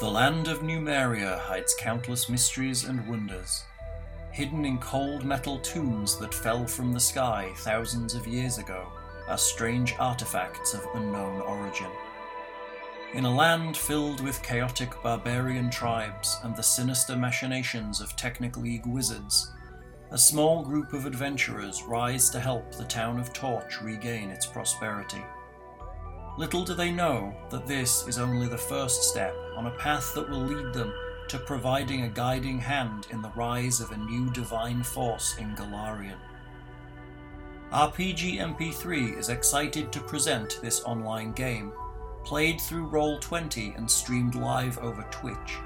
The land of Numeria hides countless mysteries and wonders, hidden in cold metal tombs that fell from the sky thousands of years ago are strange artifacts of unknown origin. In a land filled with chaotic barbarian tribes and the sinister machinations of Technic League wizards, a small group of adventurers rise to help the town of Torch regain its prosperity. Little do they know that this is only the first step on a path that will lead them to providing a guiding hand in the rise of a new divine force in Golarion. RPG MP3 is excited to present this online game, played through Roll20 and streamed live over Twitch.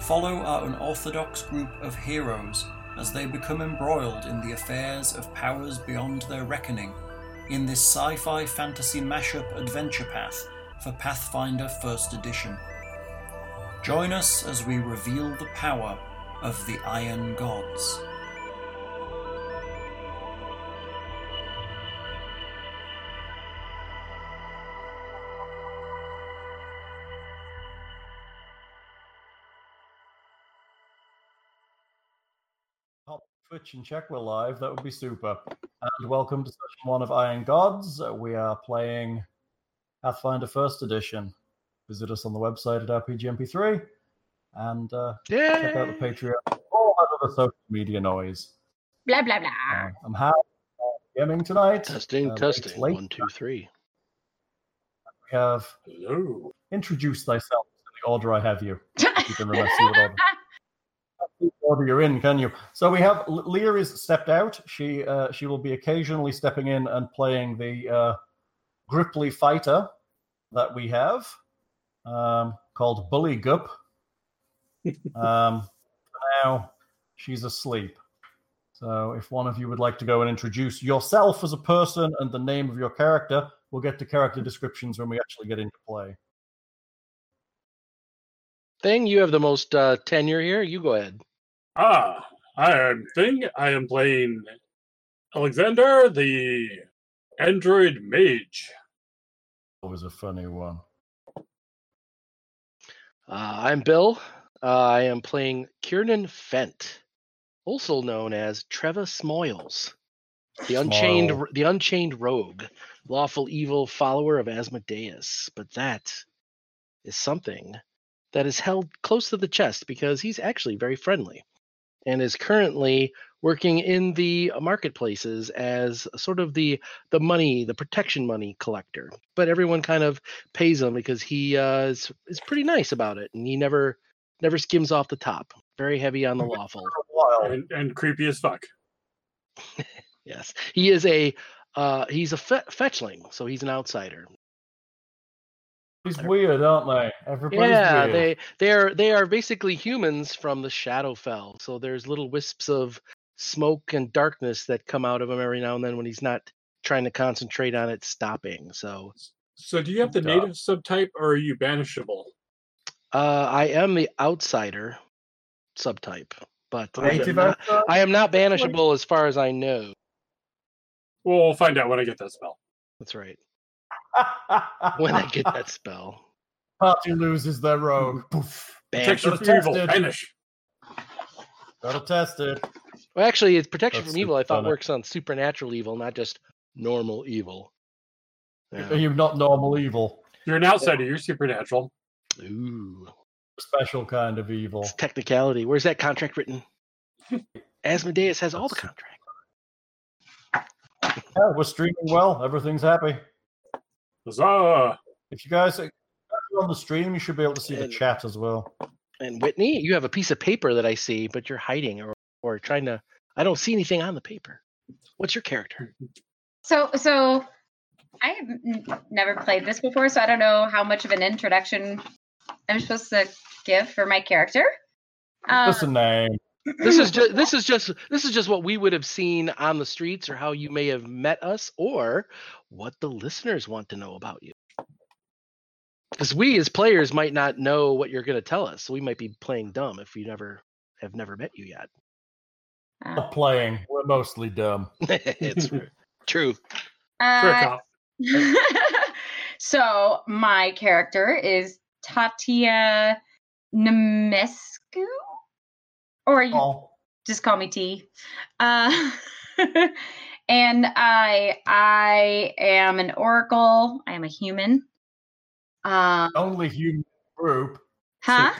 Follow our unorthodox group of heroes as they become embroiled in the affairs of powers beyond their reckoning in this sci fi fantasy mashup adventure path for Pathfinder 1st Edition. Join us as we reveal the power of the Iron Gods. Twitch and check we're live. That would be super. And welcome to session one of Iron Gods. Uh, We are playing Pathfinder First Edition. Visit us on the website at RPGMP3 and uh, check out the Patreon. All that other social media noise. Blah blah blah. Uh, I'm Hal. uh, Gaming tonight. Testing, Uh, testing. late- One, two, three. We have Hello. introduce thyself in the order I have you. You can remember see what order. What order you're in, can you? So we have L- Leah is stepped out. She uh, she will be occasionally stepping in and playing the uh, Grippli fighter that we have um, called Bully Gup. Um, now, she's asleep. So if one of you would like to go and introduce yourself as a person and the name of your character, we'll get to character descriptions when we actually get into play. Thing, you have the most uh, tenure here. You go ahead. Ah, I am Thing. I am playing Alexander, the android mage. Always a funny one. Uh, I'm Bill. Uh, I am playing Kiernan Fent, also known as Trevor Smoils, the unchained, the unchained rogue, lawful evil follower of Asmodeus. But that is something that is held close to the chest because he's actually very friendly, and is currently working in the marketplaces as sort of the the money, the protection money collector. But everyone kind of pays him because he uh, is is pretty nice about it, and he never never skims off the top. Very heavy on the lawful. And, and creepy as fuck. Yes, he is a uh, he's a fe- fetchling, so he's an outsider. He's weird, aren't they? Everybody's yeah, weird. they they are they are basically humans from the Shadowfell. So there's little wisps of smoke and darkness that come out of him every now and then when he's not trying to concentrate on it stopping. So So, do you have the Duh. native subtype or are you banishable? uh, I am the outsider subtype, but I am, not. I am not banishable as far as I know. Well, we'll find out when I get that spell. That's right. When I get that spell, Party loses their rogue. Poof. bam. Protection from evil. test it. Banish. Gotta test it. Well, actually, it's protection That's from evil. I thought works on supernatural evil, not just normal evil. Yeah. Are not normal evil? You're an outsider. You're supernatural. Ooh, Special kind of evil. it's technicality. Where's that contract written? Asmodeus has all the That's- contract. Yeah, we're streaming well. Everything's happy. Huzzah! If you guys you're on the stream, you should be able to see the And- chat as well. And Whitney, you have a piece of paper that I see, but you're hiding or or trying to. I don't see anything on the paper. What's your character? So so I have n- never played this before, so I don't know how much of an introduction I'm supposed to give for my character. Um, What's the name? This is just this is just this is just what we would have seen on the streets, or how you may have met us, or what the listeners want to know about you. Because we as players might not know what you're going to tell us, so we might be playing dumb if we never have never met you yet. uh, playing. We're mostly dumb. it's true. Trick uh, so my character is Tatia Nemescu, or you Oh, just call me T. Uh, and I I am an oracle. I am a human. Uh, only human group. huh?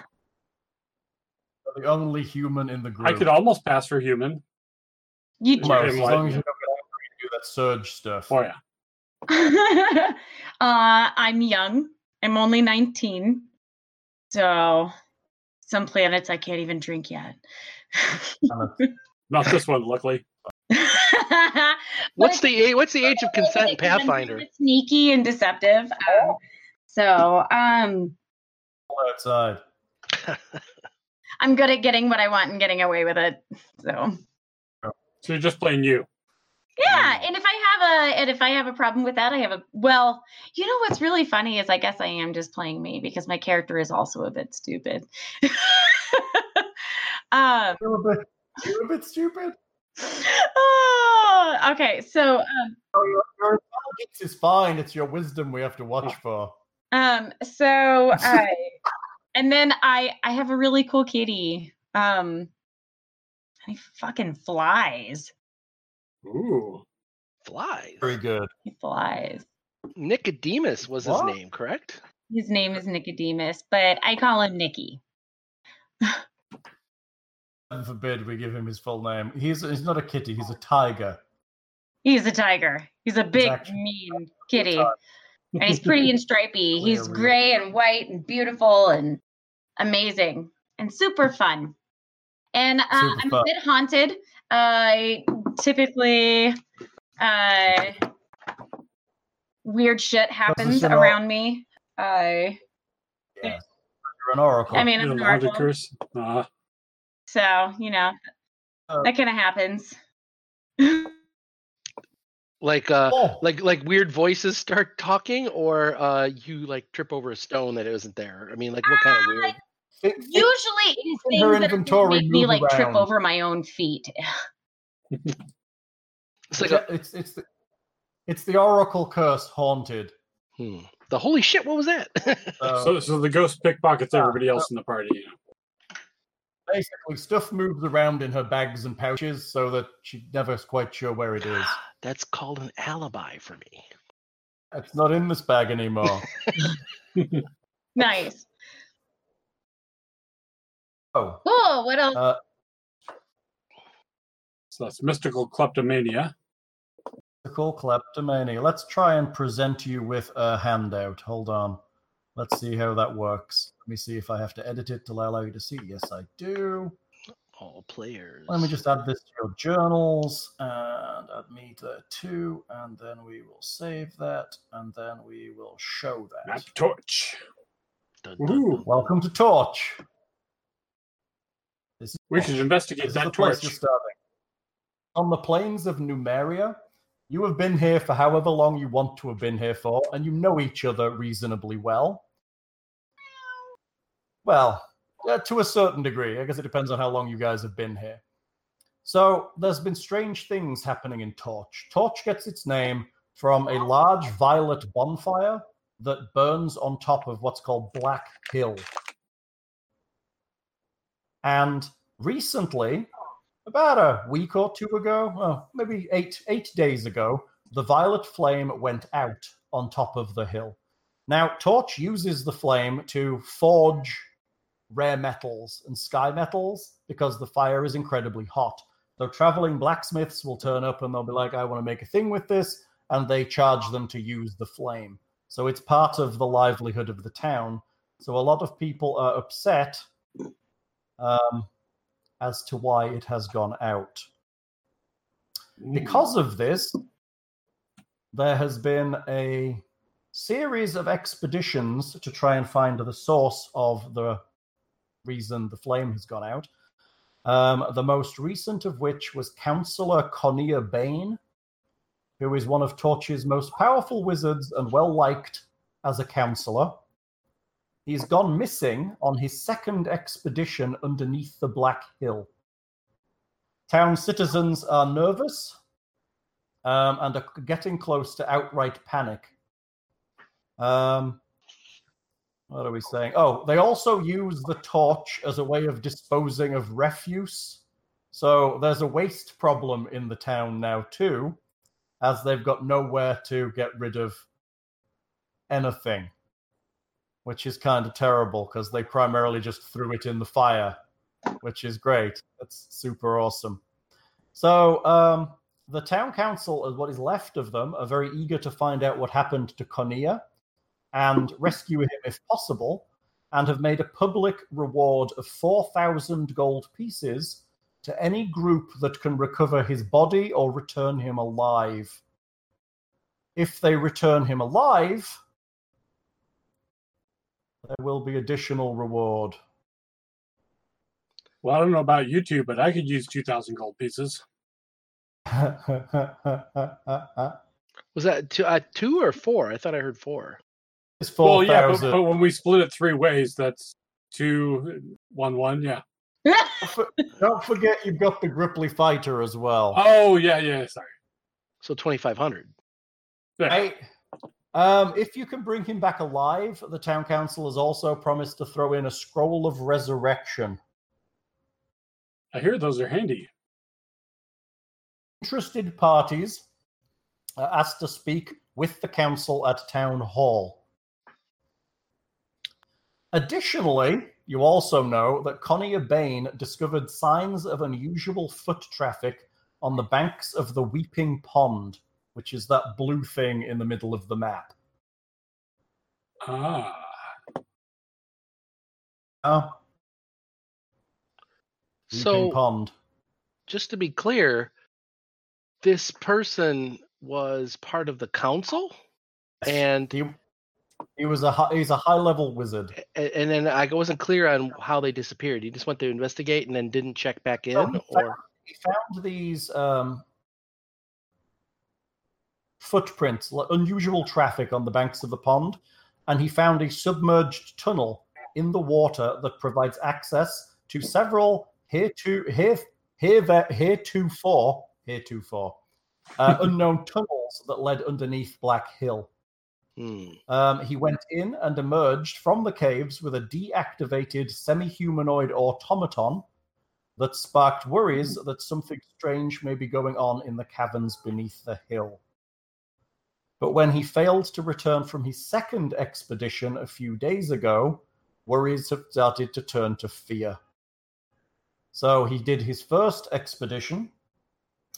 The only human in the group. I could almost pass for human. You Well, Yeah, as long as you don't get angry do that surge stuff. Oh yeah. uh, I'm young. I'm only 19. So some planets I can't even drink yet. Not this one, luckily. What's the what's the age of consent in Pathfinder? Sneaky and deceptive. Um, so um, outside. I'm good at getting what I want and getting away with it. So So you're just playing you. Yeah, and if I have a and if I have a problem with that, I have a well. You know what's really funny is I guess I am just playing me because my character is also a bit stupid. um, You're a bit, you're a bit stupid. oh, okay, so um, Oh, your, your intelligence is fine. It's your wisdom we have to watch for. um, so I, and then I I have a really cool kitty. Um, he fucking flies. Ooh. Flies. Very good. He flies. Nicodemus was his name, correct? His name is Nicodemus, but I call him Nicky. Heaven forbid we give him his full name. He's he's not a kitty. He's a tiger. He's a tiger. He's a big, actually- mean kitty. And he's pretty and stripy. He's gray and white and beautiful and amazing and super fun. And uh, Super I'm fun. a bit haunted. I typically, uh, weird shit happens you know- around me. I, Yeah. You're an oracle. I mean, You it's know, the haunted normal. curse. Uh, So, you know, Uh, that kind of happens. Like uh oh, like like weird voices start talking or uh you like trip over a stone that isn't there. I mean like what kind of weird it- it- Usually it's in her things that make me move like trip over my own feet. it's like a, it's it's the it's the oracle curse haunted. hmm. the holy shit, what was that? So, so, so the ghost pickpockets everybody else in the party. Basically, stuff moves around in her bags and pouches, so that she's never quite sure where it is. That's called an alibi for me. It's not in this bag anymore. nice. oh, Cool. What else? uh, So that's mystical kleptomania. Mystical kleptomania. Let's try and present you with a handout. Hold on. Let's see how that works. Let me see if I have to edit it to allow you to see. Yes, I do. All players. Let me just add this to your journals and add me there too. And then we will save that. And then we will show that. Map torch. Dun, dun, dun. Welcome to Torch. This is We Torch. should This investigate the that place torch. On the plains of Numeria, you have been here for however long you want to have been here for, and you know each other reasonably well. Well, uh, to a certain degree. I guess it depends on how long you guys have been here. So, there's been strange things happening in Torch. Torch gets its name from a large violet bonfire that burns on top of what's called Black Hill. And recently, about a week or two ago, well, maybe eight eight days ago, the violet flame went out on top of the hill. Now, Torch uses the flame to forge rare metals and sky metals because the fire is incredibly hot. So, traveling blacksmiths will turn up and they'll be like, I want to make a thing with this, and they charge them to use the flame. So, it's part of the livelihood of the town. So, a lot of people are upset um, as to why it has gone out. Because of this, there has been a series of expeditions to try and find the source of the reason the flame has gone out. Um, the most recent of which was Councillor Khonnir Baine, who is one of Torch's most powerful wizards and well liked as a councillor. He's gone missing on his second expedition underneath the Black Hill. Town citizens are nervous um, and are getting close to outright panic. Um, What are we saying? Oh, they also use the torch as a way of disposing of refuse. So there's a waste problem in the town now too, as they've got nowhere to get rid of anything, which is kind of terrible because they primarily just threw it in the fire, which is great. That's super awesome. So um, the town council, and what is left of them, are very eager to find out what happened to Khonnir and rescue him if possible, and have made a public reward of 4,000 gold pieces to any group that can recover his body or return him alive. If they return him alive, there will be additional reward. Well, I don't know about you two, but I could use 2,000 gold pieces. Was that two, uh, two or four? I thought I heard four. it's four. Well, yeah, but, but when we split it three ways, that's two, one, one. Yeah. Don't forget you've got the Grippli fighter as well. Oh, yeah, yeah. Sorry. So twenty five hundred. Yeah. Right. Um, if you can bring him back alive, the town council has also promised to throw in a scroll of resurrection. I hear those are handy. Interested parties are asked to speak with the council at town hall. Additionally, you also know that Khonnir Baine discovered signs of unusual foot traffic on the banks of the Weeping Pond, which is that blue thing in the middle of the map. Ah. Oh, So Pond. just to be clear, this person was part of the council, and He, he was a hi- he's a high level wizard. a- and then I wasn't clear on how they disappeared. He just went to investigate and then didn't check back in, No, he or He found these um, footprints, unusual traffic on the banks of the pond, and he found a submerged tunnel in the water that provides access to several hereto here here heretofore heretofore uh, unknown tunnels that led underneath Black Hill. Hmm. Um, he went in and emerged from the caves with a deactivated semi humanoid automaton that sparked worries that something strange may be going on in the caverns beneath the hill. But when he failed to return from his second expedition a few days ago, worries have started to turn to fear. So he did his first expedition,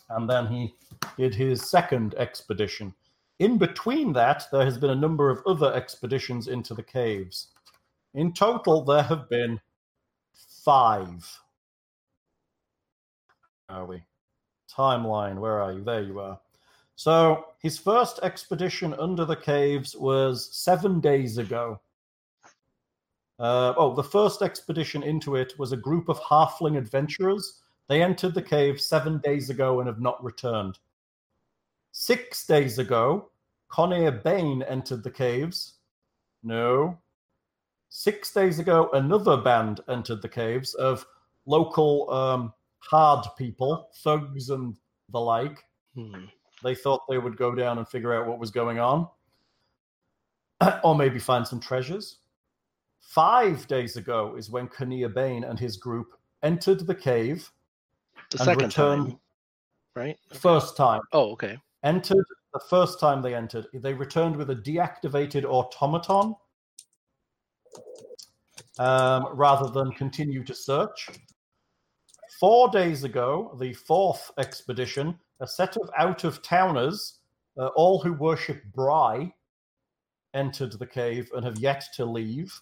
and then he did his second expedition. In between that, there has been a number of other expeditions into the caves. In total, there have been five. Are we? Timeline, where are you? There you are. So, his first expedition under the caves was seven days ago. Uh, oh, the first expedition into it was a group of halfling adventurers. They entered the cave seven days ago and have not returned. Six days ago, Khonnir Baine entered the caves. No. Six days ago, another band entered the caves of local um, hard people, thugs and the like. Hmm. They thought they would go down and figure out what was going on, or maybe find some treasures. Five days ago is when Khonnir Baine and his group entered the cave The and second returned time, right? first time. Oh, okay. Entered the first time they entered. They returned with a deactivated automaton um, rather than continue to search. Four days ago, the fourth expedition, a set of out of towners, uh, all who worship Brigh, entered the cave and have yet to leave.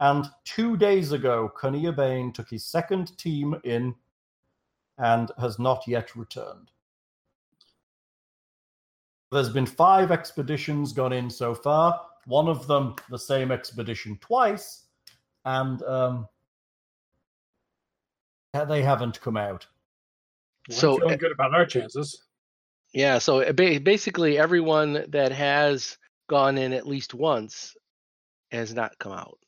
And two days ago, Khonnir Baine took his second team in and has not yet returned. There's been five expeditions gone in so far. One of them, the same expedition twice, and um, they haven't come out. Well, So, feeling uh, good about our chances. Yeah, so basically everyone that has gone in at least once has not come out.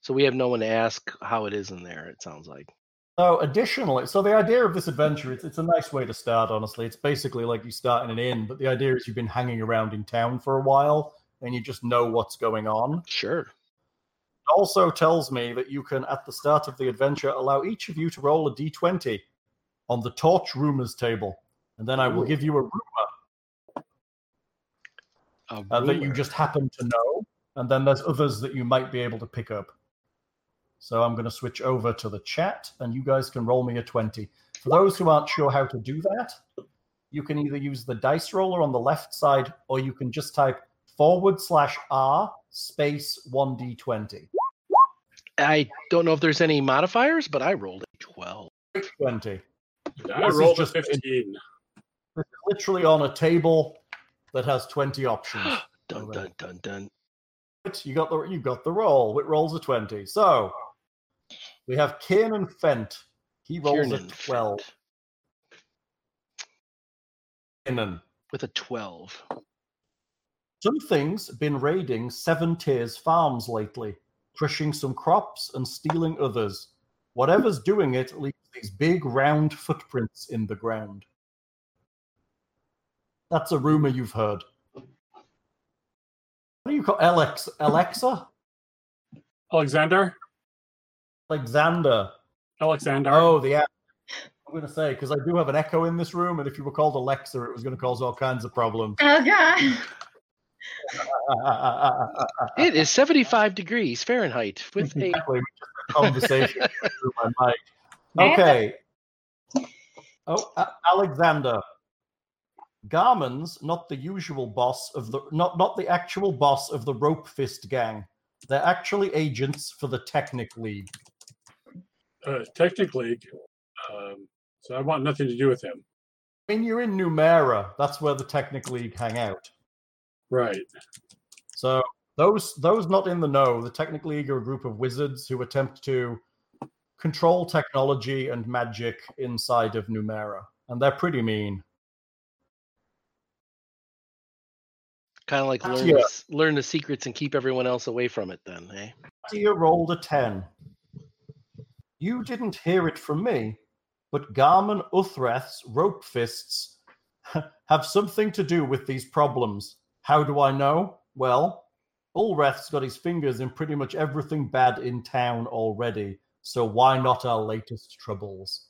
So we have no one to ask how it is in there. It sounds like. So, additionally, so the idea of this adventure, it's, it's a nice way to start, honestly. It's basically like you start in an inn, but the idea is you've been hanging around in town for a while and you just know what's going on. Sure. also tells me that you can, at the start of the adventure, allow each of you to roll a d20 on the torch rumors table, and then I will Ooh. give you a rumor A uh, that you just happen to know, and then there's others that you might be able to pick up. So I'm going to switch over to the chat, and you guys can roll me a 20. For those who aren't sure how to do that, you can either use the dice roller on the left side, or you can just type forward slash R space 1d20. I don't know if there's any modifiers, but I rolled a 12. 20. I This is rolled a just- 15. It's literally on a table that has 20 options. Dun dun right. dun dun. You got the you got the roll. It rolls a 20. So we have Kiernan Fent. He rolls Kiernan a 12. Fent Kiernan. with a 12. Something's been raiding Seven Tears Farms lately, crushing some crops and stealing others. Whatever's doing it leaves these big round footprints in the ground. That's a rumor you've heard. What do you call Alex Alexa? Alexander? Alexander. Alexander? Oh, the app. I'm going to say because I do have an echo in this room, and if you were called Alexa, it was going to cause all kinds of problems. Oh god. It is 75 degrees Fahrenheit with a. exactly. We just had a conversation through my mic. Okay. Oh, A- Alexander. Garmin's not the usual boss of the not not the actual boss of the Rope Fist gang. They're actually agents for the Technic League. Uh, technically, um, so I want nothing to do with him. I mean, you're in Numeria. That's where the Technic League hang out. Right. So those those not in the know, the Technic League are a group of wizards who attempt to control technology and magic inside of Numeria, and they're pretty mean. Kind of like learn, Yeah. the, learn the secrets and keep everyone else away from it, then, eh? Tia rolled a 10. You didn't hear it from me, but Garmin Ulreth's rope fists have something to do with these problems. How do I know? Well, Ulreth's got his fingers in pretty much everything bad in town already, so why not our latest troubles?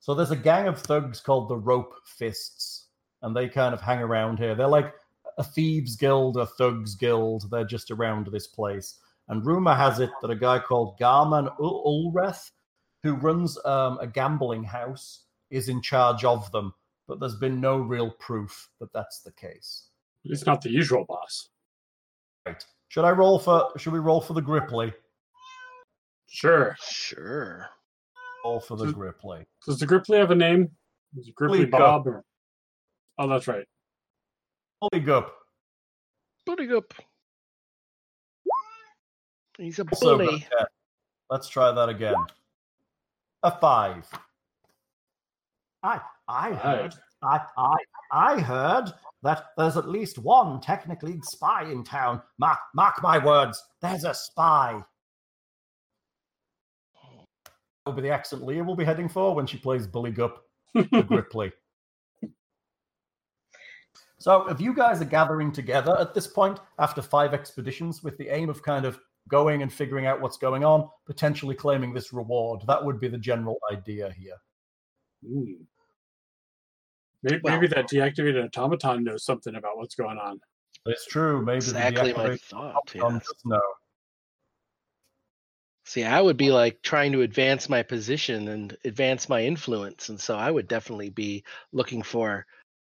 So there's a gang of thugs called the Rope Fists, and they kind of hang around here. They're like a thieves guild, a thugs guild. They're just around this place. And rumor has it that a guy called Garman Ul- Ulreth, who runs um, a gambling house, is in charge of them. But there's been no real proof that that's the case. It's not the usual boss. Right. Should I roll for? Should we roll for the Grippli? Sure. Sure. Roll for the Hmm. Grippli. Does the Grippli have a name? Is it Gripply Lee Cup. Bob? Or... Oh, that's right. Holy Gup. Booty up. He's a bully. a 10. Let's try that again. A five. I I heard I I I heard that there's at least one Technic League spy in town. Mark mark my words. There's a spy. That will be the accent Leah will be heading for when she plays Bully Gup the Grippli. So, if you guys are gathering together at this point after five expeditions with the aim of kind of going and figuring out what's going on, potentially claiming this reward, that would be the general idea here. Hmm. Maybe, Well- maybe that deactivated automaton knows something about what's going on. It's true. Maybe Exactly the my thought. automaton yes. does know. See, I would be like trying to advance my position and advance my influence. And so I would definitely be looking for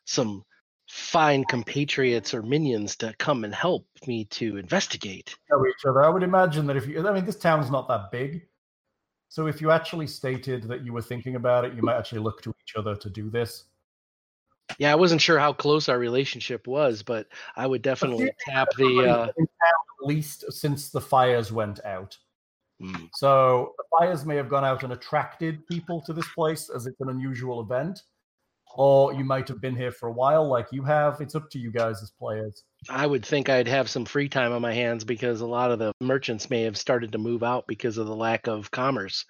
some fine compatriots or minions to come and help me to investigate. each other. I would imagine that if you, I mean, this town's not that big. So if you actually stated that you were thinking about it, you might actually look to each other to do this. Yeah, I wasn't sure how close our relationship was, but I would definitely tap the. Uh, at least since the fires went out. mm, So the fires may have gone out and attracted people to this place as it's an unusual event. Or you might have been here for a while, like you have. It's up to you guys as players. I would think I'd have some free time on my hands because a lot of the merchants may have started to move out because of the lack of commerce.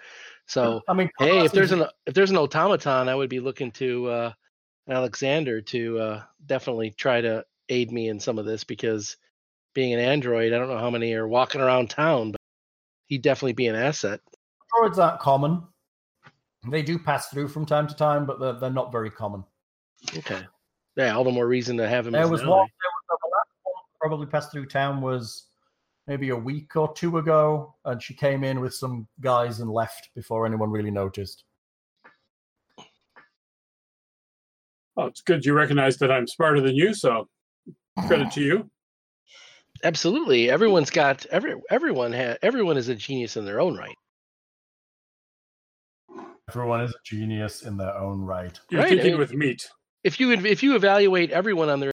So I mean, hey, if there's an an if there's an automaton, I would be looking to uh, Alexander to uh, definitely try to aid me in some of this because being an android, I don't know how many are walking around town, but he'd definitely be an asset. Droids aren't common. They do pass through from time to time, but they're, they're not very common. Okay. Yeah, all the more reason to have him. There was one. There was the last one probably passed through town was maybe a week or two ago, and she came in with some guys and left before anyone really noticed. Oh, it's good you recognize that I'm smarter than you, so credit ah. to you. Absolutely. Everyone's got every everyone ha, everyone is a genius in their own right. Everyone is a genius in their own right. You're Right, thinking I- with meat. If you if you evaluate everyone on their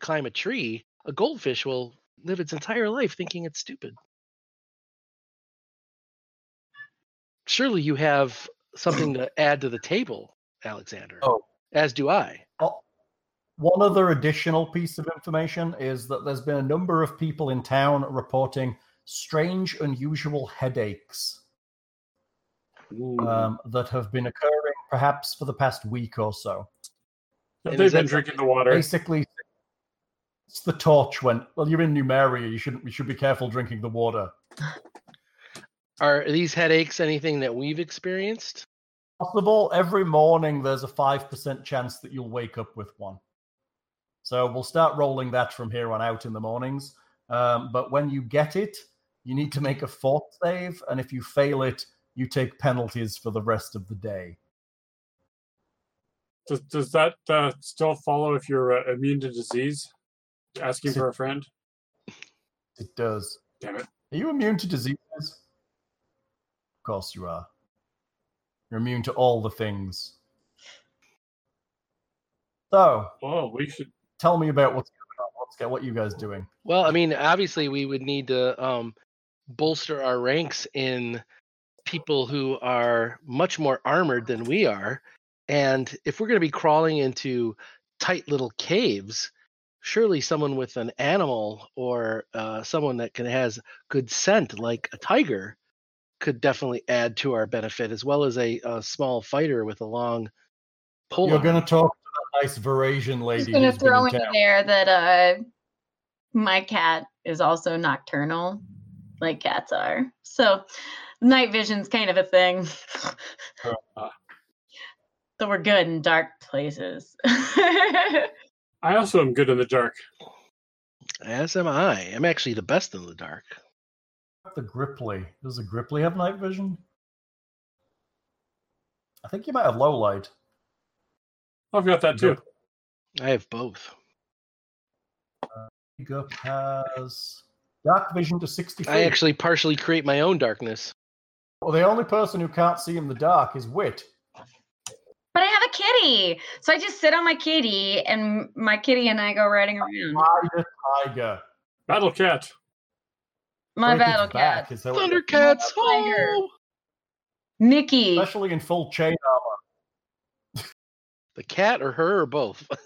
climb a tree, a goldfish will live its entire life thinking it's stupid. Surely you have something to add to the table, Alexander. Oh. As do I. Oh, one other additional piece of information is that there's been a number of people in town reporting strange, unusual headaches um, that have been occurring perhaps for the past week or so. Have and they is been that drinking the water? Basically, it's the torch went. Well, you're in Numeria. You shouldn't. You should be careful drinking the water. Are these headaches anything that we've experienced? Possible. Every morning, there's a five percent chance that you'll wake up with one. So we'll start rolling that from here on out in the mornings. Um, but when you get it, you need to make a fort save, and if you fail it, you take penalties for the rest of the day. Does, does that uh, still follow if you're uh, immune to disease? Asking for a friend? It does. Damn it. Are you immune to diseases? Of course you are. You're immune to all the things. So, Well, we should. tell me about what's going on. What's get what you guys doing? Well, I mean, obviously, we would need to um, bolster our ranks in people who are much more armored than we are. And if we're going to be crawling into tight little caves, surely someone with an animal or uh, someone that can has good scent, like a tiger, could definitely add to our benefit, as well as a, a small fighter with a long pole. You're going to talk to that nice Varisian I'm lady. gonna who's throw in in town. there that uh my cat is also nocturnal, like cats are. So night vision's kind of a thing. Uh, so we're good in dark places. I also am good in the dark. As am I. I'm actually the best in the dark. The Grippli. Does the Grippli have night vision? I think you might have low light. I've got that too. I have both. Uh, Gup has dark vision to 60 feet. I actually partially create my own darkness. Well, the only person who can't see in the dark is Wit. but I have a kitty. So I just sit on my kitty and my kitty and I go riding around. Tiger, tiger. Battle cat. My Wicket's battle back, cat. is how it- Thundercats! Tiger. Nikki. Especially in full chain armor. The cat or her or both?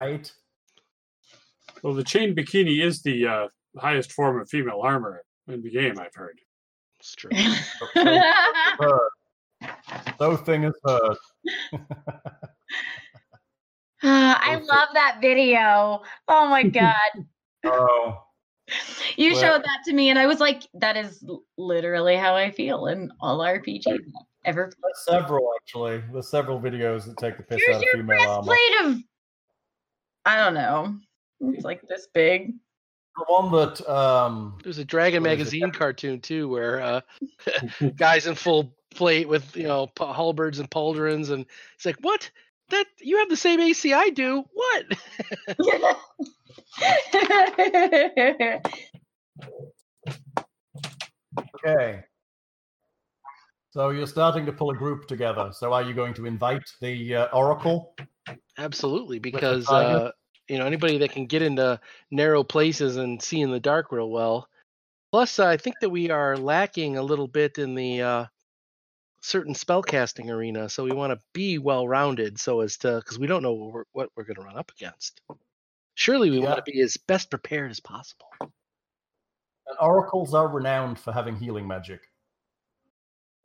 Right? Well, the chain bikini is the uh, highest form of female armor in the game, I've heard. it's true. Heard. So thing is heard. Uh, I love that video. Oh my god. Oh, You Well- showed that to me and I was like, that is literally how I feel in all RPGs I've ever several actually. There's several videos that take the piss Here's out of your female armor. breastplate of I don't know. It's like this big. The one that um There's a Dragon What is it? magazine cartoon too, where uh, guys in full plate with you know halberds and pauldrons, and it's like, what? That you have the same AC I do? What? okay. So you're starting to pull a group together. So are you going to invite the uh, Oracle? Absolutely, because uh, you know anybody that can get into narrow places and see in the dark real well. Plus, I think that we are lacking a little bit in the uh, certain spellcasting arena, so we want to be well rounded, so as to because we don't know what we're, what we're going to run up against. Surely, we Yeah. want to be as best prepared as possible. And oracles are renowned for having healing magic.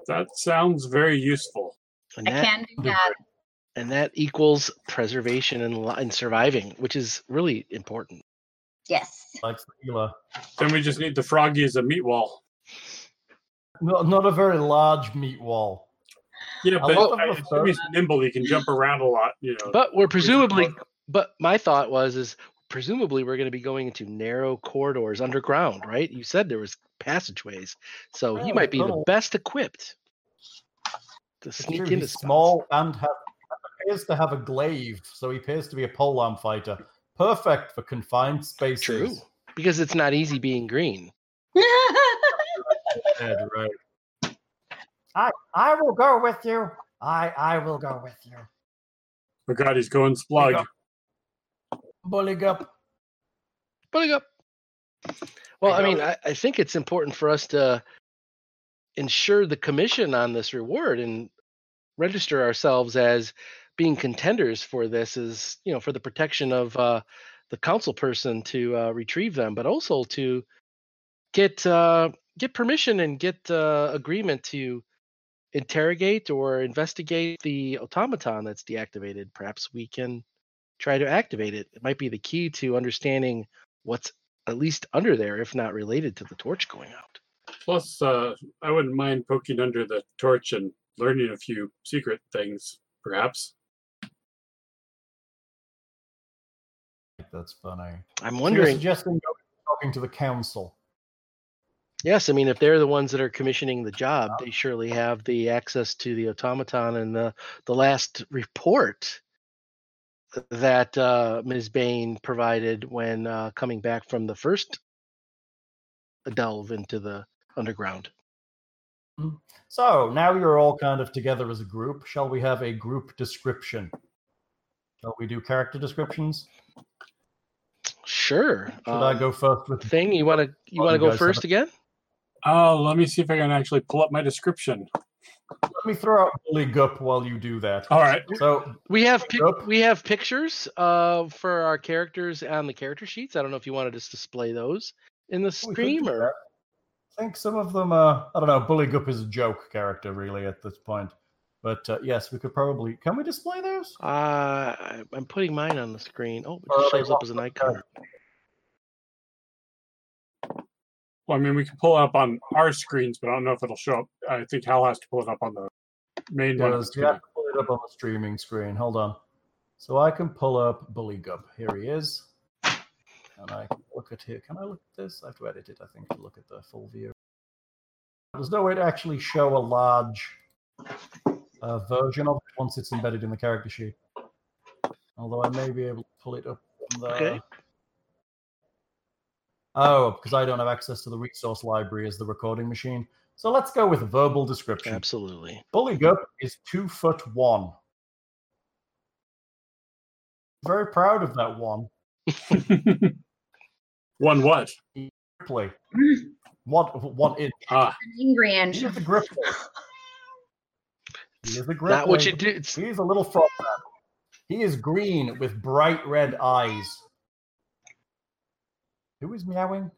That sounds very useful. And I that, can do that. and that equals preservation and, and surviving, which is really important. Yes. Like the healer. Then we just need the froggy as a meat wall. Not, not a very large meat wall. Yeah, I but love I, he's nimble. He can jump around a lot. You know. But we're presumably, but my thought was is presumably we're going to be going into narrow corridors underground, right? You said there was passageways, so he oh, might be the best equipped to sneak true, into he's spots. small and have, appears to have a glaive, so he appears to be a polearm fighter. Perfect for confined spaces. True, because it's not easy being green. Ed, right. I I will go with you. I I will go with you. oh God, he's going splug. Bully up. Putting up. Well, I I mean. I, I think it's important for us to ensure the commission on this reward and register ourselves as being contenders for this is, you know, for the protection of uh, the council person to uh, retrieve them, but also to get uh, get permission and get uh, agreement to interrogate or investigate the automaton that's deactivated. Perhaps we can try to activate it. It might be the key to understanding what's at least under there, if not related to the torch going out. Plus, uh, I wouldn't mind poking under the torch and learning a few secret things, perhaps. That's funny. I'm So you're wondering. suggesting go- talking to the council. Yes, I mean, if they're the ones that are commissioning the job, they surely have the access to the automaton and the the last report that uh, Ms. Baine provided when uh, coming back from the first delve into the underground. So now you're all kind of together as a group. Shall we have a group description? Shall we do character descriptions? Sure. Should I um, go first with Thing you want to you want to go first again? Oh, let me see if I can actually pull up my description. Let me throw out Bully Gup while you do that. All right. So We have pic- we have pictures uh, for our characters on the character sheets. I don't know if you want to just display those in the we could stream or. I think some of them are. I don't know. Bully Gup is a joke character, really, at this point. But uh, yes, we could probably. Can we display those? uh, I- I'm putting mine on the screen. Oh, it they shows up as an icon. Well, I mean, we can pull it up on our screens, but I don't know if it'll show up. I think Hal has to pull it up on the main one. of Yes, you have to pull it up on the streaming screen. Hold on. So I can pull up Bully Gup. Here he is. And I can look at here. Can I look at this? I have to edit it, I think, to look at the full view. There's no way to actually show a large uh, version of it once it's embedded in the character sheet. Although I may be able to pull it up. On the... Okay. Oh, because I don't have access to the resource library as the recording machine. So let's go with verbal description. Absolutely. Bully Gup is two foot one. Very proud of that one. one what? Ripley. One, one inch. Ah, Angry He Ange. is a Grippli. He is a Grippli. Not what you do. It's, He is a little frog. He is green with bright red eyes. Who is meowing?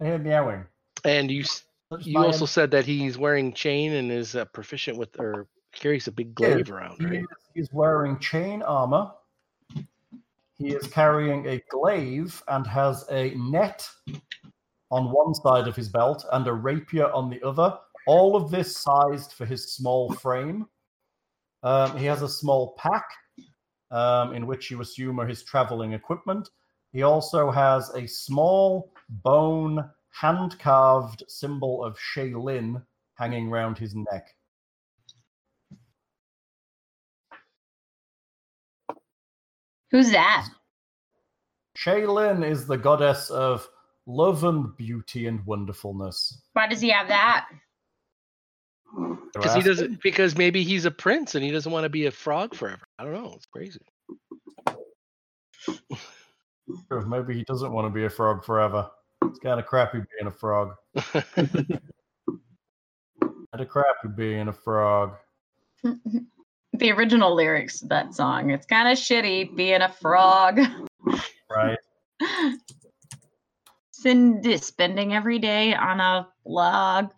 I hear meowing. and you you also said that he's wearing chain and is uh, proficient with or carries a big Yeah, glaive around, He right? is, he's wearing chain armor. He is carrying a glaive and has a net on one side of his belt and a rapier on the other. All of this sized for his small frame. Um, he has a small pack um, in which you assume are his traveling equipment. He also has a small bone hand carved symbol of Shelyn hanging round his neck. Who's that? Shelyn is the goddess of love and beauty and wonderfulness. Why does he have that? Because he doesn't. Because maybe he's a prince and he doesn't want to be a frog forever. I don't know. It's crazy. Or Maybe he doesn't want to be a frog forever. It's kind of crappy being a frog. Kind of crappy being a frog. the original lyrics of that song. It's kind of shitty being a frog. Right? Cindy spending every day on a log.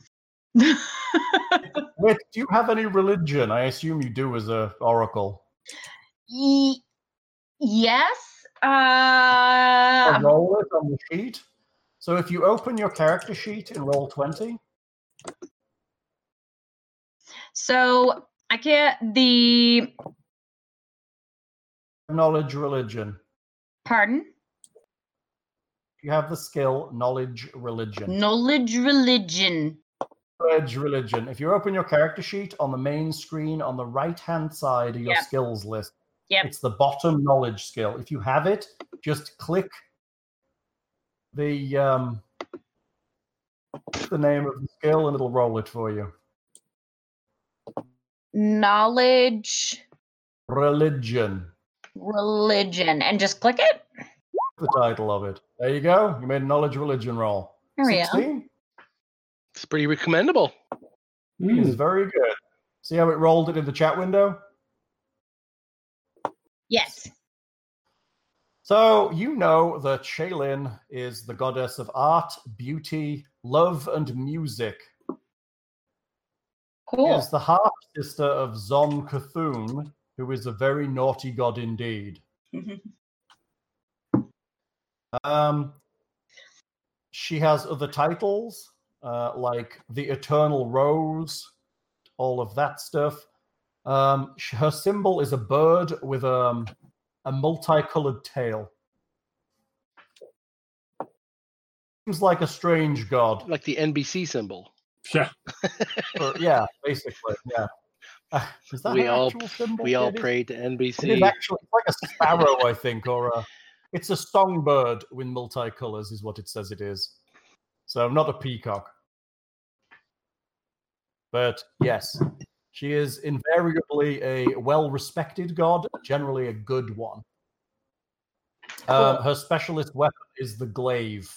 Wait, do you have any religion? I assume you do as a oracle. Ye- yes. Uh, roll it on the sheet. So if you open your character sheet in roll twenty, So I can't. The knowledge religion. pardon, You have the skill knowledge religion. knowledge religion. Knowledge religion. If you open your character sheet on the main screen on the right hand side of your Yep. skills list, Yep. it's the bottom knowledge skill. If you have it, just click the um, the name of the skill and it'll roll it for you. Knowledge Religion. religion, and just click it. The title of it. There you go. You made a knowledge religion roll. There we go. It's pretty recommendable. is very good. See how it rolled it in the chat window? Yes. So you know that Shelyn is the goddess of art, beauty, love, and music. She Cool. is the half sister of Zon-Kuthon, who is a very naughty god indeed. Um, she has other titles uh, like the Eternal Rose, all of that stuff. Um, her symbol is a bird with um, a multicolored tail. Seems like a strange god. Like the NBC symbol. Yeah. Or- yeah, basically, yeah. Uh, is that We her all- actual symbol? We all It is- prayed to It is NBC. actually it's like a sparrow, I think, or a. It's a songbird with multicolors, is what it says it is. So not a peacock. But yes, she is invariably a well-respected god, generally a good one. Um, her specialist weapon is the glaive,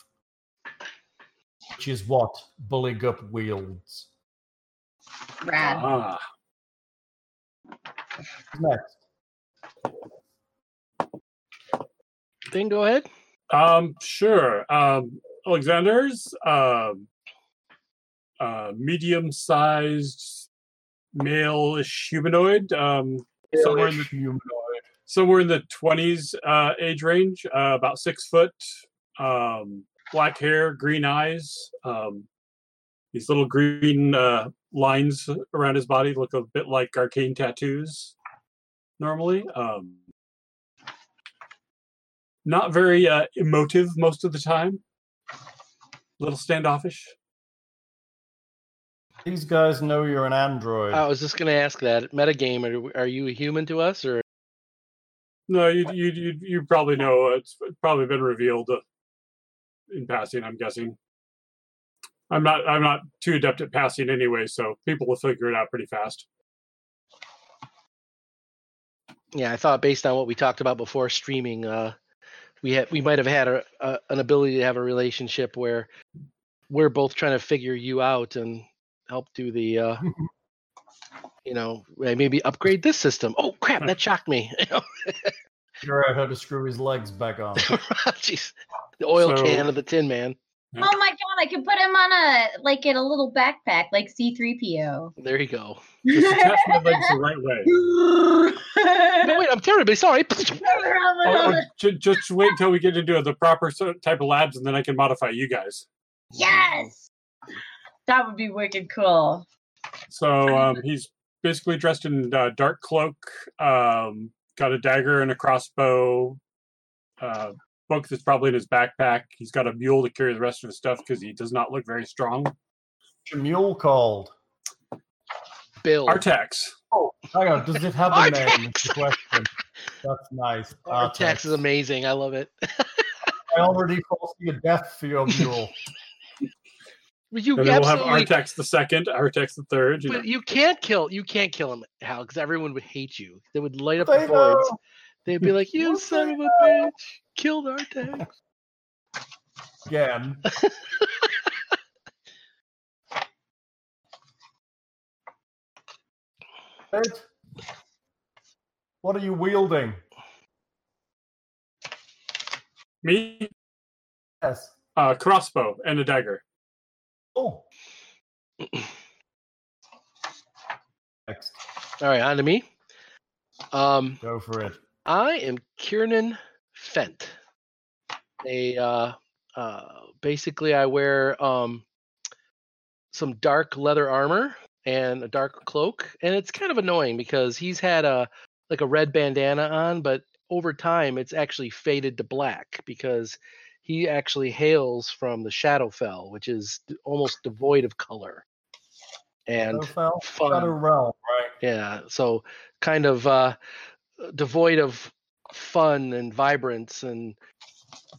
which is what Bulligup wields. Rad. Ah. Next, Then go ahead. Um, sure. Um, Alexander's um, uh, medium-sized male-ish humanoid, um, somewhere in the humanoid. somewhere in the twenties uh, age range, uh, about six foot, um, black hair, green eyes. Um, these little green uh, lines around his body look a bit like arcane tattoos. Normally, um, not very uh, emotive most of the time. A little standoffish. These guys know you're an android. I was just going to ask that. Metagame, are, are you a human to us or? No, you you you, you probably know. It's probably been revealed uh, in passing. I'm guessing. I'm not. I'm not too adept at passing anyway, so people will figure it out pretty fast. Yeah, I thought based on what we talked about before streaming, uh, we had we might have had a, a, an ability to have a relationship where we're both trying to figure you out and help do the, uh, you know, maybe upgrade this system. Oh crap, that shocked me. You know? Figure out how to screw his legs back on. Jeez, the oil So- can of the Tin Man. Oh my god, I could put him on a like in a little backpack like C3PO. There you go. Just attach my legs the right way. No, wait, I'm terribly sorry. Oh, oh, ju- just wait until we get into the proper type of labs, and then I can modify you guys. yes. That would be wicked cool. So um, he's basically dressed in uh, dark cloak, um, got a dagger and a crossbow, uh, book that's probably in his backpack. He's got a mule to carry the rest of his stuff because he does not look very strong. What's your mule called? Bill. Artax. Oh, hang on. Does it have a Artax! name? Is the question. That's nice. Artax is amazing. I love it. I already foresee a death for your mule. you And then we'll have absolutely, Artax the second, Artax the third. You know. you can't kill. You can't kill him, Hal, because everyone would hate you. They would light up They the boards. They'd be like, "You What son of a bitch, killed Artax." Again. Ed, what are you wielding? Me, Yes. uh, crossbow and a dagger. Oh. Next. All right, on to me. Um, Go for it. I am Kiernan Fent, a uh, uh, basically, I wear um, some dark leather armor and a dark cloak, and it's kind of annoying because he's had a like a red bandana on, but over time it's actually faded to black because he actually hails from the Shadowfell, which is almost devoid of color and Shadowfell? fun. Shadow Realm, right? Yeah, so kind of uh, devoid of fun and vibrance and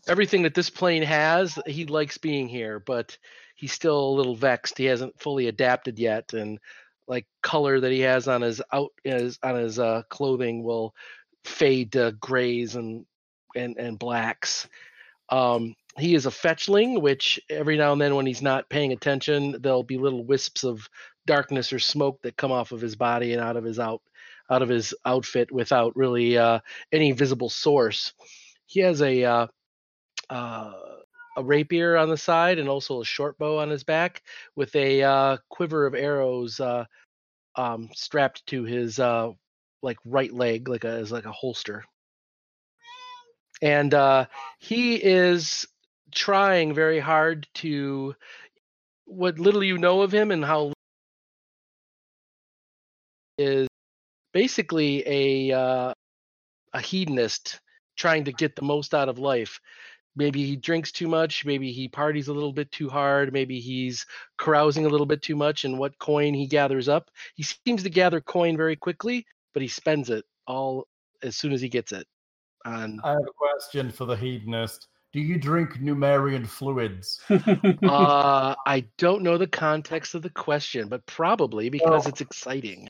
everything that this plane has. He likes being here, but he's still a little vexed. He hasn't fully adapted yet, and like color that he has on his out his on his uh, clothing will fade to grays and and and blacks. Um, he is a fetchling, which every now and then, when he's not paying attention, there'll be little wisps of darkness or smoke that come off of his body and out of his out out of his outfit without really uh, any visible source. He has a uh, uh, a rapier on the side and also a short bow on his back with a uh, quiver of arrows uh, um, strapped to his uh, like right leg, like a as like a holster. And uh, he is trying very hard to what little you know of him and how is basically a uh, a hedonist trying to get the most out of life. Maybe he drinks too much, maybe he parties a little bit too hard, maybe he's carousing a little bit too much and what coin he gathers up. He seems to gather coin very quickly, but he spends it all as soon as he gets it. On I have a question for the hedonist. Do you drink Numerian fluids? uh I don't know the context of the question, but probably because Well- it's exciting.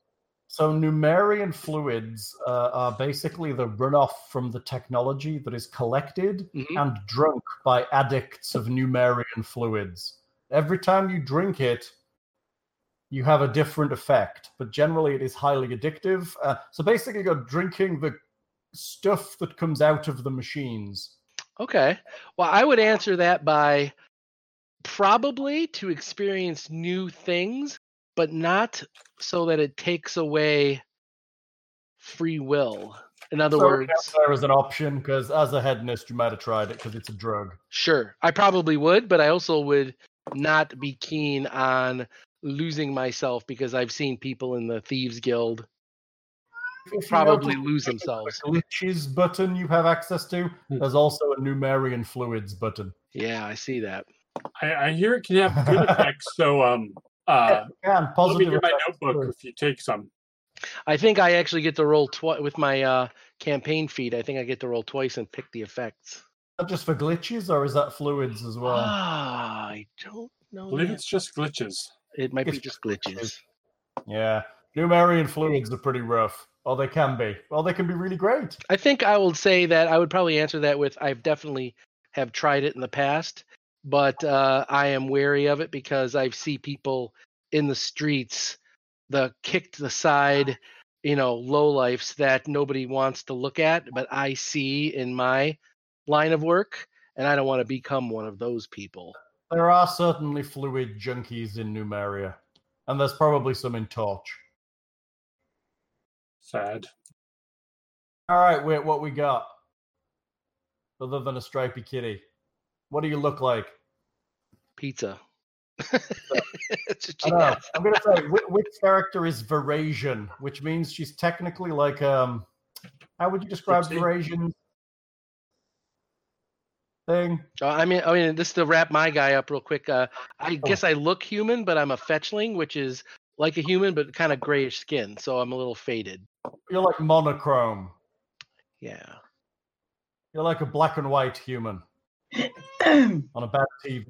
So, Numerian fluids uh, are basically the runoff from the technology that is collected Mhm. and drunk by addicts of Numerian fluids. Every time you drink it, you have a different effect, but generally it is highly addictive. Uh, so, basically, you're drinking the stuff that comes out of the machines. Okay. Well, I would answer that by probably to experience new things, but not so that it takes away free will. In other So, words, there is an option because, as a hedonist, you might have tried it because it's a drug. sure, I probably would, but I also would not be keen on losing myself because I've seen people in the Thieves Guild probably notice, lose the themselves. glitches button you have access to. Hmm. There's also a Numerian fluids button. Yeah, I see that. I, I hear it can have good effects. So um uh Yeah, and let me positive get my notebook too. if you take some. I think I actually get to roll twice with my uh, campaign feed. I think I get to roll twice and pick the effects. Not just for glitches, or is that fluids as well? Ah, I don't know. I believe that. it's just glitches. It might be it's just glitches. yeah, Numerian fluids are pretty rough. Or they can be. Well, they can be really great. I think I will say that I would probably answer that with I've definitely have tried it in the past, but uh, I am wary of it because I see people in the streets, the kicked the side, you know, low lifes that nobody wants to look at, but I see in my line of work, and I don't want to become one of those people. There are certainly fluid junkies in Numeria. And there's probably some in Torch. Sad. All right, wait, what we got? Other than a stripy kitty. What do you look like? Pizza. I know. I'm gonna say which, which character is Varisian, which means she's technically like um. How would you describe Gypsy? Varisian thing? Uh, I mean, I mean, this to wrap my guy up real quick. Uh, I Oh. guess I look human, but I'm a fetchling, which is like a human, but kind of grayish skin, so I'm a little faded. You're like monochrome. Yeah. You're like a black and white human on a bad TV.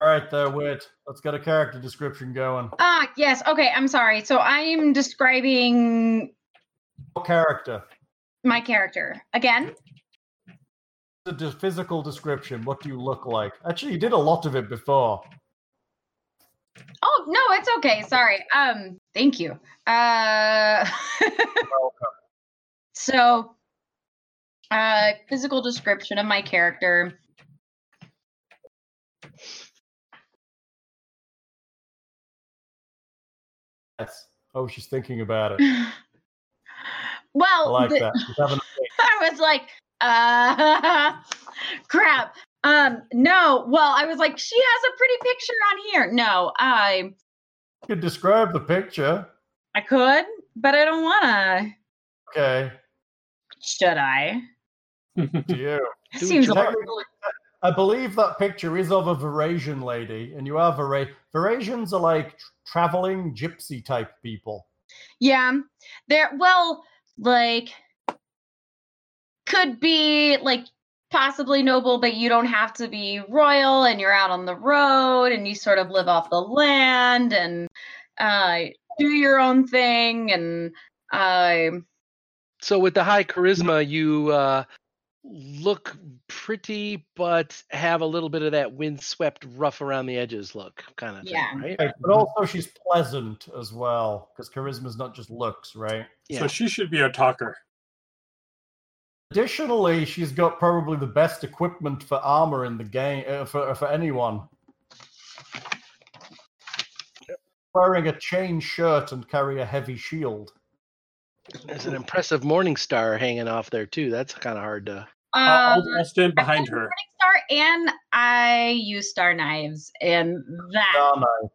All right, there, wait. Let's get a character description going. Ah, yes. Okay, I'm sorry. So I'm describing What character? my character again. The de- physical description. What do you look like? Actually, you did a lot of it before. Oh no, it's okay. Sorry. Um, thank you. Uh, Welcome. so, uh, physical description of my character. Yes. Oh, she's thinking about it. I well, like the- that. She's having a think. I was like, uh, crap. Um, no. Well, I was like, she has a pretty picture on here. No, I, You could describe the picture. I could, but I don't wanna. Okay. Should I? To you. It Do seems what you little. I believe that picture is of a Varisian lady, and you are Vara- Varisians are like tr- traveling gypsy type people. Yeah, they're Well, like, could be like possibly noble, but you don't have to be royal, and you're out on the road, and you sort of live off the land and uh, do your own thing, and uh, So with the high charisma, you uh, look pretty, but have a little bit of that windswept, rough around the edges look, kind of Yeah. thing, right? Right, But also, she's pleasant as well, because charisma is not just looks, right? Yeah. So she should be a talker. Additionally, she's got probably the best equipment for armor in the game uh, for for anyone. Wearing a chain shirt and carry a heavy shield. There's an impressive morning star hanging off there too. That's kind of hard to. I'll, um, I'll- I'll stand behind her. Morning Star and I use star knives, and that, Ah, nice.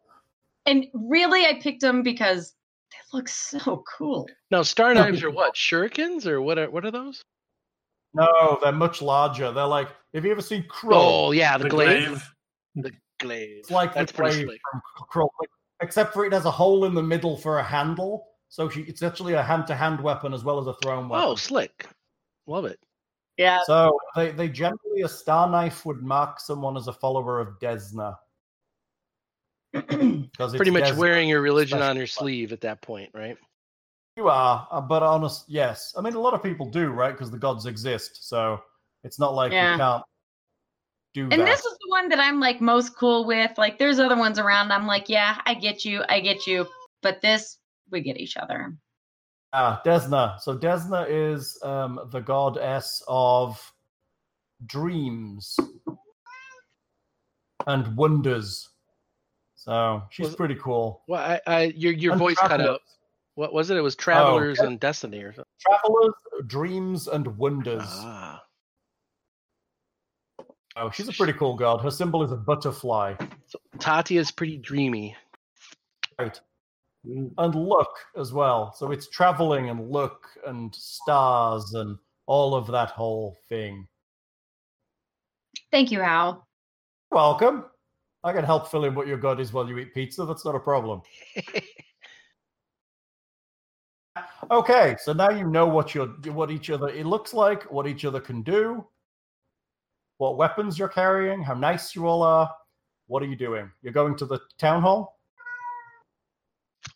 and really, I picked them because they look so cool. Now, star knives are what? Shurikens or what? Are, what are those? No, they're much larger. They're like, have you ever seen Krull? Oh yeah, the, The glaive. glaive. The glaive. It's like That's the glaive from Krull, except for it has a hole in the middle for a handle. So she, it's actually a hand-to-hand weapon as well as a thrown weapon. Oh, slick. Love it. Yeah, So they, they generally a star knife would mark someone as a follower of Desna. Because Pretty much Desna. wearing your religion on your class. sleeve at that point, right? You are, uh, but honest, yes. I mean, a lot of people do, right? Because the gods exist, so it's not like Yeah. you can't do that. and that. this is the one that I'm like most cool with. Like, there's other ones around. I'm like, yeah, I get you, I get you, but this we get each other. Ah, Desna. So Desna is um, the goddess of dreams and wonders. So she's Was- pretty cool. Well, I, I your your And voice cut travelers. out. What was it? It was Travelers okay. and Destiny or something. Travelers, dreams, and wonders. Ah. Oh, she's a pretty cool god. Her symbol is a butterfly. Tati is pretty dreamy. Right. And look as well. So it's traveling and look and stars and all of that whole thing. Thank you, Al. Welcome. I can help fill in what your god is while you eat pizza. That's not a problem. Okay, so now you know what your what each other it looks like, what each other can do, what weapons you're carrying, how nice you all are. What are you doing? You're going to the town hall?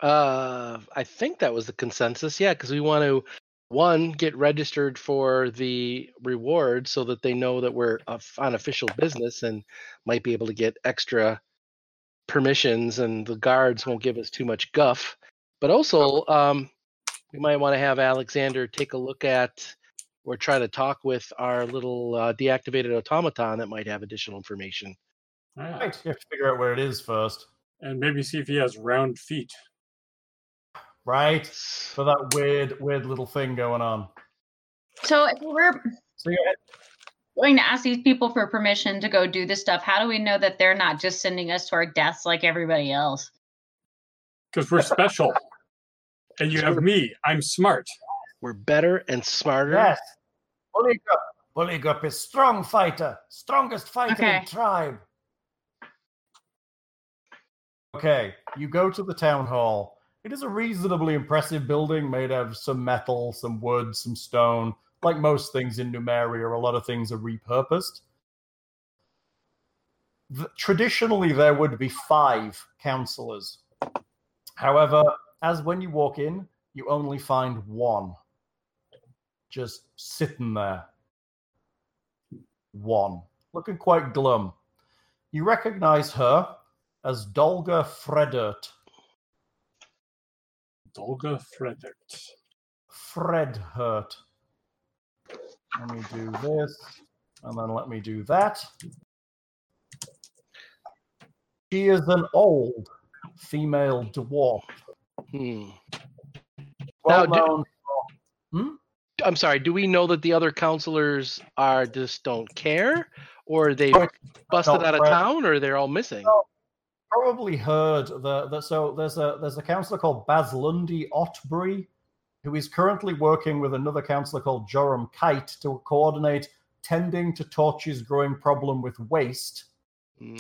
Uh, I think that was the consensus. Yeah, because we want to one get registered for the reward so that they know that we're on official business and might be able to get extra permissions, and the guards won't give us too much guff. But also, um, we might want to have Alexander take a look at or try to talk with our little uh, deactivated automaton that might have additional information. Ah, Right. You have to figure out where it is first. And maybe see if he has round feet. Right? For that weird, weird little thing going on. So if we're So you're going to ask these people for permission to go do this stuff, how do we know that they're not just sending us to our deaths like everybody else? Because we're special. And you have me. I'm smart. We're better and smarter. Yes. Bullygup. Bullygup is strong fighter. Strongest fighter Okay. in tribe. Okay, you go to the town hall. It is a reasonably impressive building made out of some metal, some wood, some stone. Like most things in Numeria, a lot of things are repurposed. Th- traditionally, there would be five counselors. However, as when you walk in, you only find one just sitting there. One. Looking quite glum. You recognize her as Dolga Fredert. Dolga Fredert. Fredhurt. Let me do this, and then let me do that. She is an old female dwarf Hmm. Well Now, do- Hmm? I'm sorry. Do we know that the other counselors are just don't care, or they busted out of friends. town, or they're all missing? No. Probably heard the, the so there's a there's a councillor called Baz Lundy Otbury, who is currently working with another councillor called Joram Kite to coordinate tending to Torch's growing problem with waste. Hmm.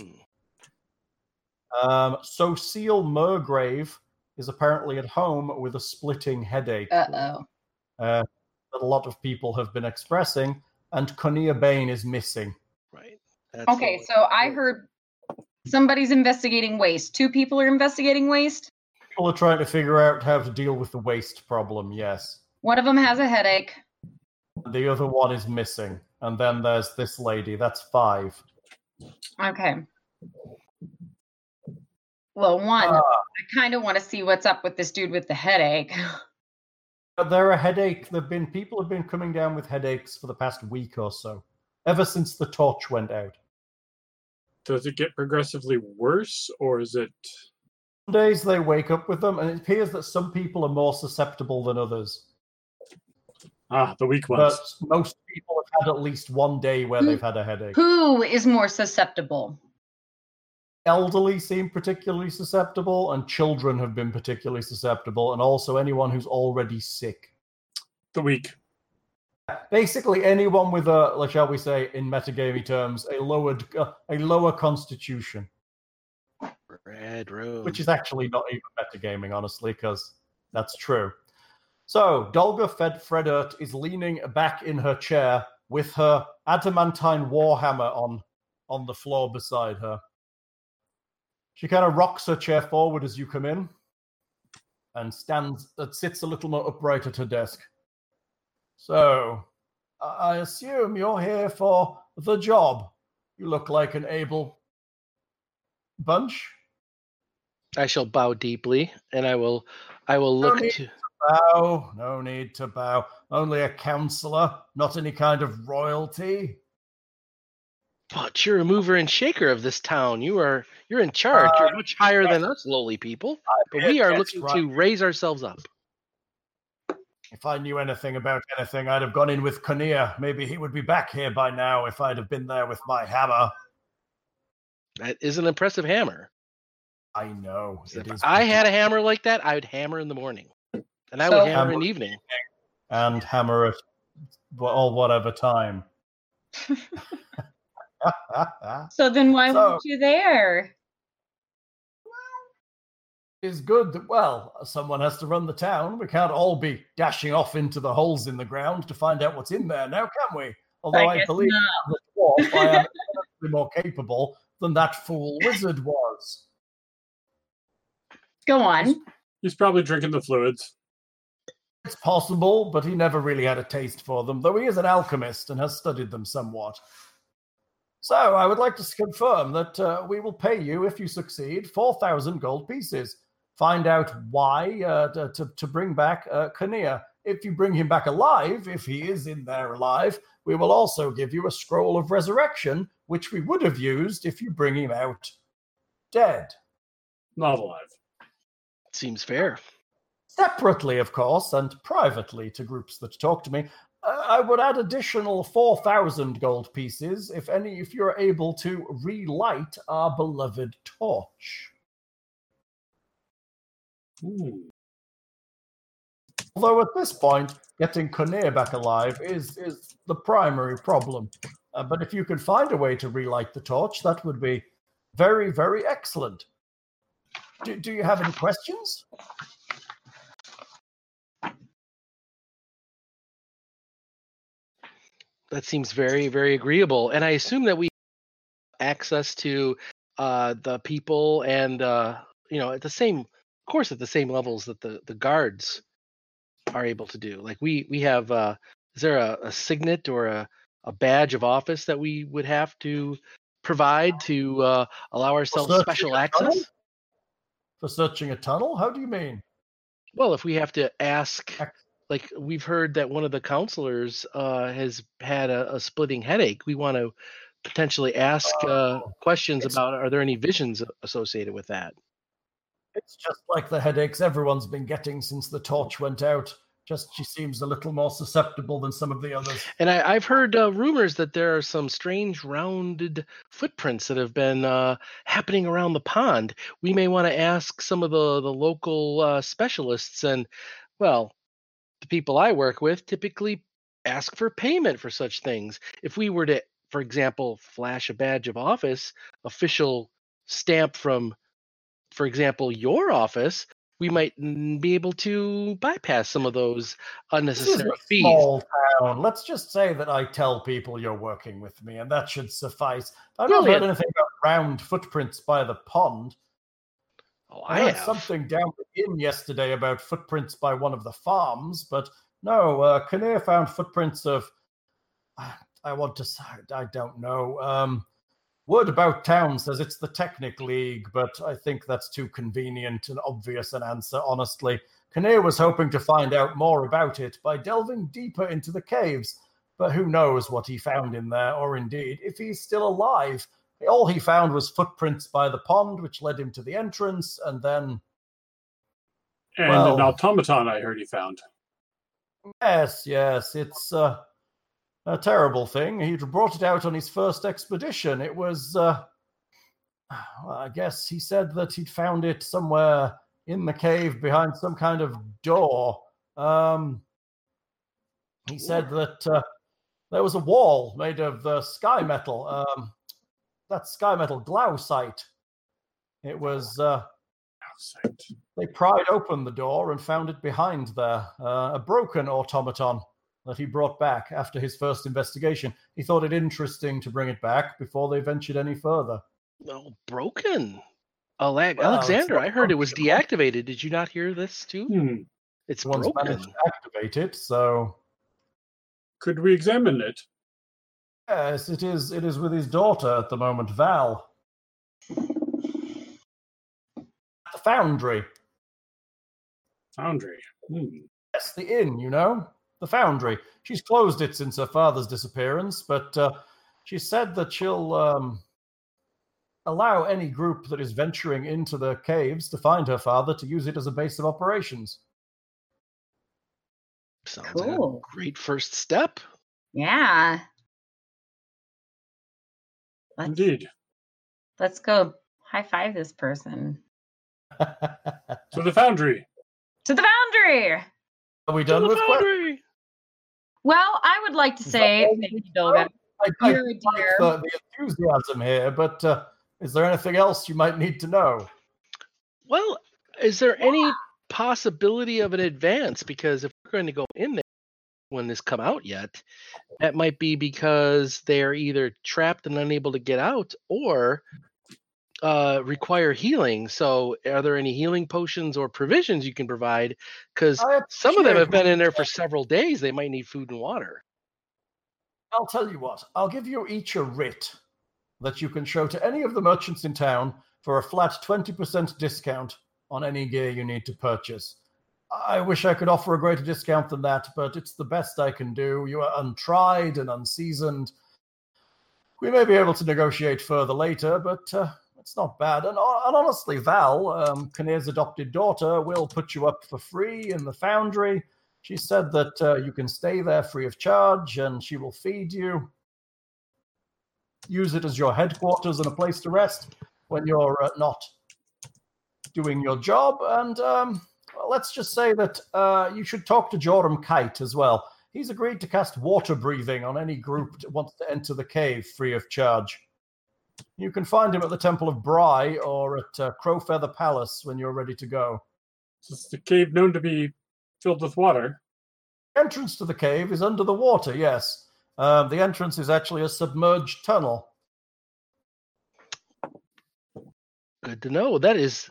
Um, so Seal Murgrave is apparently at home with a splitting headache. Uh oh. uh, that a lot of people have been expressing, and Khonnir Baine is missing. Right. That's Okay, so I heard somebody's investigating waste. Two people are investigating waste. People are trying to figure out how to deal with the waste problem, yes. One of them has a headache. The other one is missing. And then there's this lady. That's five. Okay. Well, one, Ah. I kind of want to see what's up with this dude with the headache. But there are a headache. There've been people have been coming down with headaches for the past week or so, ever since the torch went out. Does it get progressively worse, or is it? Some days they wake up with them, and it appears that some people are more susceptible than others. Ah, the weak ones. But ones. most people have had at least one day where they've had a headache. Who is more susceptible? Elderly seem particularly susceptible, and children have been particularly susceptible, and also anyone who's already sick. The weak. Basically, anyone with a, like, shall we say, in metagamey terms, a lowered, uh, a lower constitution, Red room. which is actually not even metagaming, honestly, because that's true. So, Dolga Fed Fredert is leaning back in her chair with her adamantine warhammer on on the floor beside her. She kind of rocks her chair forward as you come in and stands uh, sits a little more upright at her desk. So, I assume you're here for the job. You look like an able bunch. I shall bow deeply, and I will. I will look No need. to. Bow. No need to bow. Only a counselor, not any kind of royalty. But you're a mover and shaker of this town. You are. You're in charge. Uh, you're much higher than us lowly people. But we are looking right. to raise ourselves up. If I knew anything about anything, I'd have gone in with Khonnir. Maybe he would be back here by now if I'd have been there with my hammer. That is an impressive hammer. I know. It If is I had a hammer like that, I would hammer in the morning, and I So- would hammer in the evening. and hammer at wh- all whatever time. So then why So- weren't you there? is good that well someone has to run the town we can't all be dashing off into the holes in the ground to find out what's in there now can we although i, guess believe not. the dwarf i am more capable than that fool wizard was Go on. He's probably drinking the fluids. it's possible but he never really had a taste for them though he is an alchemist and has studied them somewhat so i would like to confirm that uh, we will pay you if you succeed 4000 gold pieces find out why uh, to, to, to bring back uh, Khonnir. If you bring him back alive, if he is in there alive, we will also give you a scroll of resurrection, which we would have used if you bring him out dead. Not alive. Seems fair. Separately, of course, and privately to groups that talk to me. I would add additional 4,000 gold pieces if any if you're able to relight our beloved torch. Ooh. Although at this point, getting Khonnir back alive is is the primary problem. Uh, but if you could find a way to relight the torch, that would be very, very excellent. Do, do you have any questions? That seems very, very agreeable. And I assume that we access to uh, the people and uh, you know at the same, of course, at the same levels that the the guards are able to do. Like we we have. Uh, is there a, a signet or a a badge of office that we would have to provide to uh, allow ourselves special access? For searching a tunnel? How do you mean? Well, if we have to ask, Ac- like we've heard that one of the counselors uh, has had a, a splitting headache, we want to potentially ask uh, Oh, questions it's- about are there any visions associated with that? It's just like the headaches everyone's been getting since the torch went out. Just she seems a little more susceptible than some of the others. And I, I've heard uh, rumors that there are some strange rounded footprints that have been uh, happening around the pond. We may want to ask some of the the local uh, specialists, and well, the people I work with typically ask for payment for such things. If we were to, for example, flash a badge of office, official stamp from, for example, your office, we might be able to bypass some of those unnecessary fees. small town. Let's just say that I tell people you're working with me, and that should suffice. I've not heard anything about round footprints by the pond. Oh, I I heard have. something down the inn yesterday about footprints by one of the farms, but no, uh, Khonnir found footprints of. I want to say, I don't know. Um, Word about town says it's the Technic League, but I think that's too convenient and obvious an answer, honestly. Khonnir was hoping to find out more about it by delving deeper into the caves, but who knows what he found in there, or indeed if he's still alive. All he found was footprints by the pond, which led him to the entrance, and then And Well- an automaton I heard he found. Yes, yes, it's uh, a terrible thing. He'd brought it out on his first expedition. It was, uh, I guess he said that he'd found it somewhere in the cave behind some kind of door. Um, he said that uh, there was a wall made of uh, sky metal. Um, that sky metal glaucite. It was. Uh, they pried open the door and found it behind there, uh, a broken automaton that he brought back after his first investigation. He thought it interesting to bring it back before they ventured any further. Oh, broken. Ale- Well, Alexander, I heard it was deactivated. Did you not hear this too? Hmm. It's Once broken. managed to activate it, so Could we examine it? Yes, it is. It is with his daughter at the moment, Val. The foundry. Foundry. Hmm. Yes, the inn, you know, the foundry. She's closed it since her father's disappearance, but uh, she said that she'll um, allow any group that is venturing into the caves to find her father to use it as a base of operations. Sounds Cool. like a great first step. Yeah. Let's, Indeed. let's go high five this person. to the foundry. To the foundry. Are we To done the with questions? boundary. Well, I would like to Is say thank you you, Dolga. I, I You're a dear. the, the enthusiasm here, but uh, is there anything else you might need to know? Well, is there any possibility of an advance? Because if we're going to go in there when this come out yet, that might be because they're either trapped and unable to get out or uh, require healing. So, are there any healing potions or provisions you can provide? Because I some of them have been in there for several days. They might need food and water. I'll tell you what, I'll give you each a writ that you can show to any of the merchants in town for a flat 20% discount on any gear you need to purchase. I wish I could offer a greater discount than that, but it's the best I can do. You are untried and unseasoned. We may be able to negotiate further later, but uh, it's not bad. And, uh, and honestly, Val, um, Khonnir's adopted daughter, will put you up for free in the foundry. She said that uh, you can stay there free of charge and she will feed you. Use it as your headquarters and a place to rest when you're uh, not doing your job. And um, let's just say that uh, you should talk to Joram Kite as well. He's agreed to cast water breathing on any group that wants to enter the cave free of charge. You can find him at the Temple of Brigh or at uh, Crowfeather Palace when you're ready to go. Is the cave known to be filled with water? entrance to the cave is under the water, yes. Um, the entrance is actually a submerged tunnel. Good to know. That is,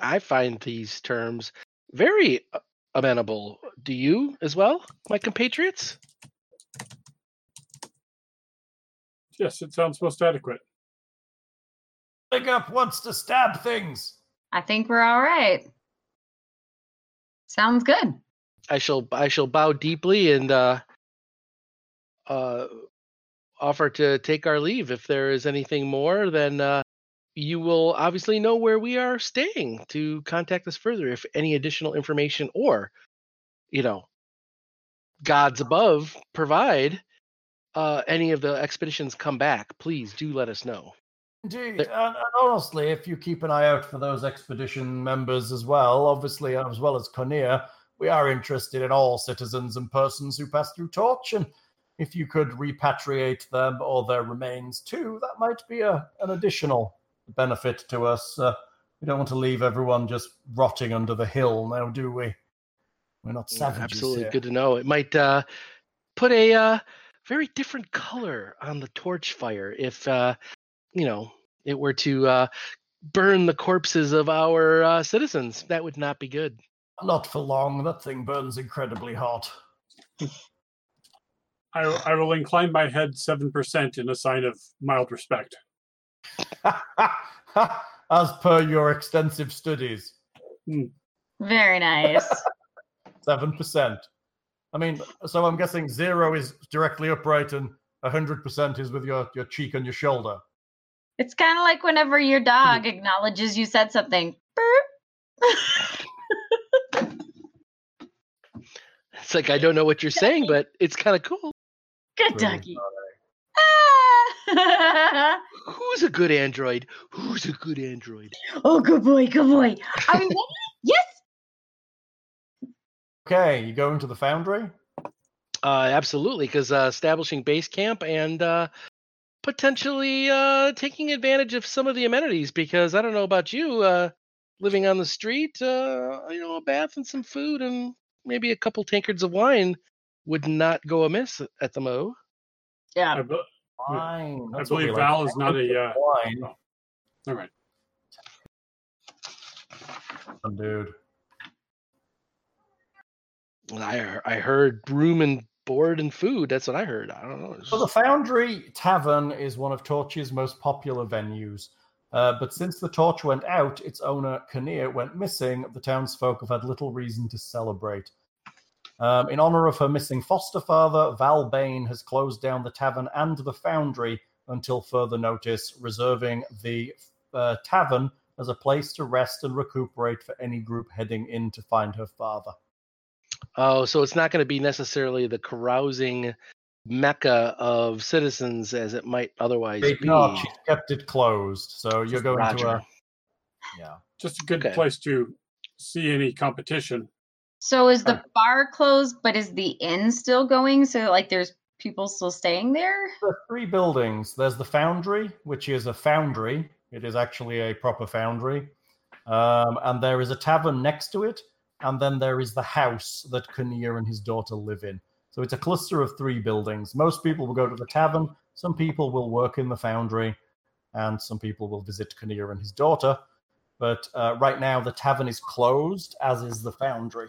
I find these terms very uh, amenable. Do you as well, my compatriots? Yes, it sounds most adequate. Big Up wants to stab things. I think we're all right. Sounds good. I shall I shall bow deeply and uh, uh, offer to take our leave. If there is anything more, then uh, you will obviously know where we are staying to contact us further if any additional information or, you know, gods above provide uh, any of the expeditions come back. Please do let us know. Indeed, and, and honestly, if you keep an eye out for those expedition members as well, obviously, as well as Khonnir, we are interested in all citizens and persons who pass through Torch, and if you could repatriate them or their remains too, that might be a, an additional benefit to us. Uh, we don't want to leave everyone just rotting under the hill now, do we? We're not Yeah, Absolutely here. good to know. It might uh, put a uh, very different color on the torch fire if uh, you know it were to uh, burn the corpses of our uh, citizens. That would not be good. Not for long. That thing burns incredibly hot. I, I will incline my head 7% in a sign of mild respect. As per your extensive studies. Very nice. Seven percent. I mean, so I'm guessing zero is directly upright and hundred percent is with your, your cheek on your shoulder. it's kind of like whenever your dog acknowledges you said something. It's like I don't know what you're saying, but it's kind of cool. Good Really doggy. sorry. Ah. Who's a good android? Who's a good android? oh, good boy, good boy. Are we ready? yes. Okay, you go into the foundry. Uh, absolutely, because uh, establishing base camp and uh, potentially uh, taking advantage of some of the amenities. Because I don't know about you, uh, living on the street, uh, you know, a bath and some food and maybe a couple tankards of wine would not go amiss at the Mo. Yeah. I, be- Fine. I that's what we believe like. Val is not a. Uh, Wine. all right. dude. And I I heard room and board and food. That's what I heard. I don't know. It's So the Foundry Tavern is one of Torch's most popular venues. Uh, but since the torch went out, its owner, Khonnir, went missing, the townsfolk have had little reason to celebrate. Um, in honor of her missing foster father, Val Baine has closed down the tavern and the foundry until further notice, reserving the uh, tavern as a place to rest and recuperate for any group heading in to find her father. Oh, so it's not going to be necessarily the carousing mecca of citizens as it might otherwise They be. not, she's kept it closed, so you're going to a yeah. Just a good Okay. place to see any competition. So is the bar closed, but is the inn still going? So like there's people still staying there? There are three buildings. There's the foundry, which is a foundry. It is actually a proper foundry. Um, and there is a tavern next to it. And then there is the house that Khonnir and his daughter live in. So it's a cluster of three buildings. Most people will go to the tavern. Some people will work in the foundry. And some people will visit Khonnir and his daughter. But uh, right now, the tavern is closed, as is the foundry,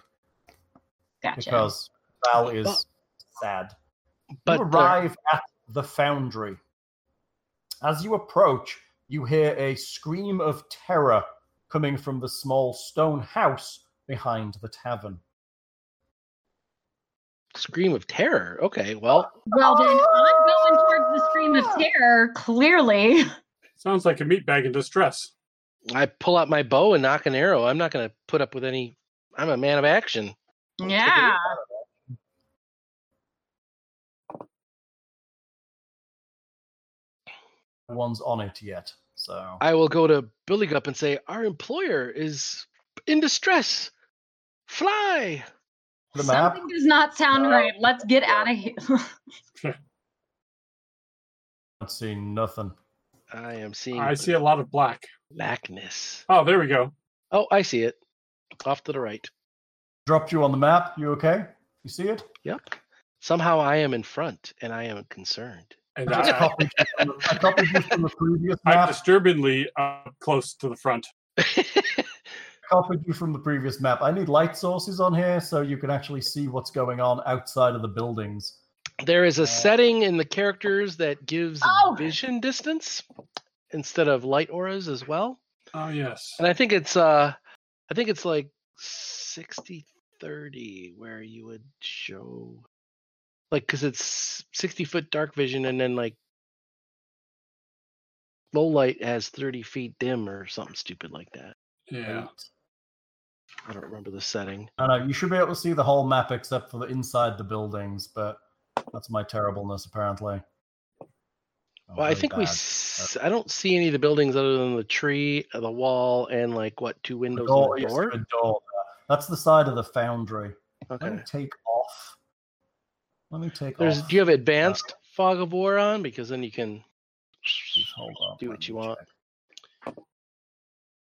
Gotcha. because Val is But- sad But you arrive at the foundry. As you approach, you hear a scream of terror coming from the small stone house behind the tavern. scream of terror. Okay, well, well then I'm going towards the scream of terror, clearly. Sounds like a meatbag in distress. I pull out my bow and knock an arrow. I'm not going to put up with any. I'm a man of action. Yeah. No one's on it yet. So I will go to Billy Gup and say, "Our employer is in distress. Fly!" the map. Something does not sound right. Let's get out of here. Not seeing nothing. I am seeing I see a lot of black. blackness. Oh, there we go. Oh, I see it. Off to the right. Dropped you on the map. You okay? You see it? Yep. Somehow I am in front, and I am concerned. And I, just I, copied you from the, I copied you from the previous I'm disturbingly uh, close to the front. copied you from the previous map. I need light sources on here so you can actually see what's going on outside of the buildings. there is a setting in the characters that gives Oh! vision distance instead of light auras as well. Oh, yes. And I think it's uh I think it's like 60 30 where you would show like cuz it's 60 foot dark vision and then like low light has 30 feet dim or something stupid like that. Yeah. I don't remember the setting. I know you should be able to see the whole map except for the inside the buildings, but that's my terribleness apparently. Oh, Well, I think we. bad. S- I don't see any of the buildings other than the tree, uh, the wall, and like what two The windows door, and a yes, door. That's the side of the foundry. Let Okay. me take off. Let me take There's. off. Do you have advanced fog of war on? Because then you can. Hold on. do what you want. check.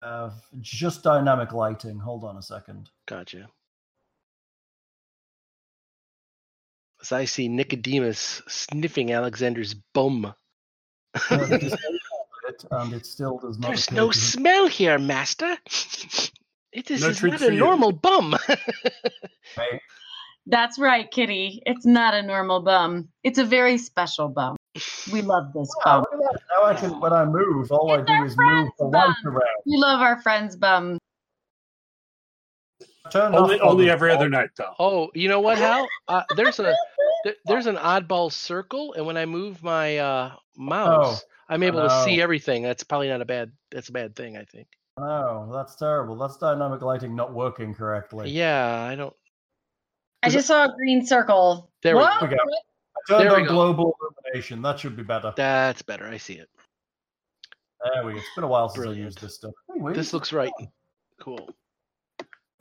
Uh, just dynamic lighting. Hold on a second. Gotcha. As I see Nicodemus sniffing Alexander's bum. It disabled it, and it still does not. There's no smell here, master. It is No is not for a you. normal bum. Right. That's right, Kitty. It's not a normal bum. It's a very special bum. We love this Wow, bum. look at that. Now I can, when I move, all I do is move the light bum. around. We love our friend's bum. Turn Only only the- every other night though. oh, you know what, Hal? Uh, there's a there- there's an oddball circle, and when I move my uh, mouse, I'm able to see everything. That's probably not a bad. That's a bad thing, I think. No, that's terrible. That's dynamic lighting not working correctly. Yeah, I don't. I just saw a green circle. There we What? go. I turned There on go. global illumination. That should be better. That's better. I see it. There we go. It's been a while since I used this stuff. Hey, where This looks right. Cool.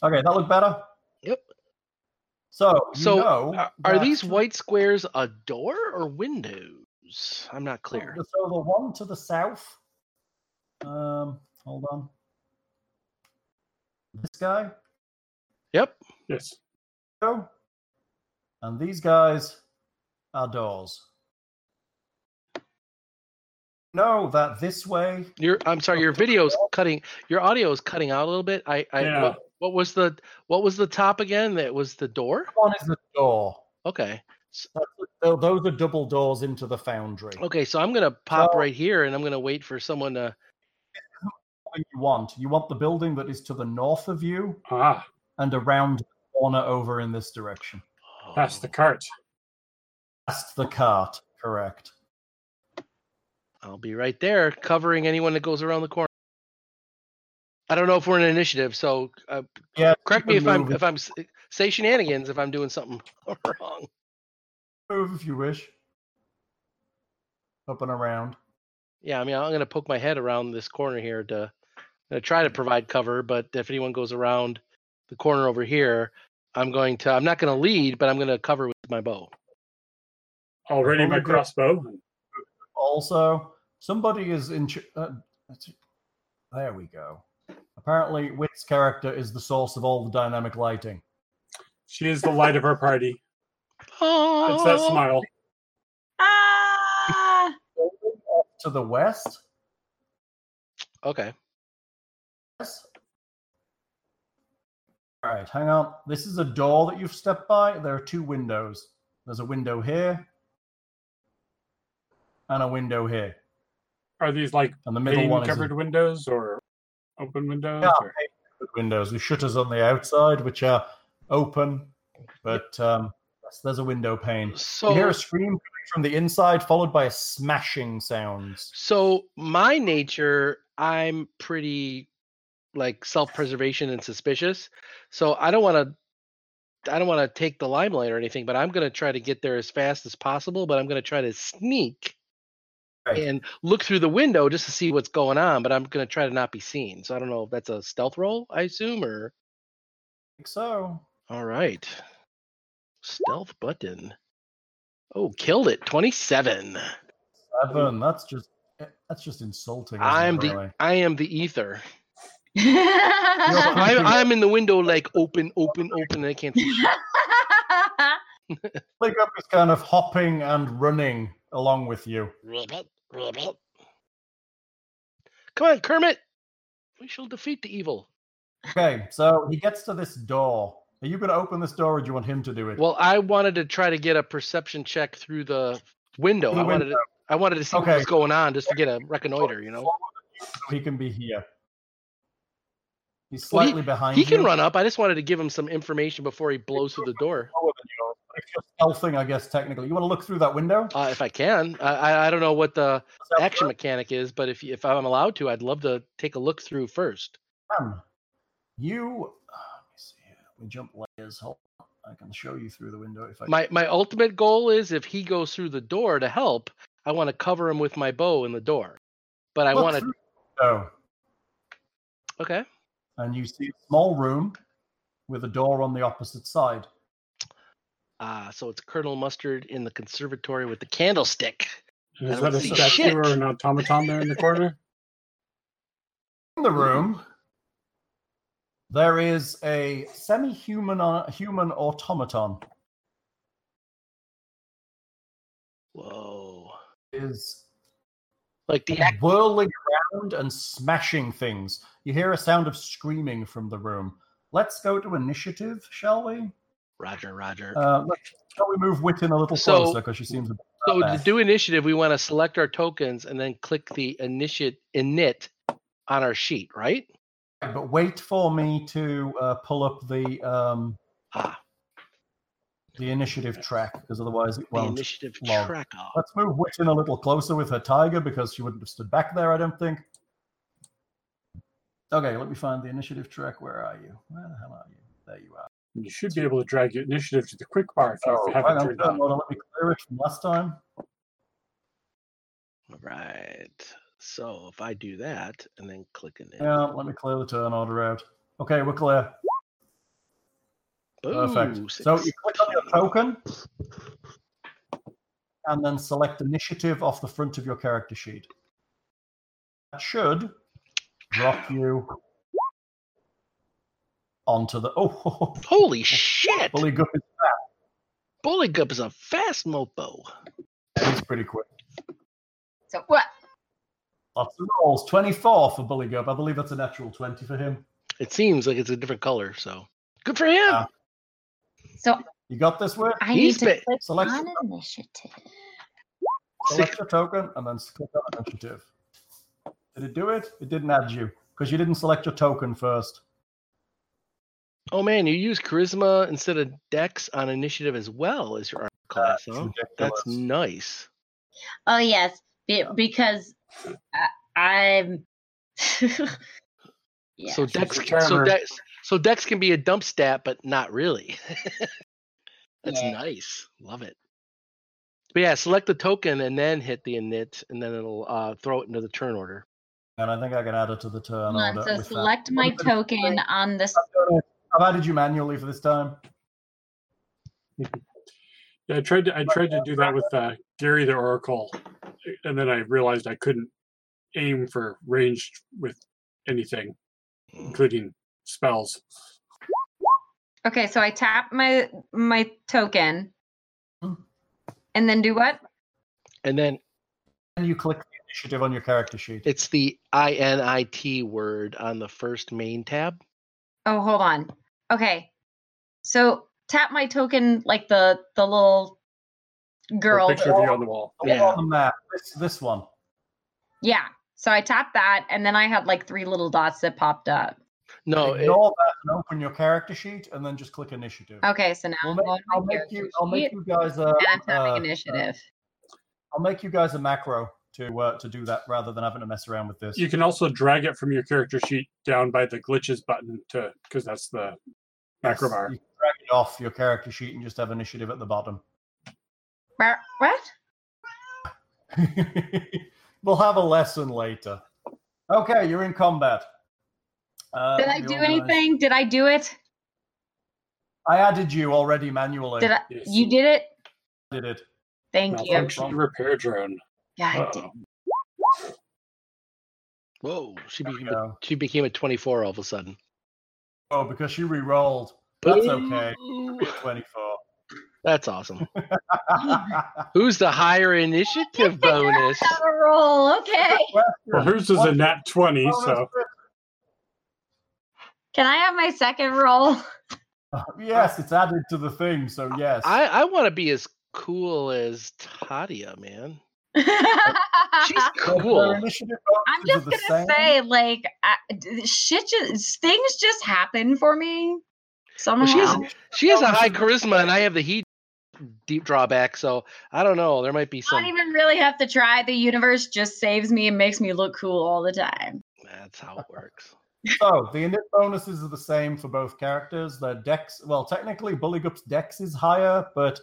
Okay, that look better. Yep. So, you So, know Are, are that- these white squares a door or windows? I'm not clear. So the one to the south. Um, hold on. This guy. Yep. Yes. Go. And these guys are doors. No, that this way. Your I'm sorry, your video's cutting your audio is cutting out a little bit. I, I Yeah. what, what was the what was the top again? That was the door? One is the door. Okay. That's, tho- those are double doors into the foundry. Okay, so I'm gonna pop So- right here and I'm gonna wait for someone to What you want? You want the building that is to the north of you Ah, and around the corner over in this direction. that's the cart. That's the cart. Correct. I'll be right there covering anyone that goes around the corner. I don't know if we're in an initiative, so uh, Yeah. correct me if I'm if I'm say shenanigans if I'm doing something wrong. move if you wish. Up and around. Yeah, I mean I'm gonna poke my head around this corner here to, to try to provide cover, but if anyone goes around the corner over here, I'm going to I'm not gonna lead, but I'm gonna cover with my bow. Already my crossbow. Also, somebody is in. ch- Uh, there we go. Apparently, Wit's character is the source of all the dynamic lighting. She is the light of our party. It's that smile. Ah! To the west. Okay. Yes. All right, hang on. This is a door that you've stepped by. There are two windows. There's a window here and a window here. Are these like And the middle pane one is a covered windows or open windows? Yeah, or- windows with shutters on the outside, which are open. But um, yes, there's a window pane. So... you hear a scream coming from the inside, followed by a smashing sounds. so my nature, I'm pretty like self-preservation and suspicious. So I don't want to I don't want to take the limelight or anything, but I'm going to try to get there as fast as possible, but I'm going to try to sneak Right. and look through the window just to see what's going on, but I'm going to try to not be seen. So I don't know if that's a stealth roll, I assume or I think so. All right. Stealth button. Oh, killed it. 27. Seven. That's just eh, that's just insulting. I'm it, the really? I am the ether. You're I'm, I'm in the window like open, open, open, and I can't see shit. Jacob is kind of hopping and running along with you. Ribbit, ribbit. Come on, Kermit. We shall defeat the evil. Okay, so he gets to this door. Are you going to open this door, or do you want him to do it? Well, I wanted to try to get a perception check through the window. Through I the wanted to. I wanted to see Okay. what was going on just to get a reconnoiter, you know. So he can be here. He's Well, slightly behind He you. can run up. I just wanted to give him some information before he blows through the door. lower than yours. But if you're stealthing, I guess technically. You want to look through that window? Uh, if I can, I, I I don't know what the action check? mechanic is, but if if I'm allowed to, I'd love to take a look through first. Um, You. uh, Let me see here. We jump layers. Hold on. I can show you through the window if I. My my ultimate goal is if he goes through the door to help, I want to cover him with my bow in the door. But I want to. through the window, Okay. And you see a small room with a door on the opposite side. Ah, so it's Colonel Mustard in the conservatory with the candlestick. And is that a statue shit. or an automaton there in the corner? In the room, there is a semi-human uh, human automaton. Whoa. Is Like the act- whirling around and smashing things. You hear a sound of screaming from the room. Let's go to initiative, shall we? Roger, Roger. Uh, let's, shall we move Witten a little So- closer because she seems so to do initiative, we want to select our tokens and then click the initiate init on our sheet, right? But wait for me to uh, pull up the um, Ah, the initiative track because otherwise it won't. initiative log. track off. Let's move Witten a little closer with her tiger because she wouldn't have stood back there, I don't think. Okay, let me find the initiative track. Where are you? Where the hell are you? There you are. You should be able to drag your initiative to the quick bar if you Oh, haven't it on, hold on. on, let me clear it from last time. All right. So if I do that and then click init. Yeah, let me clear the turn order out. Okay, we're clear. Perfect. Ooh, So you click on your token and then select initiative off the front of your character sheet. That should drop you onto the. Oh, Holy shit! Bully Gup is Bully Gup is a fast mopo. he's pretty quick. So what? Lots of rolls. 24 for Bully Gup. I believe that's a natural 20 for him. It seems like it's a different color, so good for him. Ah. So You got this word? I need to click Select- on initiative. Select your token and then click on initiative. Did it do it? It didn't add you because you didn't select your token first. Oh man, you use charisma instead of dex on initiative as well as your armor class, That's huh? That's nice. Oh yes, be- because I, I'm. yeah. So dex, so dex, so dex can be a dump stat, but not really. That's Yeah. nice. Love it. But yeah, select the token and then hit the init, and then it'll uh, throw it into the turn order. And I think I can add it to the turn on, order. so with that. select my What is it? token on this. I've added you manually for this time. Yeah, I tried to I tried to do that with uh, Gary the Oracle, and then I realized I couldn't aim for ranged with anything, Mm. including spells. Okay, so I tap my my token, and then do what? And then And you click the initiative on your character sheet. it's the init word on the first main tab. Oh, hold on. Okay, so tap my token like the the little Or girl. picture of you on the wall. The one Yeah. on the map. This, this one. Yeah. So I tapped that, and then I had like three little dots that popped up. No, it, Ignore that and open your character sheet, and then just click initiative. Okay, so now We'll I'm make, going to I'll make you. I'll make you guys a. and I'm uh, initiative. I'll make you guys a macro to uh, to do that rather than having to mess around with this. You can also drag it from your character sheet down by the glitches button to because that's the macro bar. You can drag it off your character sheet and just have initiative at the bottom. Wha- What? we'll have a lesson later. Okay, you're in combat. Uh, Did I do organized- anything? Did I do it? I added you already manually. Did I? Yes. You did it. did it. Thank you. Malfunction repair drone. Yeah, I did. Uh-oh. whoa, she became a, she became a 24 all of a sudden. Oh, because she re-rolled. That's okay. 24. That's awesome. Who's the higher initiative bonus? Got a roll. Okay. Well, hers is a nat twenty, Oh, so Can I have my second roll? Uh, yes, it's added to the thing, so yes. I, I want to be as cool as Tatia, man. She's cool. I'm just gonna same. say, like, I, d- shit, just things just happen for me somehow. Well, she has she has a high charisma, and I have the heat. deep drawback. So I don't know. There might be some. I don't even really have to try. The universe just saves me and makes me look cool all the time. That's how it works. So the init bonuses are the same for both characters. Their dex, well, technically Bullygup's dex is higher, but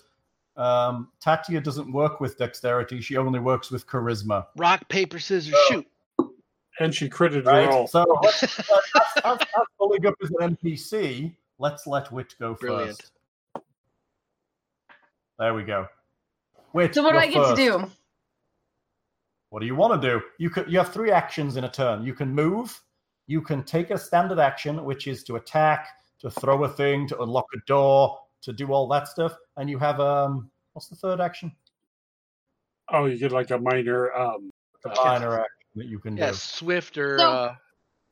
um, Tatia doesn't work with dexterity. She only works with charisma. Rock, paper, scissors, Oh. shoot. And she critted her Right. roll. So let's, as, as, as Bullygup is an NPC, let's let Wit go Brilliant. first. There we go. Wit. So what do I get first. to do? What do you want to do? You could you have three actions in a turn. You can move, you can take a standard action, which is to attack, to throw a thing, to unlock a door, to do all that stuff, and you have um what's the third action? Oh, you get like a minor. Um, A uh, minor action that you can Yeah, do. Swift or So- uh,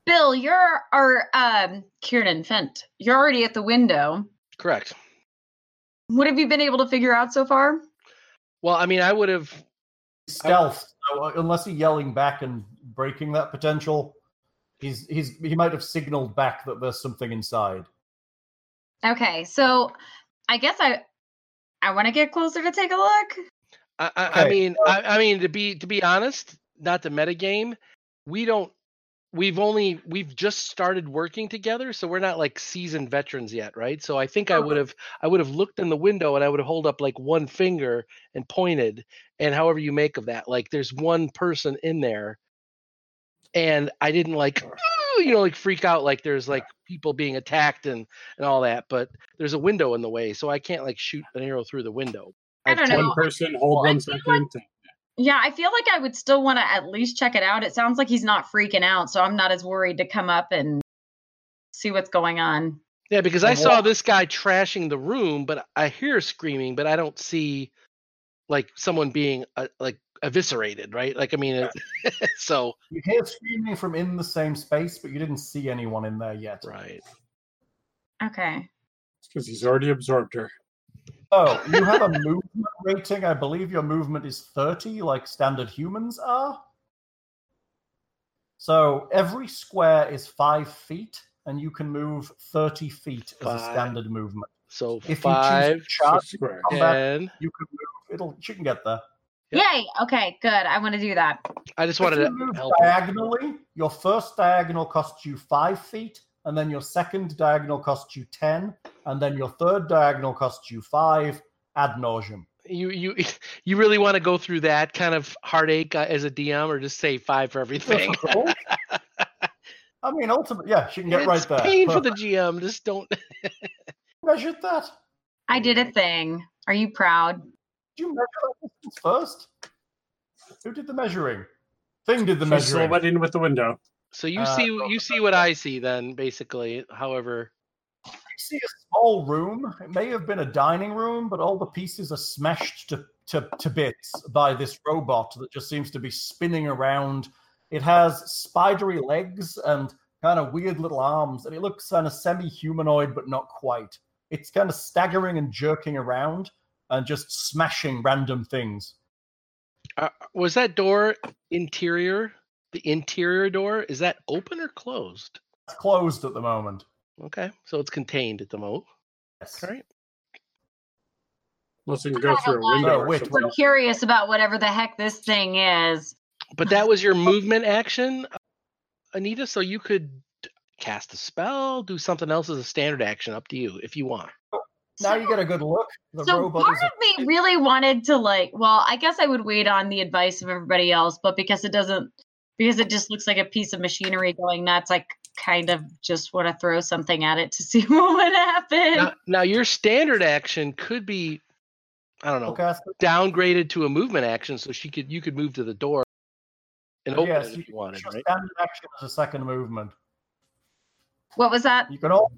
Bill, you're or um Kieran Fent. You're already at the window. correct. What have you been able to figure out so far? Well, I mean, I would have. Stealth. So uh, unless he's yelling back and breaking that potential, he's he's he might have signaled back that there's something inside. Okay, so I guess I I want to get closer to take a look. I, I, I Okay, mean, I, I mean to be to be honest, not the metagame. We don't. We've only we've just started working together, so we're not like seasoned veterans yet, right? So I think I uh-huh. would have I would have looked in the window and I would have hold up like one finger and pointed, and however you make of that, like there's one person in there, and I didn't like you know like freak out like there's like people being attacked and and all that, but there's a window in the way, so I can't like shoot an arrow through the window. I have don't know. one person, hold Well, I one feel second. Yeah, I feel like I would still want to at least check it out. It sounds like he's not freaking out, so I'm not as worried to come up and see what's going on. Yeah, because I saw this guy trashing the room, but I hear screaming, but I don't see like someone being uh, like eviscerated, right? Like I mean, it, so You hear screaming from in the same space, but you didn't see anyone in there yet. right. Okay. because he's already absorbed her. Oh, you have a movement rating. I believe your movement is 30, like standard humans are. So every square is five feet, and you can move 30 feet as a standard movement. So If five, you choose to charge, Square. combat, ten. you can move. It'll. You can get there. Yep. Yay. Okay, good. I want to do that. I just If wanted you to move help. diagonally, your first diagonal costs you five feet, and then your second diagonal costs you ten, and then your third diagonal costs you five ad nauseum. You you you really want to go through that kind of heartache uh, as a DM, or just say five for everything? I mean, ultimately, yeah, she can get it's right there. pain for the GM. Just don't. measured that. I did a thing. Are you proud? Did you measure that distance first? Who did the measuring? Thing did the She's measuring. silhouetted with the window. So you Uh, see you see what I see then, basically. However, I see a small room. It may have been a dining room, but all the pieces are smashed to, to, to bits by this robot that just seems to be spinning around. It has spidery legs and kind of weird little arms, and it looks kind of semi humanoid, but not quite. It's kind of staggering and jerking around and just smashing random things. uh, was that door interior? The interior door is that open or closed? It's closed at the moment. Okay, so it's contained at the moment. Yes. All right. Unless you can go through a window or wait. I'm curious about whatever the heck this thing is. But that was your movement action, Anita. So you could cast a spell, do something else as a standard action. Up to you if you want. Now you get a good look. The so robot part is a of me really wanted to like well i guess i would wait on the advice of everybody else but because it doesn't because it just looks like a piece of machinery going nuts i kind of just want to throw something at it to see what would happen Now, now your standard action could be, I don't know, spellcaster. downgraded to a movement action, so she could you could move to the door and open Yes, it if you wanted, right? standard action as a second movement. What was that You can all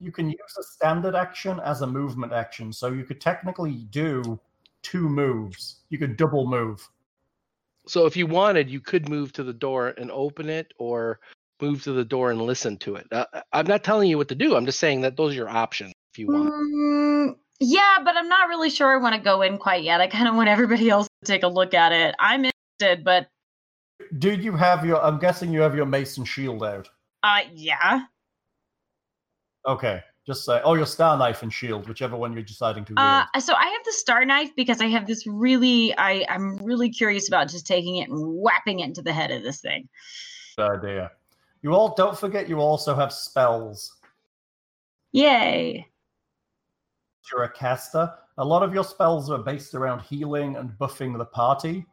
you can use a standard action as a movement action, so you could technically do two moves. You could double move. So if you wanted, you could move to the door and open it, or move to the door and listen to it. Uh, I'm not telling you what to do. I'm just saying that those are your options if you want. Mm, yeah but i'm not really sure i want to go in quite yet i kind of want everybody else to take a look at it i'm interested but Do you have your? I'm guessing you have your mason shield out. uh yeah Okay. Just say, oh, your star knife and shield, whichever one you're deciding to. Uh, so I have the star knife because I have this really, I, I'm really curious about just taking it and whapping it into the head of this thing. Good idea. You all don't forget you also have spells. Yay! You're a caster. A lot of your spells are based around healing and buffing the party.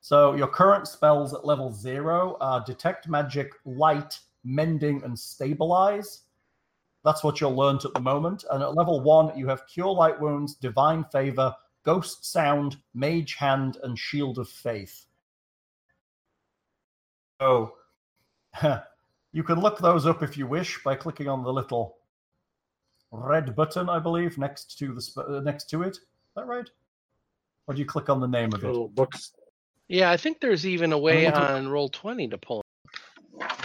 So your current spells at level zero are detect magic, light, mending, and stabilize. That's what you'll learn at the moment. And at level one, you have cure light wounds, divine favor, ghost sound, mage hand, and shield of faith. So you can look those up if you wish by clicking on the little red button, I believe, next to the sp- uh, next to it. Is that right? Or do you click on the name of it? Books. Yeah, I think there's even a way on Roll20 to pull.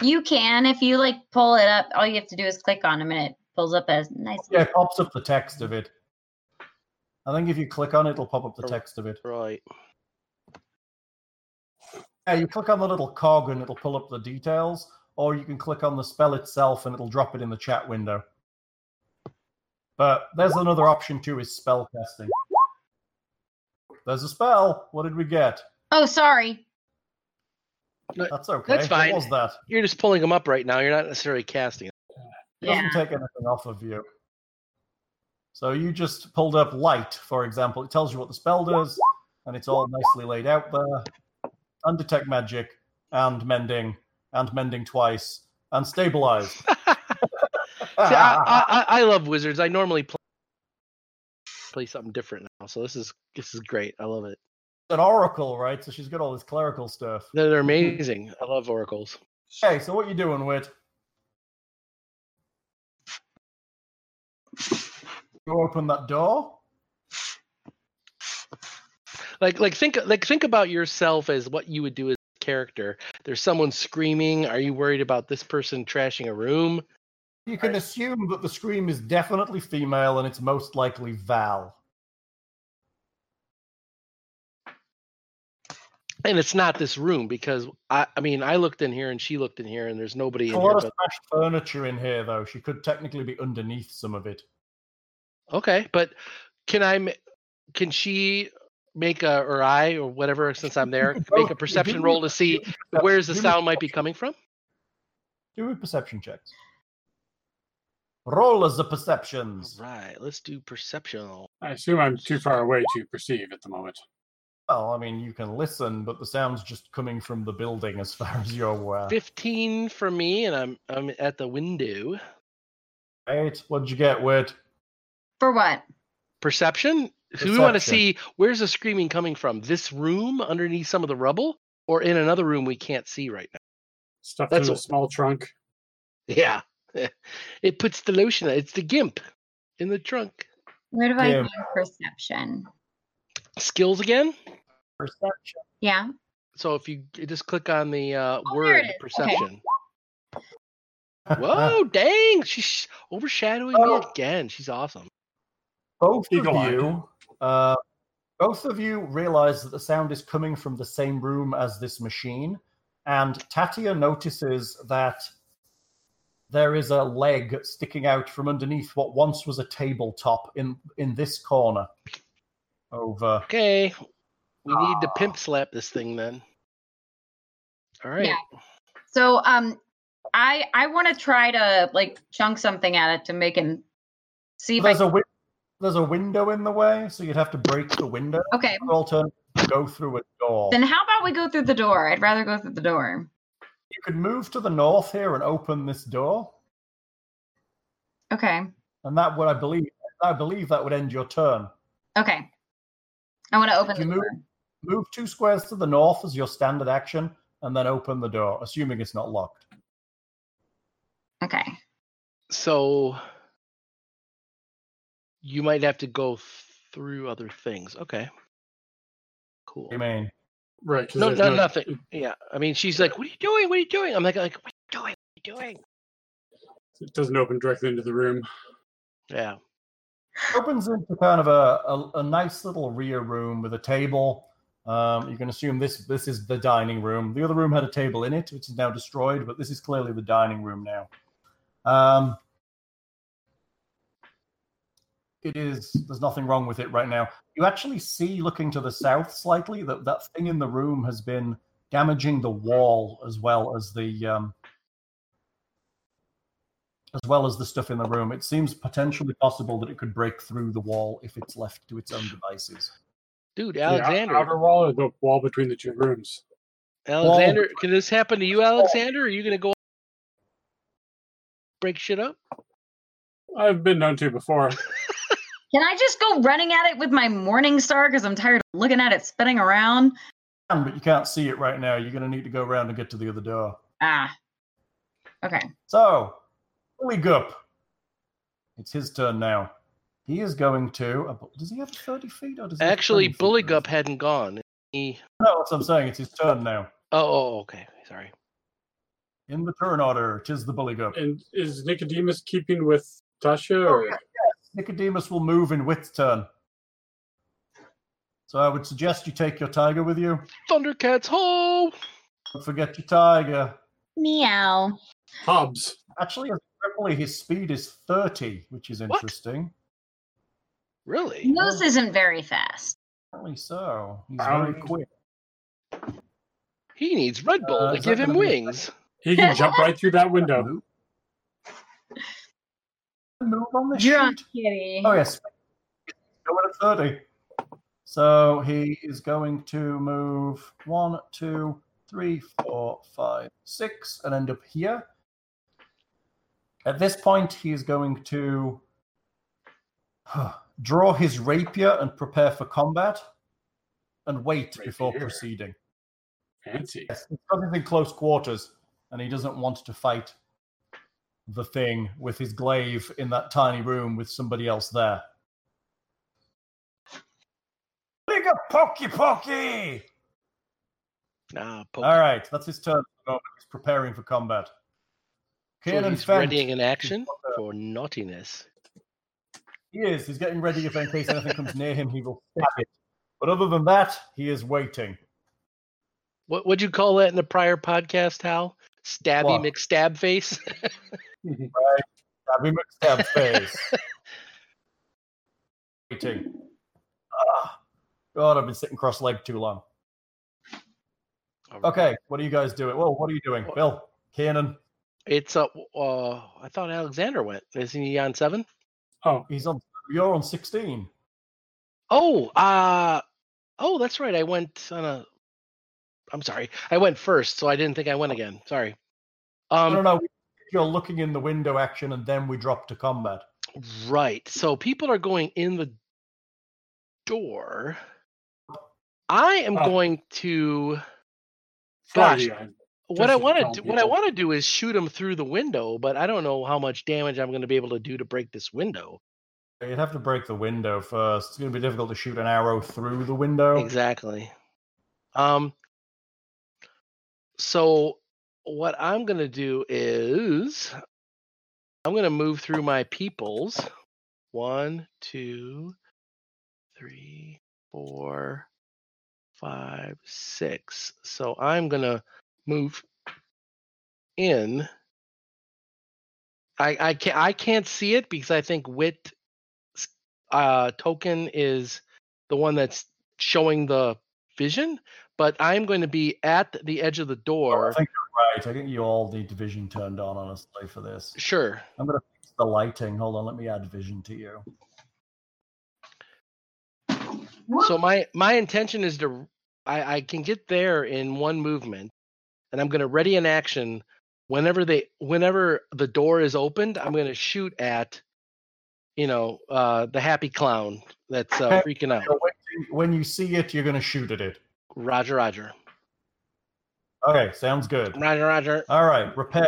You can if you like pull it up. All you have to do is click on them, and it pulls up as nice. Yeah, it pops up the text of it. I think if you click on it, it'll pop up the Oh. text of it. Right. Yeah, you click on the little cog and it'll pull up the details, or you can click on the spell itself and it'll drop it in the chat window. But there's another option too: is spell casting. There's a spell. What did we get? Oh, sorry. That's okay. That's fine. What was that? You're just pulling them up right now. You're not necessarily casting. It Yeah. doesn't take anything off of you. So you just pulled up light, for example. It tells you what the spell does, and it's all nicely laid out there. Undetect magic, and mending, and mending twice, and stabilize. See, I, I, I I love wizards. I normally play play something different now, so this is this is great. I love it. An oracle, right? So she's got all this clerical stuff. They're, they're mm-hmm. amazing. I love oracles. Okay, so what you doing, Wit? You open that door. Like like think like think about yourself as what you would do as a character. There's someone screaming. Are you worried about this person trashing a room? You can assume that the scream is definitely female, and it's most likely Val. And it's not this room because I I mean I looked in here and she looked in here and there's nobody There's in a here. lot of But, furniture in here, though. She could technically be underneath some of it. okay, but can I can she make a or I or whatever since I'm there make a perception roll to see where's the sound might be coming from? Do a perception check. Roll as the perceptions. Right, let's do perception. I assume I'm too far away to perceive at the moment. Well, I mean, you can listen, but the sound's just coming from the building as far as you're aware. 15 for me and I'm I'm at the window. Eight. What'd you get, Wit? For what? Perception? So we want to see where's the screaming coming from? This room underneath some of the rubble or in another room we can't see right now? Stuffed That's in a a- small trunk. Yeah. It puts the lotion. It's the gimp in the trunk. Where do I Yeah. find perception? Skills again? Perception. Yeah. So if you you just click on the uh, Oh, word it is. Okay. perception. Whoa, dang! She's overshadowing Oh. me again. She's awesome. both of Eagle-eyed. you, uh, both of you realize that the sound is coming from the same room as this machine, and Tatia notices that there is a leg sticking out from underneath what once was a tabletop in in this corner. Over. Okay, we need to pimp slap this thing then. All right. Yeah. So um I I want to try to like chunk something at it to make him see if I There's a wi- there's a window in the way, so you'd have to break the window. Okay. Or alternatively, go through a door. Then how about we go through the door? I'd rather go through the door. You could move to the north here and open this door, Okay. and that would, I believe, I believe that would end your turn. Okay. I want to open You the move- door. Move two squares to the north as your standard action, and then open the door, assuming it's not locked. Okay. So you might have to go through other things. Okay. Cool. I mean, Right. 'cause No, there's no, nothing. Yeah. I mean, she's like, "What are you doing? What are you doing?" I'm like, "Like, what are you doing? What are you doing?" It doesn't open directly into the room. Yeah. opens into kind of a, a, a nice little rear room with a table. Um, you can assume this this is the dining room. The other room had a table in it, which is now destroyed, but this is clearly the dining room now. Um, it is. There's nothing wrong with it right now. You actually see, looking to the south slightly, that that thing in the room has been damaging the wall as well as the um, as well as the stuff in the room. It seems potentially possible that it could break through the wall if it's left to its own devices. Dude, Alexander. The Alexander, outer wall or the wall between the two rooms? Alexander, can this happen to you, Alexander? Are you gonna go break shit up? I've been known to before. Can I just go running at it with my Morning Star because I'm tired of looking at it spinning around? But you can't see it right now. You're going to need to go around and get to the other door. Ah. Okay. So, Billy Gup. It's his turn now. He is going to. uh, Does he have 30 feet or does he Actually, 20? Bully Gup hadn't gone. He No, that's what I'm saying. It's his turn now. oh, oh okay, sorry. In the turn order, tis the Bully Gup. And is Nicodemus keeping with Tasha? Or Nicodemus will move in Wit's turn. So I would suggest you take your tiger with you. Thundercats home. Don't forget your tiger. Meow. Hobbs? Actually, as Ripley, his speed is 30, which is What? interesting. Really? Moose isn't very fast. Apparently so. He's very quick. He needs Red Bull Uh, to give him gonna be a- wings. He can jump right through that window. Move. Move on the Drunk sheet. kitty. Oh yes, going at thirty. So he is going to move one, two, three, four, five, six, and end up here. At this point, he is going to draw his rapier and prepare for combat, and wait before proceeding. Fancy. Yes, because he's in close quarters, and he doesn't want to fight the thing with his glaive in that tiny room with somebody else there. Big up pokey pokey! Nah, poke. All right, that's his turn. at the moment. He's preparing for combat. So he's Fent, readying an action for naughtiness. He is. He's getting ready if in case anything comes near him, he will stab it. But other than that, he is waiting. What would you call that in the prior podcast, Hal? Stabby What? McStab face. Stab him at stab face. waiting. Ah, God, I've been sitting cross-legged too long. Okay, what are you guys doing? Well, what are you doing, Bill? Kanan, It's uh, uh I thought Alexander went. Isn't he on seven? Oh, he's on. You're on sixteen. Oh, uh oh, that's right. I went on a. I'm sorry. I went first, so I didn't think I went again. Sorry. I Um, don't know. You're looking in the window action, and then we drop to combat. Right. So people are going in the door. I am Oh. going to sorry. Gosh. I'm what I want to do, what I want to do is shoot him through the window, but I don't know how much damage I'm going to be able to do to break this window. You'd have to break the window first. It's going to be difficult to shoot an arrow through the window. Exactly. Um so what I'm going to do is I'm going to move through my peoples. One, two, three, four, five, six. So I'm going to move in. I I can't I can't see it because I think wit uh token is the one that's showing the vision, but I'm going to be at the edge of the Oh, door. I think you're right. I think you all need vision turned on, honestly, for this. Sure. I'm going to fix the lighting. Hold on, let me add vision to you. So my my intention is to I, I can get there in one movement, and I'm going to ready an action whenever they whenever the door is opened. I'm going to shoot at, you know, uh, the happy clown that's uh, freaking out. When, when you see it, you're going to shoot at it. Roger, Roger, Okay, sounds good. Roger, Roger. All right, repair.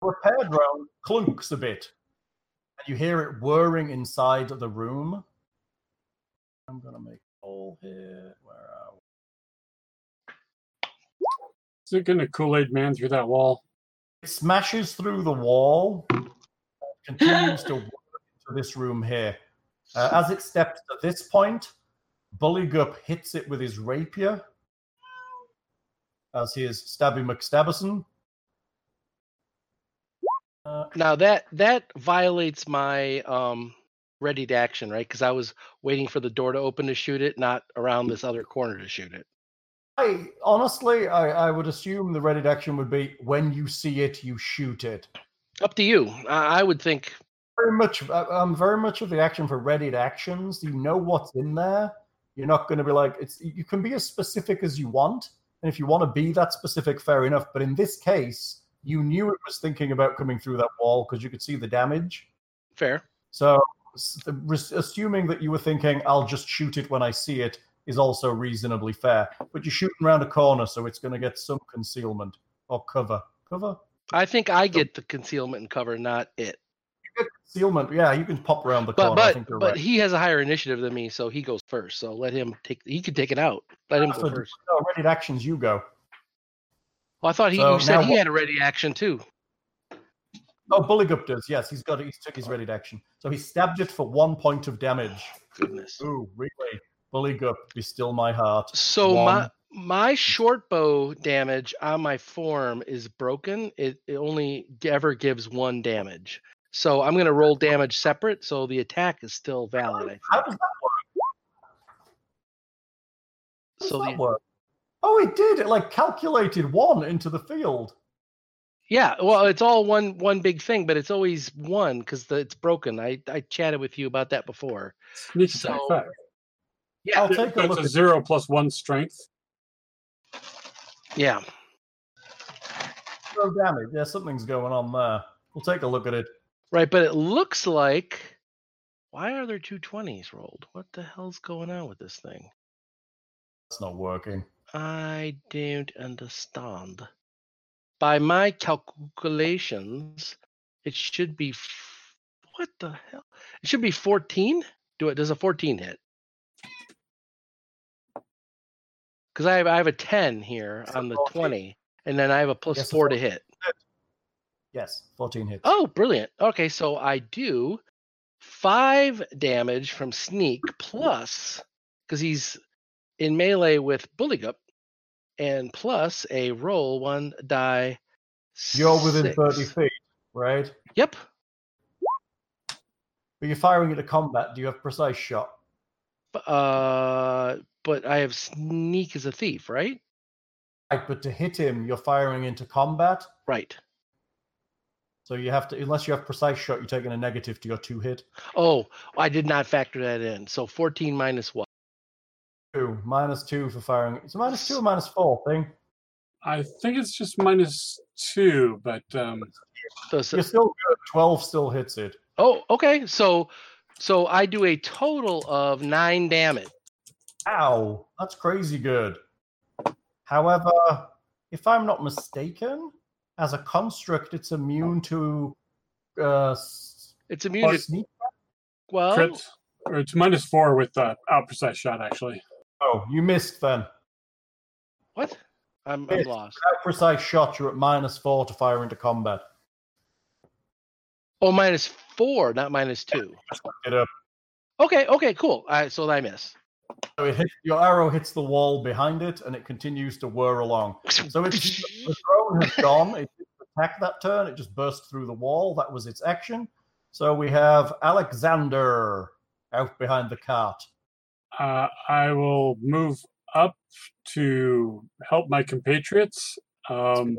repair drone clunks a bit, and you hear it whirring inside the room. I'm gonna make a hole here. Where are we? Is it going to Kool Aid Man through that wall? It smashes through the wall, continues to work into this room here. Uh, as it steps to this point, Bully Gup hits it with his rapier as he is Stabby McStabberson. Uh, Now that that violates my um ready to action, right? Because I was waiting for the door to open to shoot it, not around this other corner to shoot it. I honestly, I, I would assume the ready action would be when you see it, you shoot it. Up to you. I, I would think. Very much, I'm very much of the action for ready actions. You know what's in there. You're not going to be like it's. You can be as specific as you want, and if you want to be that specific, fair enough. But in this case, you knew it was thinking about coming through that wall because you could see the damage. Fair. So, s- the- res- assuming that you were thinking, "I'll just shoot it when I see it," is also reasonably fair. But you're shooting around a corner, so it's going to get some concealment or cover. Cover. I think I get the concealment and cover, not it. You get concealment. Yeah, you can pop around the But corner. I but but right. he has a higher initiative than me, so he goes first. So let him take. He can take it out. Let him go So, first. no, ready actions, you go. Well, I thought he So you said he what- had a ready action too. Oh, Bulligup does. Yes, he's got. He's took his ready action. So he stabbed it for one point of damage. Goodness. Ooh, really? Bulligup, be still my heart. So One. my my short bow damage on my form is broken. It, it only ever gives one damage. So I'm gonna roll damage separate, so the attack is still valid. How does that work? How does So that the, work? Oh, it did. It like calculated one into the field. yeah, well, it's all one one big thing, but it's always one because it's broken. I I chatted with you about that before. Sneak So- five. Yeah, I'll take a That's look. a At, zero plus one strength. yeah. zero damage. Yeah, something's going on there. We'll take a look at it. Right, but it looks like why are there two twenties rolled? What the hell's going on with this thing? It's not working. I don't understand. By my calculations, it should be f- what the hell? It should be 14. Do it. Does a 14 hit? Because I have I have a 10 here So on the 14. 20, and then I have a plus Yes, four to hit. Yes, 14 hits. Oh, brilliant. Okay, so I do five damage from sneak plus because he's in melee with Bulligup, and plus a roll one die. You're within 30 feet, right? Yep. But you're firing into combat. Do you have precise shot? B- Uh, but I have sneak as a thief, right? Right, but to hit him, you're firing into combat. Right. So you have to, unless you have precise shot, you're taking a negative to your two hit. Oh, I did not factor that in. So 14 minus what? Two minus two for firing. It's a minus two or minus four thing. I think it's just minus two, but um, Does You're still good. Twelve still hits it. Oh, okay. So, so I do a total of nine damage. Ow, that's crazy good. However, if I'm not mistaken, as a construct, it's immune to uh, It's immune to sneak. well. crit, or it's minus four with uh, out precise shot actually. Oh, you missed then. What? I'm, I'm lost. Without precise shot, you're at minus four to fire into combat. Oh, minus four, not minus two. Just it up. Okay, okay, cool. All right, so I miss. So it hits, your arrow hits the wall behind it, and it continues to whir along. So it's the drone has gone. It didn't that turn. It just burst through the wall. That was its action. So we have Alexander out behind the cart. Uh, I will move up to help my compatriots. Um,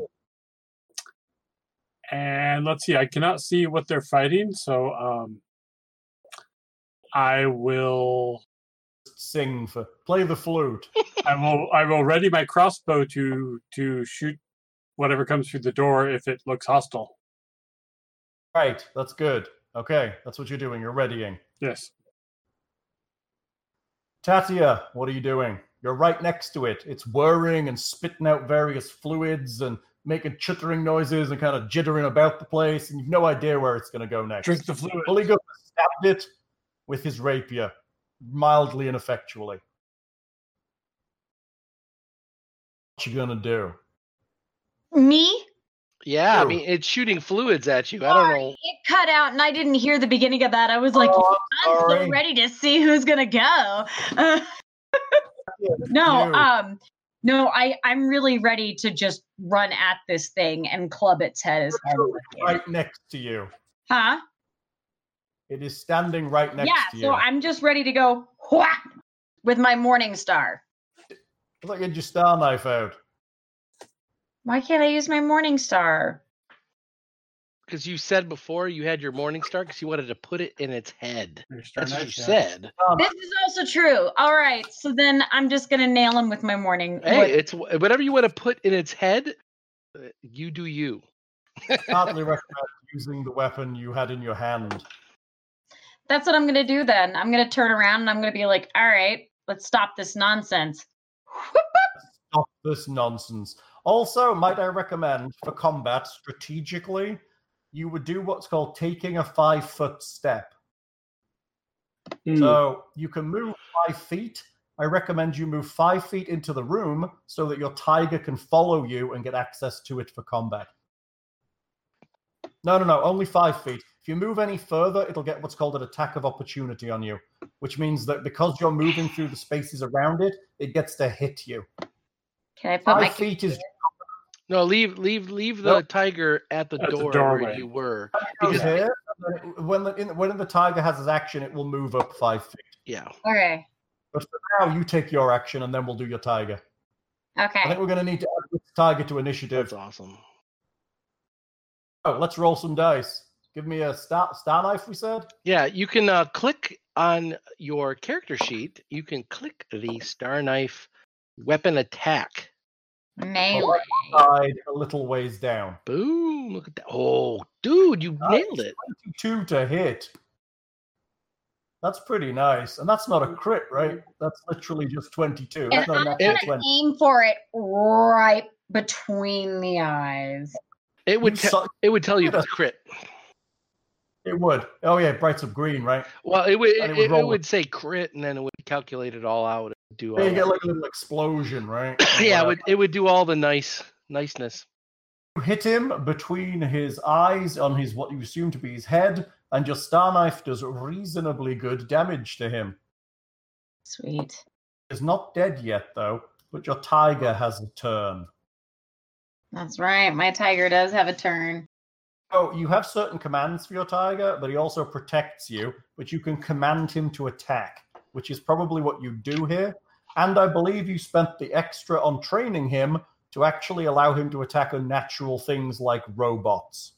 and let's see, I cannot see what they're fighting, so um, I will Sing for play the flute. I will I will ready my crossbow to to shoot whatever comes through the door if it looks hostile. Right, that's good. Okay, that's what you're doing. You're readying. Yes. Tatia, what are you doing? You're right next to it. It's whirring and spitting out various fluids and making chittering noises and kind of jittering about the place, and you've no idea where it's going to go next. Drink the fluid. Bullygup stabbed it with his rapier, mildly and effectually. What you gonna do? Me? Yeah, I mean it's shooting fluids at you. I don't know. It cut out, and I didn't hear the beginning of that. I was like, Oh, I'm so sorry. ready to see who's gonna go. Uh, no, you. um, No, I I'm really ready to just run at this thing and club its head as hard as Right next to you. Huh? It is standing right next yeah. to you. So I'm just ready to go whack with my morning star. You had your star knife out. Why can't I use my morning star? Because you said before you had your morning star because you wanted to put it in its head. That's what you said. Star This is also true. All right. So then I'm just gonna nail him with my morning. Hey, with- it's whatever you want to put in its head. uh, You do you. Hardly recommend using the weapon you had in your hand. That's what I'm gonna do then. I'm gonna turn around and I'm gonna be like, all right, let's stop this nonsense. Stop this nonsense. Also, might I recommend for combat strategically, you would do what's called taking a five foot step. Hmm. So you can move five feet. I recommend you move five feet into the room so that your tiger can follow you and get access to it for combat. No, no, no, only five feet. If you move any further, it'll get what's called an attack of opportunity on you, which means that because you're moving through the spaces around it, it gets to hit you. Can I put my feet is No, leave leave leave the Nope. tiger at the At the door where you were. Because here. and then it- When the, in, when the tiger has its action, it will move up five feet. yeah, Okay. But for now, you take your action, and then we'll do your tiger. Okay. I think we're going to need to add this tiger to initiative. that's awesome. Oh, let's roll some dice. Give me a star, star knife, we said? Yeah, you can uh, click on your character sheet. You can click the star knife weapon attack. Melee. Side a little ways down. Boom! Look at that. Oh, dude, you Nice. nailed it. 22 to hit. That's pretty nice. And that's not a crit, right? That's literally just 22. And That's not a I'm gonna 20. aim for it right between the eyes. It would You te- suck. it would tell you Look it's crit. It would. Oh, yeah, brights of green, right? Well, it would it, it would it, would say crit, and then it would calculate it all out. and Do all Yeah, you get like a little explosion, right? yeah, it would it would do all the nice niceness. You hit him between his eyes on his what you assume to be his head, and your star knife does reasonably good damage to him. Sweet. He's not dead yet, though, but your tiger has a turn. That's right. My tiger does have a turn. Oh, you have certain commands for your tiger, but he also protects you, but you can command him to attack, which is probably what you do here. And I believe you spent the extra on training him to actually allow him to attack unnatural things like robots.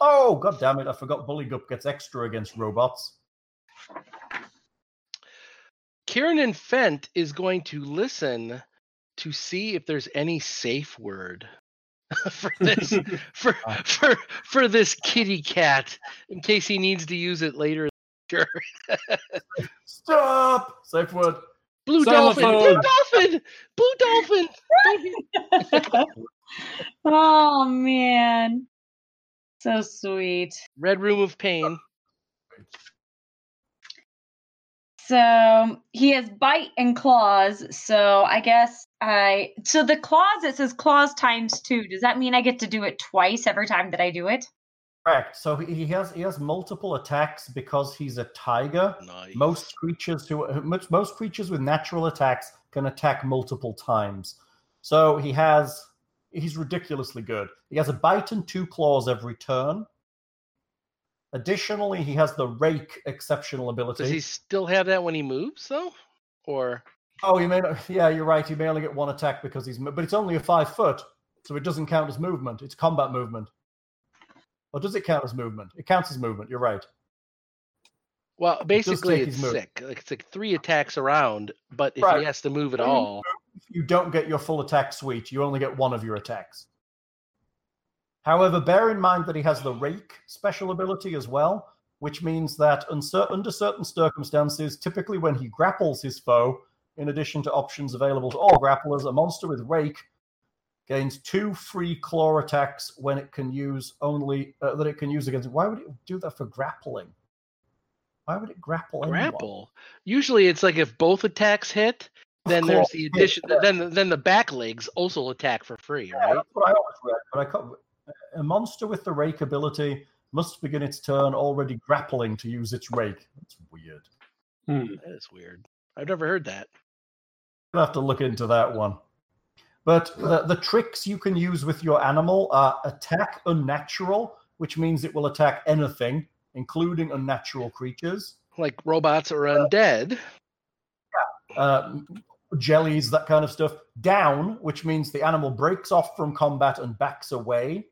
Oh, god damn it, I forgot Bullygup gets extra against robots. Kieran and Fent is going to listen to see if there's any safe word for this for uh. for for this kitty cat in case he needs to use it later. Sure. Stop! Safe word. Blue dolphin, blue dolphin, blue dolphin. oh man. So sweet. Red room of pain. So he has bite and claws. So I guess I. So the claws, it says claws times two. Does that mean I get to do it twice every time that I do it? Correct. So he he has he has multiple attacks because he's a tiger. Nice. Most creatures who most, most creatures with natural attacks can attack multiple times. So he has he's ridiculously good. He has a bite and two claws every turn. Additionally, he has the rake exceptional ability. Does he still have that when he moves though? Or Oh, you may not, yeah, you're right. He may only get one attack because he's but it's only a five foot, so it doesn't count as movement. It's combat movement. Or does it count as movement? It counts as movement. You're right. well, basically take it's sick. Like it's like three attacks around, but if Right. he has to move at all, you don't get your full attack suite, you only get one of your attacks. However, bear in mind that he has the rake special ability as well, which means that under certain circumstances, typically when he grapples his foe, in addition to options available to all grapplers, a monster with rake gains two free claw attacks when it can use only uh, that it can use against. Why would it do that for grappling? Why would it grapple? anyone? grapple. Usually it's like if both attacks hit, then there's the addition. yeah. Then then the back legs also attack for free, Yeah, right? that's what I always read. But I can't, a monster with the rake ability must begin its turn already grappling to use its rake. That's weird. Hmm. That is weird. I've never heard that. I'll have to look into that one. But the, the tricks you can use with your animal are attack unnatural, which means it will attack anything, including unnatural creatures. Like robots or undead. uh, jellies, that kind of stuff. Down, which means the animal breaks off from combat and backs away.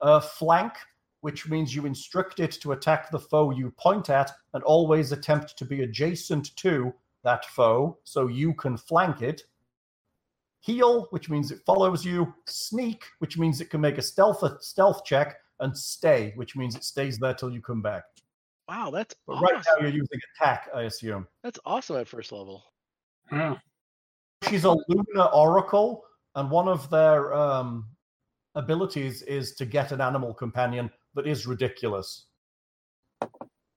Uh, flank, which means you instruct it to attack the foe you point at and always attempt to be adjacent to that foe so you can flank it. Heal, which means it follows you. Sneak, which means it can make a stealth a stealth check, and stay, which means it stays there till you come back. Wow, that's But awesome. right now you're using attack, I assume. That's awesome at first level. Yeah. she's a lunar oracle and one of their um, abilities is to get an animal companion that is ridiculous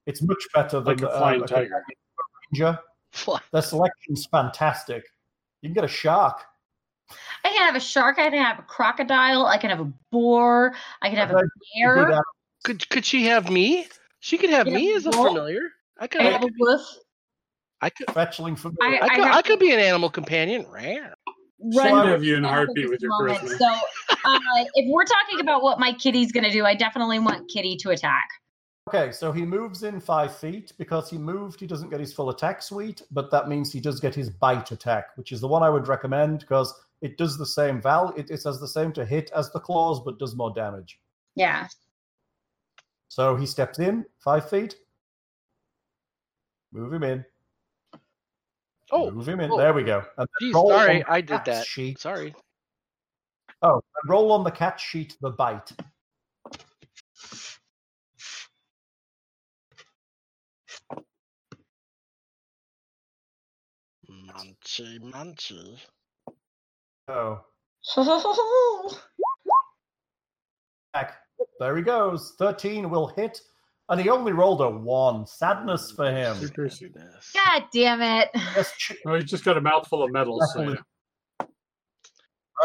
it's much better than Like a uh, flying a tiger. ranger their selection's fantastic you can get a shark I can have a shark. I can have a crocodile. I can have a boar. I can have a bear. Could could she have me? She could have Yeah, me as a well, familiar. I could. I I have a wolf. I could. fetchling for I- I could, have- I could be an animal companion. Rare. I'd Run have you in a heartbeat with your moment. charisma. So, uh, if we're talking about what my kitty's going to do, I definitely want Kitty to attack. okay so he moves in five feet because he moved he doesn't get his full attack suite but that means he does get his bite attack which is the one i would recommend because it does the same val it, it has the same to hit as the claws but does more damage Yeah. So he steps in five feet. Move him in. Oh, move him in. oh. There we go. Geez, sorry, I did that. Sheet. Sorry. Oh, roll on the cat sheet the bite. Munchy, munchy. Oh, back. There he goes. Thirteen will hit, and he only rolled a one. Sadness for him. Goodness. Goodness. God damn it. Yes, ch- Oh, he's just got a mouthful of metals. So, yeah.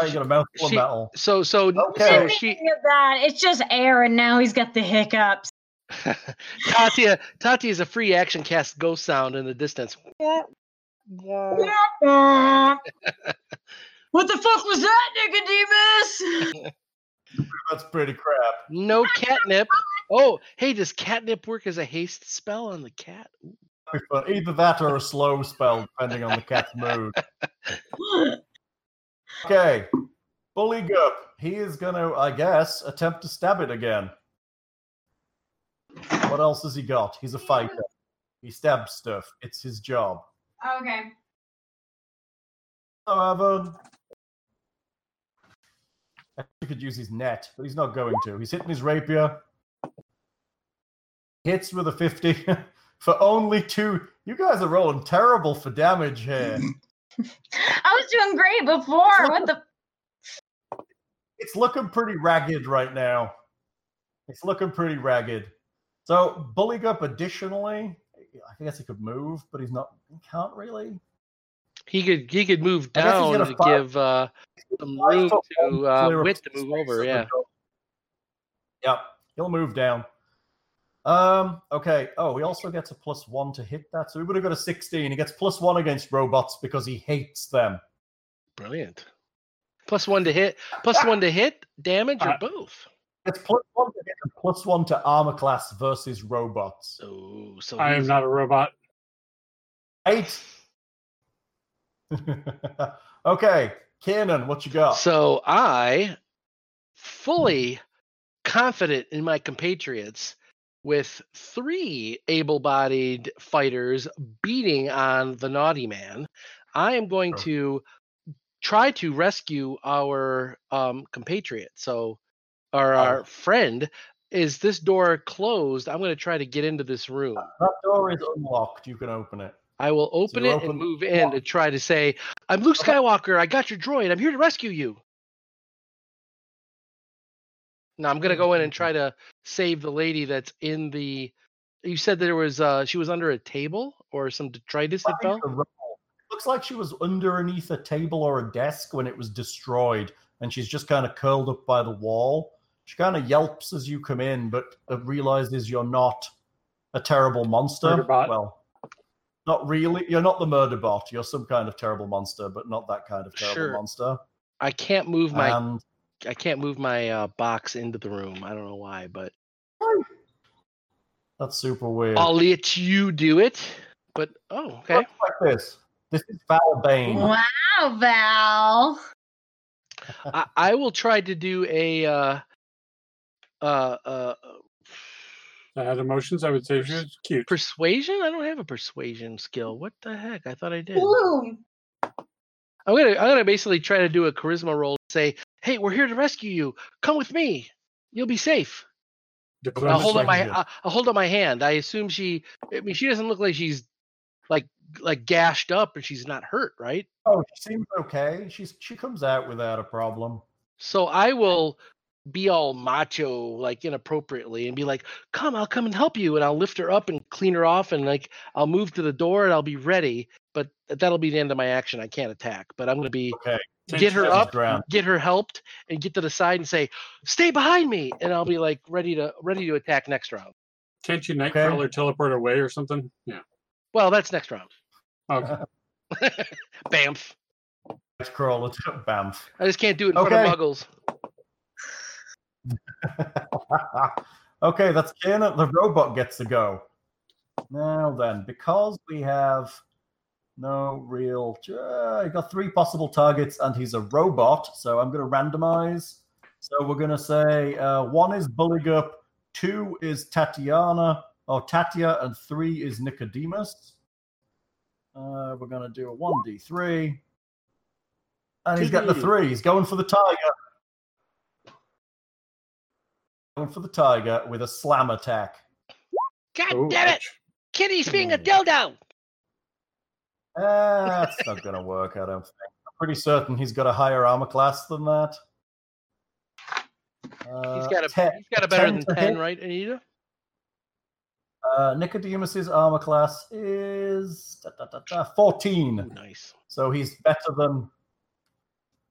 You got a mouthful of She- metal. So so Okay. so she of that. It's just air, and now he's got the hiccups. Tatia Tatia is a free action cast ghost sound in the distance. what the fuck was that, Nicodemus? That's pretty crap. No catnip. Oh, hey, does catnip work as a haste spell on the cat? Ooh. That'd be fun. Either that or a slow spell, depending on the cat's mood. Okay, Bully Gup. He is going to, I guess, attempt to stab it again. What else has he got? He's a fighter. He stabs stuff. It's his job. okay. Evan. He could use his net, but he's not going to. He's hitting his rapier. Hits with a 50 for only two. You guys are rolling terrible for damage here. I was doing great before. What the? it's looking pretty ragged right now. It's looking pretty ragged. So bullying up additionally, I guess he could move, but he's not. He can't really. He could he could move I guess he's down gonna to give uh, some room to uh, Wit to move over. Yeah. Yep, he'll move down. Um. Okay. Oh, he also gets a plus one to hit that, so he would have got a sixteen. He gets plus one against robots because he hates them. Brilliant. Plus one to hit. Plus one to hit damage or Uh, both. It's plus one to hit and plus one to armor class versus robots. Oh, so I am not a robot. Eight. okay, Cannon, what you got? So I, fully confident in my compatriots, with three able-bodied fighters beating on the naughty man, I am going to try to rescue our um, compatriot. So, our, Oh. our friend. Is this door closed? I'm going to try to get into this room. That door is unlocked. You can open it. I will open you it open and move in to try to say, I'm Luke Skywalker. I got your droid. I'm here to rescue you. Now I'm gonna go in and try to save the lady that's in the. You said there was uh she was under a table or some detritus that fell. Looks like she was underneath a table or a desk when it was destroyed, and she's just kind of curled up by the wall. She kind of yelps as you come in, but uh, realizes you're not a terrible monster. Murder bot. Well, not really. You're not the murder bot. You're some kind of terrible monster, but not that kind of terrible Sure. monster. I can't move my and I can't move my uh, box into the room. I don't know why, but that's super weird. I'll let you do it. But oh, okay. Looks like this. This is Val Baine. Wow, Val. I, I will try to do a uh uh uh I had emotions. I would say she was cute. persuasion. I don't have a persuasion skill. What the heck? I thought I did. Bloom. I'm gonna I'm gonna basically try to do a charisma roll. Say, hey, we're here to rescue you. Come with me. You'll be safe. I'll hold up my. I'll, I'll hold up my hand. I assume she. I mean, she doesn't look like she's like like gashed up and she's not hurt, right? Oh, she seems okay. She's she comes out without a problem. So I will be all macho, like inappropriately, and be like, "Come, I'll come and help you," and I'll lift her up and clean her off, and like I'll move to the door and I'll be ready. But that'll be the end of my action. I can't attack, but I'm gonna be Okay. Get her up, Ground. get her helped, and get to the side and say, "Stay behind me," and I'll be like ready to ready to attack next round. Can't you Okay. Nightcrawler teleport away or something? Yeah. Well, that's next round. Okay. Bamf. Let's crawl it. Bamf. I just can't do it in front Okay. of muggles. okay, that's Kana. The robot gets to go. Now then, because we have no real. Uh, I got three possible targets, and he's a robot, so I'm going to randomize. So we're going to say uh, one is Bulligup, two is Tatiana, or Tatia, and three is Nicodemus. Uh, we're going to do a 1d3. And he's got the three. He's going for the tiger. Going for the tiger with a slam attack. God Oh, damn it! Kitty's being a Hmm. dildo. Uh, that's not going to work, I don't think. I'm pretty certain he's got a higher armor class than that. Uh, He's got a te- he's got a better 10 than ten, hit. right, Anita? Uh, Nicodemus's armor class is da, da, da, da, 14. Ooh, nice. So he's better than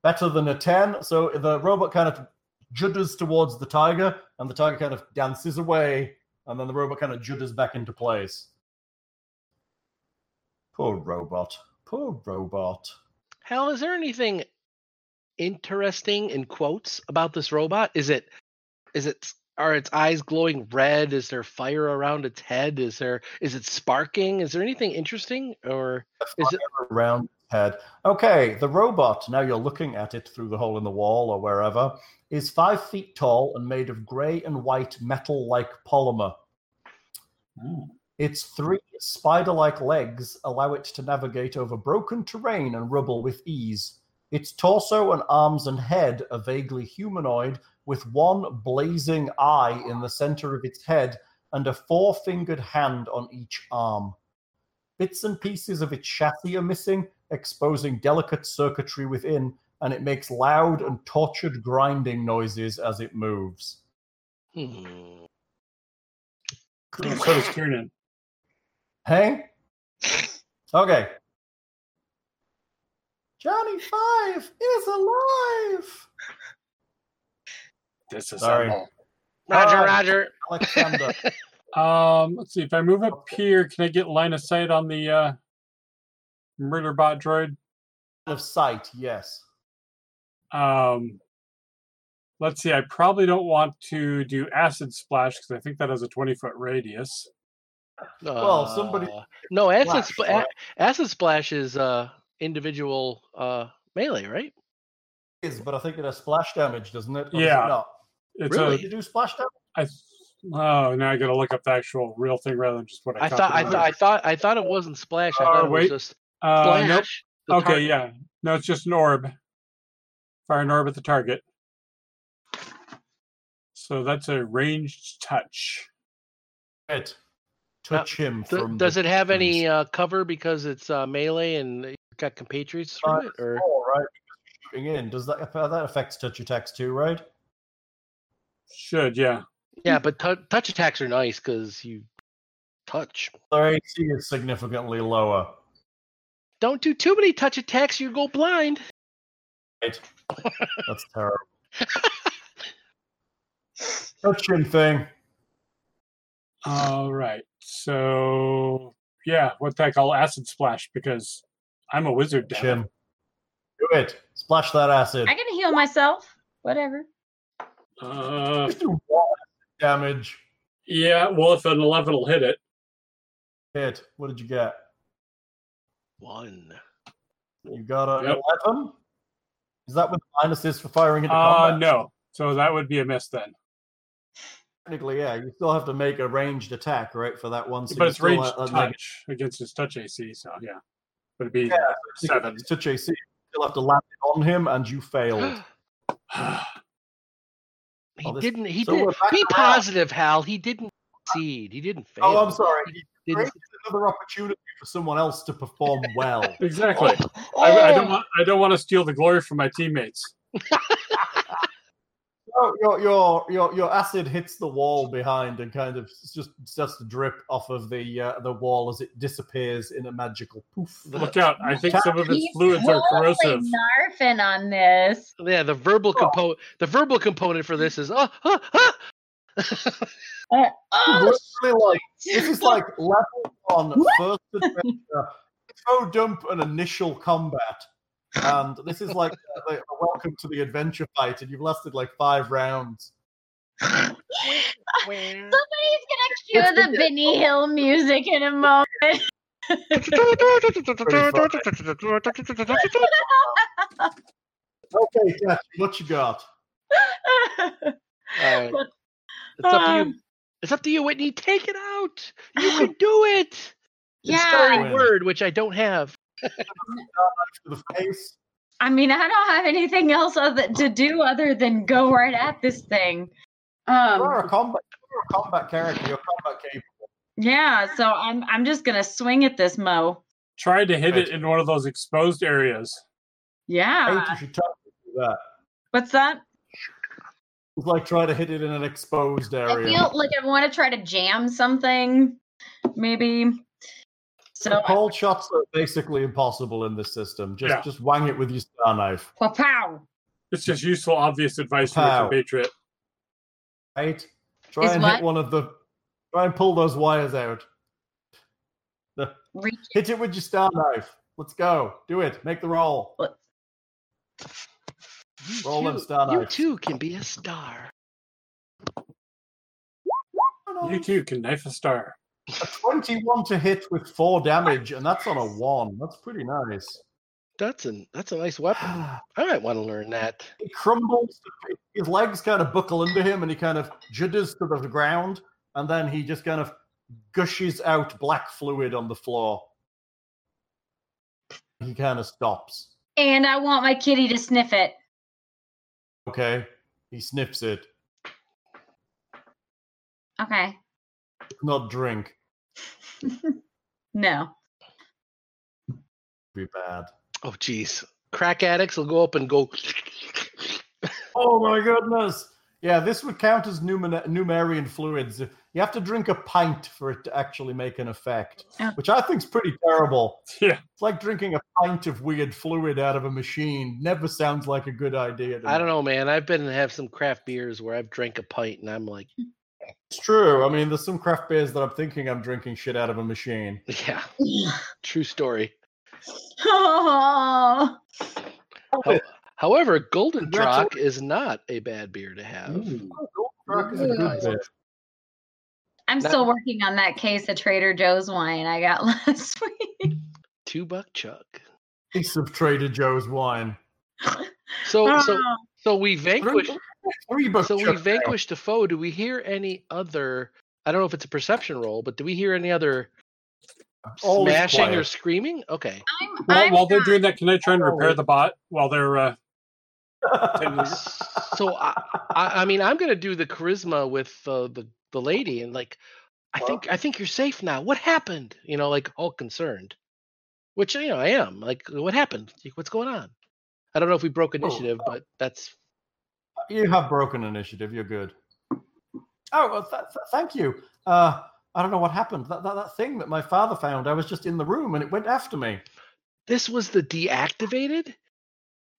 better than a 10. So the robot kind of judders towards the tiger, and the tiger kind of dances away, and then the robot kind of judders back into place. Poor robot. Poor robot. Hal, is there anything interesting in quotes about this robot? Is it is it are its eyes glowing red? Is there fire around its head? Is there is it sparking? Is there anything interesting or is it around its head. Okay, the robot, now you're looking at it through the hole in the wall or wherever, is five feet tall and made of grey and white metal like polymer. Oh. Its three spider like legs allow it to navigate over broken terrain and rubble with ease. Its torso and arms and head are vaguely humanoid, with one blazing eye in the center of its head and a four fingered hand on each arm. Bits and pieces of its chassis are missing, exposing delicate circuitry within, and it makes loud and tortured grinding noises as it moves. Hmm. So does Kieran. Hey? Okay. Johnny Five is alive! This is Sorry. Roger, Alright. Roger. Alexander. Um, let's see. If I move up here, can I get line of sight on the uh, murder bot droid? of sight, yes. Um, let's see. I probably don't want to do acid splash because I think that has a twenty foot radius. Well, somebody- Uh, no acid Splash, Spl- right? acid splash is uh individual uh melee, right? It is, but I think it has splash damage, doesn't it? Or does it Yeah. not? It's Really? Did you do splash damage? a. I, oh, now I got to look up the actual real thing rather than just what I. I thought I copied. thought I thought I thought it wasn't splash. I Uh, thought it wait. was just Uh, splash. nope. Okay, target. yeah. No, it's just an orb. Fire an orb at the target. So that's a ranged touch. It. Touch him Th- from. does the it have any uh, cover because it's uh, melee and it's got compatriots through Uh, it? Or All right, shooting in. Does that that affects touch attacks too, right? Should, yeah. yeah, but tou touch attacks are nice because you touch. Their AC is significantly lower. Don't do too many touch attacks; you go blind. Right. That's terrible. Touch him thing. All right. So, yeah, what the heck? I'll acid splash because I'm a wizard. Touch damn it. him. Do Do it. Splash that acid. I can heal myself. Whatever. Uh, Just do one damage. yeah. Well, if an eleven will hit it, Hit. What did you get? One. You got a Yep. 11? Is that with minuses for firing into uh, combat? no. So that would be a miss then. Technically, yeah. You still have to make a ranged attack, right, for that one. So but it's ranged have- uh, like, touch against his touch AC. So yeah, but it'd be Yeah, seven? it's touch AC. You still have to land it on him, and you failed. He Oh, this- didn't. He so did. we're Be positive, Hal. He didn't succeed. He didn't fail. Oh, I'm sorry. He Great. didn't. Another opportunity for someone else to perform well. exactly. Oh, I, I don't want. I don't want to steal the glory from my teammates. Oh, your your your your acid hits the wall behind and kind of just starts to drip off of the uh, the wall as it disappears in a magical poof. Look out! I think some of its He's fluids are totally corrosive. narfing on this. Yeah, the verbal Oh. component. The verbal component for this is oh, oh, oh. Uh, oh, Literally like this is like level one first adventure, info dump and initial combat. And this is like a, the, the welcome to the adventure fight, and you've lasted like five rounds. Somebody's gonna cue the Benny Hill music in a moment. Okay, Kat, what you got? Alright. It's up to you. Um, it's up to you, Whitney. Take it out. You can do it. Inspiring Yeah. word, which I don't have. To the face. I mean, I don't have anything else other, to do other than go right at this thing. You're Um, a combat. You're a combat character. You're combat capable. yeah, so I'm I'm just gonna swing at this mo. Try to hit it in one of those exposed areas. Yeah, Hate you should totally do that. what's that? It's like try to hit it in an exposed area. I area. feel like I want to try to jam something, maybe. So, Cold shots are basically impossible in this system. Just Yeah. just wang it with your star knife. pow pow. It's just useful, obvious advice from Pow. a compatriot. Right? Try Is and what? hit one of the try and pull those wires out. Reach Hit it with your star knife. Let's go. Do it. Make the roll. You Roll them too- star You too can be a star. You too can knife a star. A 21 to hit with four damage, and that's on a one. That's pretty nice. That's a that's a nice weapon. I might want to learn that. He crumbles. His legs kind of buckle into him, and he kind of jitters to the ground, and then he just kind of gushes out black fluid on the floor. He kind of stops. and I want my kitty to sniff it. Okay, he sniffs it. Okay. Not drink. No. Be bad. Oh, jeez. Crack addicts will go up and go. Oh my goodness! Yeah, this would count as numer- Numerian fluids. You have to drink a pint for it to actually make an effect, Oh. which I think's pretty terrible. Yeah. It's like drinking a pint of weird fluid out of a machine. Never sounds like a good idea. To I me. don't know, man. I've been and have some craft beers where I've drank a pint and I'm like, It's true. I mean, there's some craft beers that I'm thinking I'm drinking shit out of a machine. yeah, true story. Oh, How- however, Golden Congratulations. Drock is not a bad beer to have. Ooh. Crack is a good beer. I'm That- still working on that case of Trader Joe's wine I got last week. Two buck chuck. Piece of Trader Joe's wine. So so so we vanquished Three bucks. So we vanquished a foe. Do we hear any other I don't know if it's a perception roll, but do we hear any other All is smashing or screaming? Okay. I'm, While, I'm while they're doing that, can I try and repair the bot while they're uh, So I, I I mean I'm gonna do the charisma with uh, the the lady and like I think I think you're safe now. What happened? You know, like all concerned. Which you know I am. Like what happened? Like, what's going on? I don't know if we broke initiative, but that's You have broken initiative. You're good. Oh, well, th- th- thank you. Uh, I don't know what happened. That, that that thing that my father found. I was just in the room and it went after me. this was the deactivated.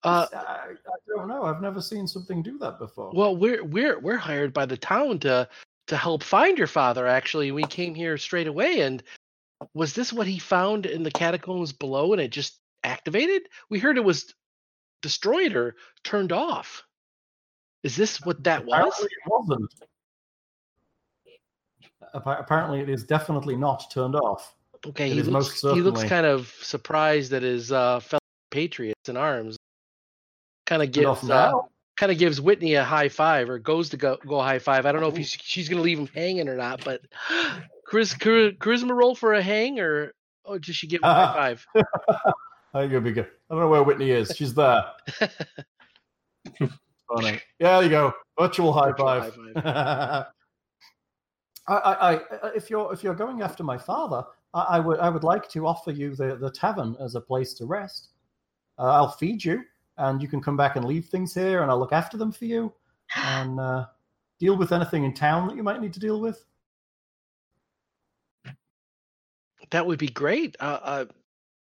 Uh, I, I don't know. I've never seen something do that before. well, we're we're we're hired by the town to to help find your father. Actually, we came here straight away, and was this what he found in the catacombs below, and it just activated? We heard it was destroyed or turned off. Is this what that was? Apparently it wasn't. Apparently, it is definitely not turned off. Okay, It he is looks, he looks kind of surprised that his uh, fellow patriots in arms kind of gives uh, kind of gives Whitney a high five or goes to go go high five. I don't know if he's, she's going to leave him hanging or not, but Chris char- charisma roll for a hang or oh, does she give him a high five? I think it'll be good. I don't know where Whitney is. She's there. Funny. Yeah, there you go. Virtual high Virtual five. high I, I, I, if you're if you're going after my father, I, I would I would like to offer you the, the tavern as a place to rest. Uh, I'll feed you, and you can come back and leave things here, and I'll look after them for you, and uh, deal with anything in town that you might need to deal with. That would be great. Uh, uh,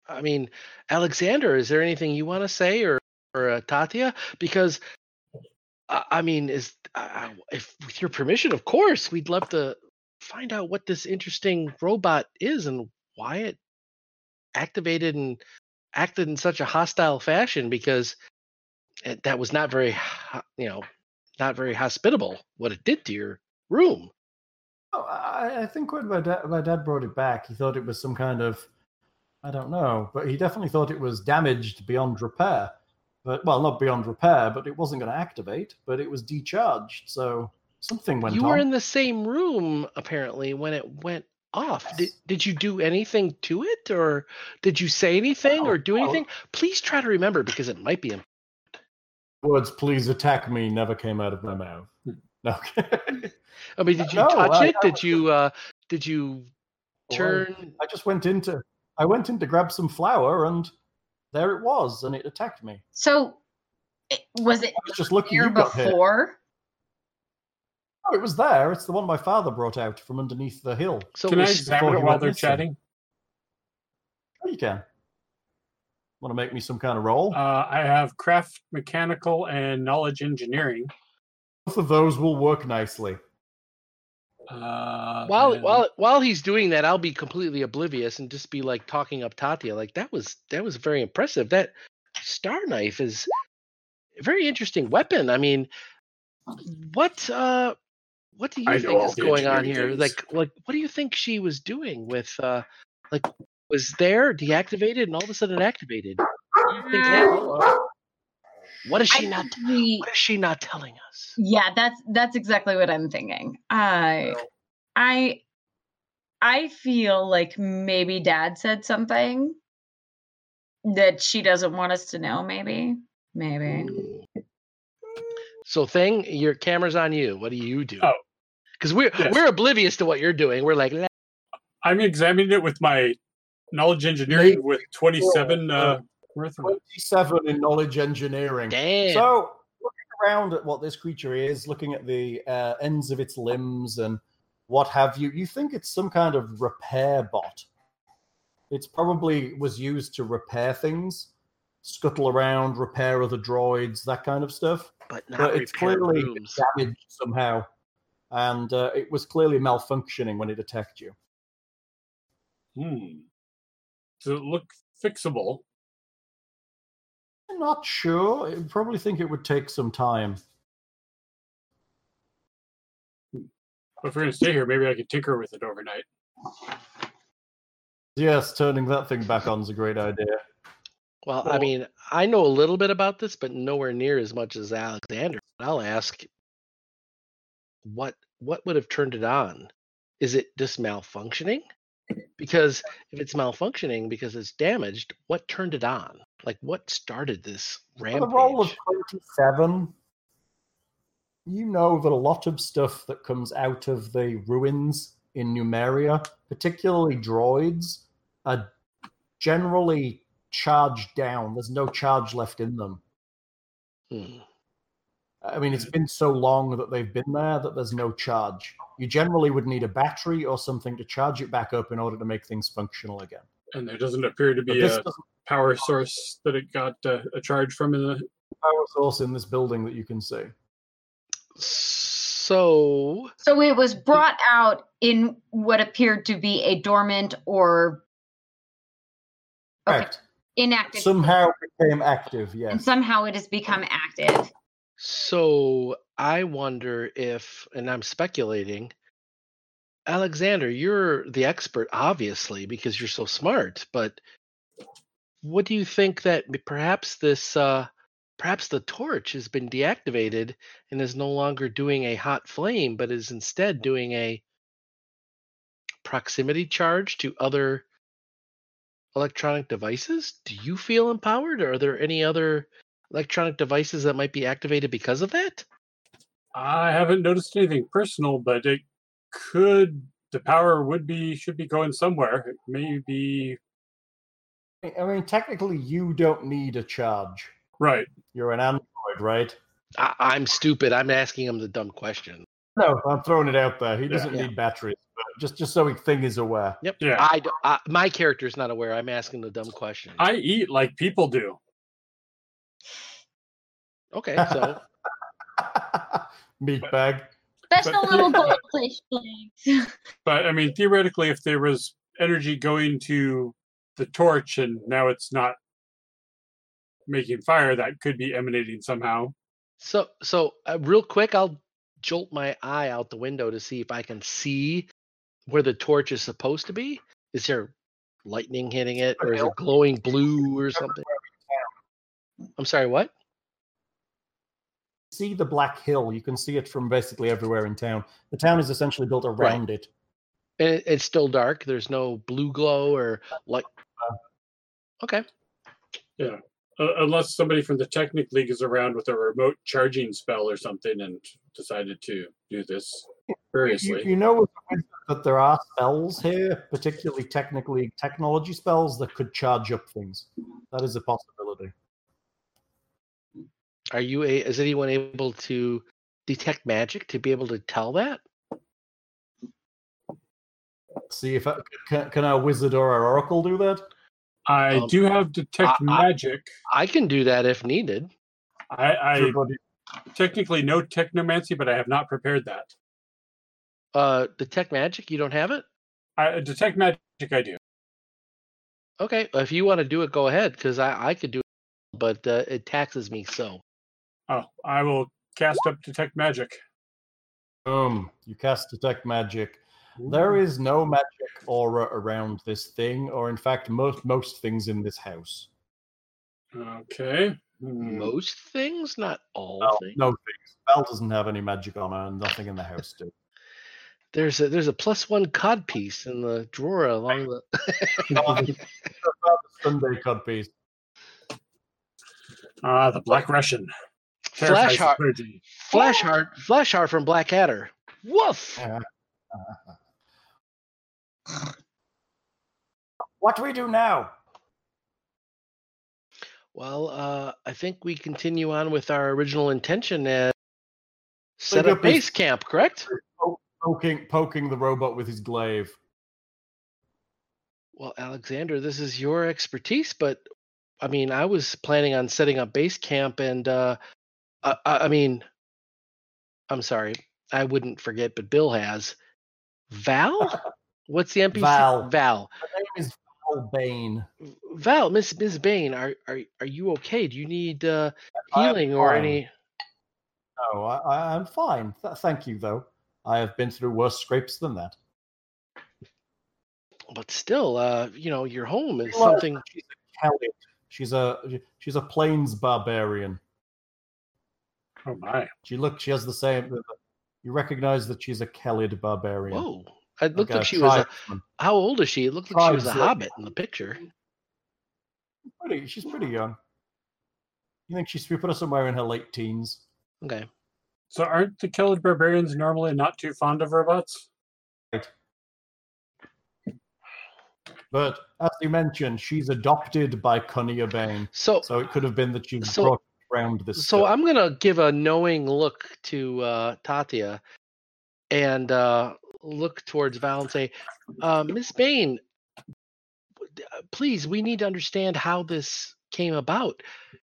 I mean, Alexander, is there anything you want to say, or or uh, Tatia? Because I mean, is uh, if with your permission, of course, we'd love to find out what this interesting robot is and why it activated and acted in such a hostile fashion. Because it, that was not very, you know, not very hospitable. What it did to your room. Oh, I, I think when my dad, my dad brought it back, he thought it was some kind of, I don't know, but he definitely thought it was damaged beyond repair. But well, not beyond repair, but it wasn't going to activate. But it was decharged, so something went you on. were in the same room apparently when it went off. Did, Yes. did you do anything to it or did you say anything No, or do no. anything? Please try to remember because it might be. Important. Words, please attack me, never came out of my mouth. No. I mean, did you No, touch I- it? I Did you uh did you turn I just went into, I went in to grab some flour, and there it was, and it attacked me. So, it, was it I was just lucky here you got hit. before? Oh, it was there. It's the one my father brought out from underneath the hill. so Can it I was- examine it while they're missing. chatting? Oh, you can. Want to make me some kind of roll? Uh, I have craft mechanical and knowledge engineering. Both of those will work nicely. Uh, while and- while while he's doing that, I'll be completely oblivious and just be like talking up Tatia. Like that was that was very impressive. That star knife is a very interesting weapon. I mean, what uh what do you I think is going on here? things. Like like what do you think she was doing with uh like was there deactivated and all of a sudden activated? What do you think happened? What is she I not think we- what is she not telling us? Yeah, that's that's exactly what I'm thinking. I I I feel like maybe dad said something that she doesn't want us to know maybe. Maybe. So thing, your camera's on you. What do you do? Oh. Because we're Yes. we're oblivious to what you're doing. We're like, "Nah." I'm examining it with my knowledge engineering with 27 uh, worth of 27 in knowledge engineering. damn. So, looking around at what this creature is, looking at the uh, ends of its limbs and what have you, you think it's some kind of repair bot. It's probably was used to repair things, scuttle around, repair other droids, that kind of stuff. but not But it's clearly rooms. damaged somehow, and uh, it was clearly malfunctioning when it attacked you. Hmm. Does it look fixable? I'm not sure. I probably think it would take some time. If we're going to stay here, maybe I could tinker with it overnight. Yes, turning that thing back on is a great idea. Well, I mean, I know a little bit about this, but nowhere near as much as Alexander. I'll ask, what what would have turned it on? Is it just malfunctioning? Because if it's malfunctioning because it's damaged, what turned it on? Like, what started this rampage? a roll of 27, you know that a lot of stuff that comes out of the ruins in Numeria, particularly droids, are generally charged down. There's no charge left in them. Hmm. I mean, it's been so long that they've been there that there's no charge. You generally would need a battery or something to charge it back up in order to make things functional again. And there doesn't appear to be a power source that it got uh, a charge from in the. power source in this building that you can see. So, So it was brought out in what appeared to be a dormant or Okay. Correct. inactive Somehow became active. and somehow it has become active. So I wonder if, and I'm speculating, Alexander, you're the expert, obviously, because you're so smart. But what do you think that perhaps this, uh, perhaps the torch has been deactivated and is no longer doing a hot flame, but is instead doing a proximity charge to other electronic devices? Do you feel empowered? Or are there any other electronic devices that might be activated because of that? I haven't noticed anything personal, but it could. The power would be should be going somewhere. It may be I mean, technically, you don't need a charge. right. You're an android, right? I, I'm stupid. I'm asking him the dumb question. No, I'm throwing it out there. He doesn't Yeah. need batteries, just just so he thing is aware. Yep. Yeah. I, d- I- my character's not aware. I'm asking the dumb question. I eat like people do. okay, so Meat bag. Special But- little goldfish legs. But I mean, theoretically, if there was energy going to the torch and now it's not making fire, that could be emanating somehow. so so uh, real quick, I'll jolt my eye out the window to see if I can see where the torch is supposed to be. Is there lightning hitting it, or is it glowing blue or something? I'm sorry. What? See the Black Hill. You can see it from basically everywhere in town. The town is essentially built around it. And it, it's still dark. There's no blue glow or light. Okay. Uh, unless somebody from the Technic League is around with a remote charging spell or something and decided to do this You, variously. you know that there are spells here, particularly technically technology spells that could charge up things. That is a possibility. Are you a? Is anyone able to detect magic to be able to tell that? See if I, can, can our wizard or our oracle do that? I Um, do have detect I- I- magic. I can do that if needed. I, I Everybody- technically know technomancy, but I have not prepared that. Uh, detect magic. You don't have it. I detect magic. I do. Okay, if you want to do it, go ahead. Because I I could do it, but uh, it taxes me so. Oh, I will cast up detect magic. Boom. You cast detect magic. There is no magic aura around this thing, or in fact, most most things in this house. Okay. Hmm. Most things, not all No, things. no things. Val doesn't have any magic on her, and nothing in the house does. There's a there's a plus one cod piece in the drawer along the. Sunday codpiece. Ah, the Black Russian. Flash Terrifies the heart, flash heart, flash heart from Blackadder. Woof. What do we do now? Well, uh, I think we continue on with our original intention and set Pick up up base camp. Correct? Poking, poking the robot with his glaive. Well, Alexander, this is your expertise, but I mean, I was planning on setting up base camp, and uh, I, I mean, I'm sorry, I wouldn't forget, but Bill has Val. What's the NPC? Val. Val. Her name is Val Baine. Val. Miss Miss Baine, are are are you okay? Do you need uh, healing or any? No, I, I'm fine. Th- thank you, though. I have been through worse scrapes than that. But still, uh, you know, your home is Well, something. She's a. She's a she's a plains barbarian. Oh my. She look. She has the same. You recognize that she's a Kellid barbarian. Whoa! It looked Like like a she was. A, how old is she? It looked like she was a hobbit in the picture. Pretty, she's pretty young. You think she's we put her somewhere in her late teens? Okay. So aren't the Kellid barbarians normally not too fond of robots? But as you mentioned, she's adopted by Khonnir Baine, So so it could have been that she was So- brought around this. So stuff. I'm gonna give a knowing look to uh, Tatia, and uh, look towards Val and say, uh, "Miss Baine, uh, please, we need to understand how this came about.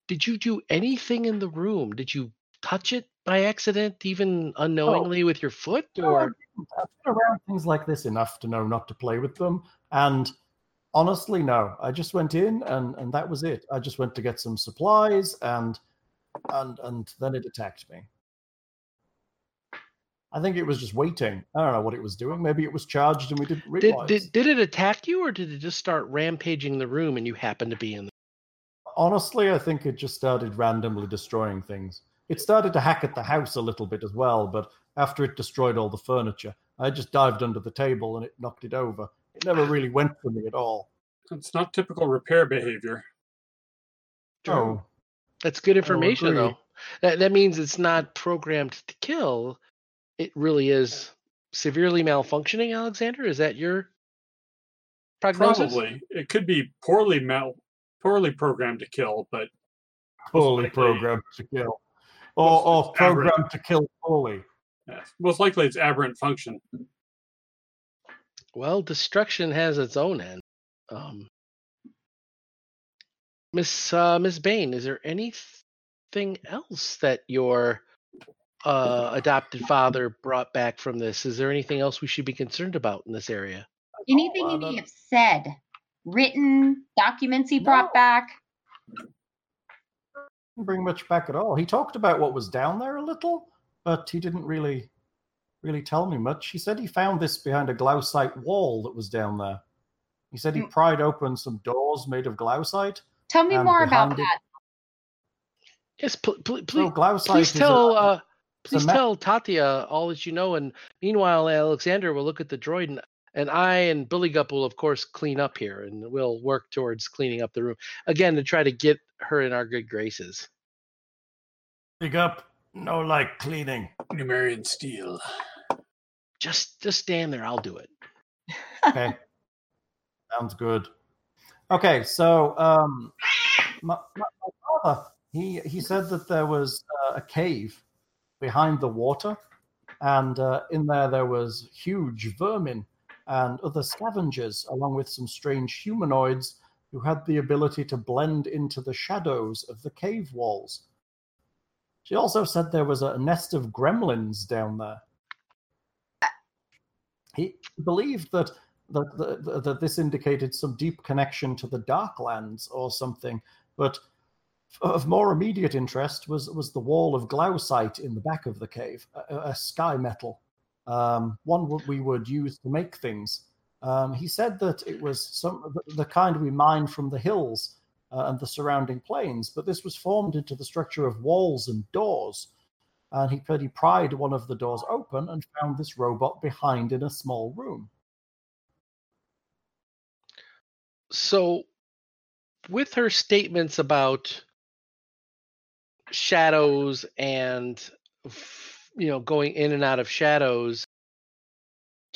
Did you do anything in the room? Did you touch it by accident, even unknowingly with your foot, or I've been around things like this enough to know not to play with them. And Honestly, no. I just went in and and that was it. I just went to get some supplies and and and then it attacked me. I think it was just waiting. I don't know what it was doing. Maybe it was charged and we didn't Did, realize. did did it attack you, or did it just start rampaging the room and you happened to be in? The... Honestly, I think it just started randomly destroying things. It started to hack at the house a little bit as well, but after it destroyed all the furniture, I just dived under the table and it knocked it over. It never really went for me at all. It's not typical repair behavior. Oh, That's good information, though. That that means it's not programmed to kill. It really is severely malfunctioning. Alexander, is that your prognosis? Probably. It could be poorly mal poorly programmed to kill, but poorly likely- programmed to kill. Or, or It's aberrant. programmed to kill poorly. yeah, most likely it's aberrant function. Well, destruction has its own end. Um, Miss uh, Miss Baine, is there anything else that your uh, adopted father brought back from this? Is there anything else we should be concerned about in this area? Anything Oh, he uh, may have said, written documents he brought No. back. Didn't bring much back at all. He talked about what was down there a little, but he didn't really really tell me much. He said he found this behind a glaucite wall that was down there. He said he Mm. pried open some doors made of glaucite. Tell me more about behind it- that. Yes, pl- pl- So please, glaucite please a- tell uh, please ma- tell Tatia all that you know, and meanwhile, Alexander will look at the droid, and, and I and Billy Gup will of course clean up here, and we'll work towards cleaning up the room again to try to get her in our good graces. Big up. No like cleaning. Numerian steel. Just just stand there, I'll do it. Okay. Sounds good. Okay, so um, my, my, my father he he said that there was uh, a cave behind the water, and uh, in there there was huge vermin and other scavengers, along with some strange humanoids who had the ability to blend into the shadows of the cave walls. She also said there was a nest of gremlins down there. He believed that that, that, this indicated some deep connection to the Darklands or something. But of more immediate interest was was the wall of glaucite in the back of the cave, a, a sky metal, um, one we would use to make things. Um, he said that it was some the, kind we mined from the hills uh, and the surrounding plains, but this was formed into the structure of walls and doors. And he said he pried one of the doors open and found this robot behind in a small room. So, with her statements about shadows and you know going in and out of shadows,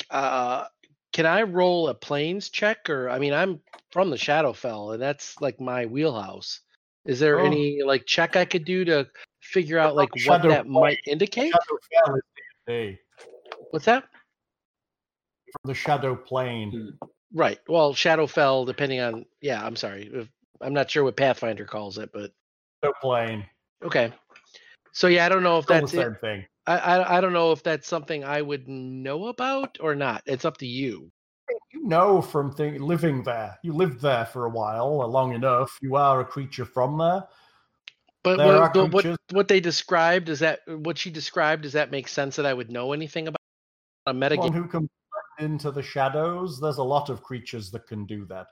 uh, can I roll a planes check? Or I mean, I'm from the Shadowfell, and that's like my wheelhouse. Is there Oh. any like check I could do to figure out like what Shadow that might indicate? Shadowfell What's that? from the shadow plane. Hmm. Right. Well, Shadowfell, depending on yeah, I'm sorry, I'm not sure what Pathfinder calls it, but Shadow plane. okay. So yeah, I don't know if Still the that's it. same thing. I, I I don't know if that's something I would know about or not. It's up to you. You know from th- living there. You lived there for a while, long enough. You are a creature from there. But what, but what what they described is that what she described does that make sense that I would know anything about a One metagame? who can blend into the shadows. There's a lot of creatures that can do that.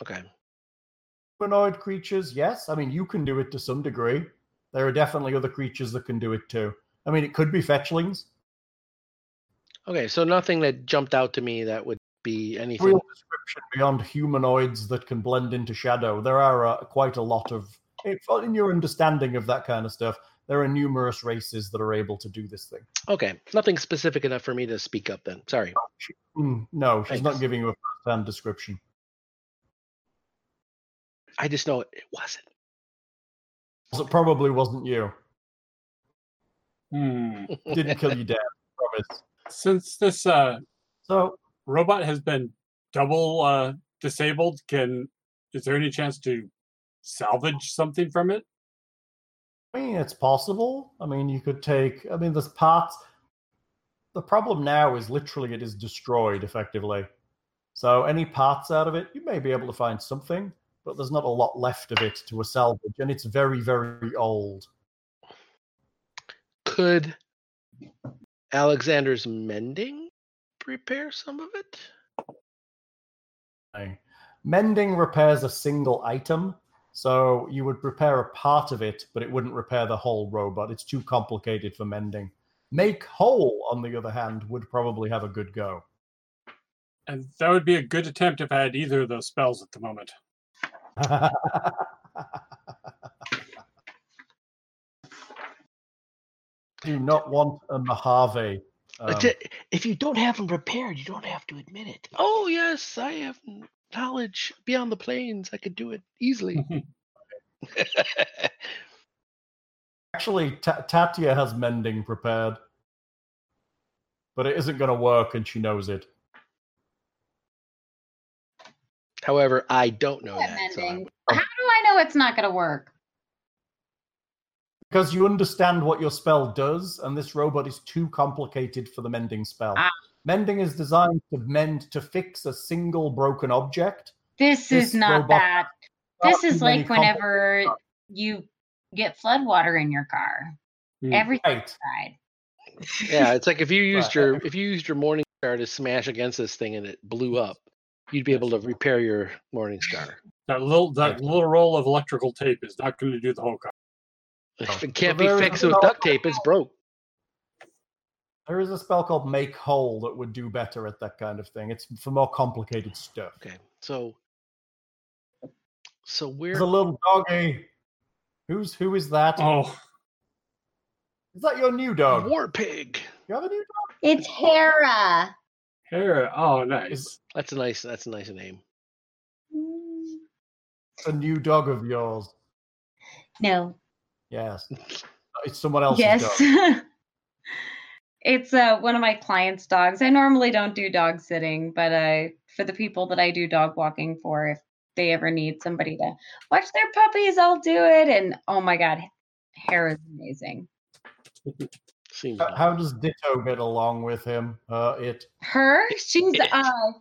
Okay. Humanoid creatures, yes. I mean, you can do it to some degree. There are definitely other creatures that can do it too. I mean, it could be fetchlings. Okay. So nothing that jumped out to me that would be anything. Real description beyond humanoids that can blend into shadow. There are uh, quite a lot of, in your understanding of that kind of stuff, there are numerous races that are able to do this thing. Okay. Nothing specific enough for me to speak up then. Sorry. Mm, no, she's not giving you a first-hand description. I just know it, it wasn't. So it probably wasn't you. Hmm. Didn't kill you Dad. Promise. Since this uh, So robot has been double uh, disabled, can is there any chance to salvage something from it? I mean, it's possible. I mean, you could take. I mean, there's parts. The problem now is literally it is destroyed effectively. So any parts out of it, you may be able to find something, but there's not a lot left of it to a salvage, and it's very, very old. Could Alexander's mending repair some of it? Okay. Mending repairs a single item, so you would repair a part of it, but it wouldn't repair the whole robot. It's too complicated for mending. Make whole, on the other hand, would probably have a good go. And that would be a good attempt if I had either of those spells at the moment. Do not want a Mojave. Um, if you don't have them repaired, you don't have to admit it. Oh yes, I have knowledge beyond the plains. I could do it easily. actually, Ta- Tatia has mending prepared, but it isn't going to work, and she knows it. However, I don't know Yeah, that. so I mending. How do I know it's not going to work? Because you understand what your spell does, and this robot is too complicated for the mending spell. Ah. Mending is designed to mend to fix a single broken object. This, This is not that. This is like whenever you get flood water in your car. Hmm. Everything Right. died. yeah, it's like if you used your if you used your morning star to smash against this thing and it blew up, you'd be able to repair your morning star. That little that little roll of electrical tape is not going to do the whole car. If it can't be fixed with no- duct tape, it's broke. There is a spell called Make Whole that would do better at that kind of thing. It's for more complicated stuff. Okay, so so we're There's a little doggy. Who's who is that? Oh, is that your new dog? war pig. You have a new dog? It's Hera. Hera. Oh, nice. That's a nice. That's a nice name. It's a new dog of yours. No. Yes. It's someone else's yes. dog. it's uh, one of my clients' dogs. I normally don't do dog sitting, but uh, for the people that I do dog walking for, if they ever need somebody to watch their puppies, I'll do it. And oh my God, hair is amazing. How, how does Ditto get along with him? Uh, it. Her, she's uh,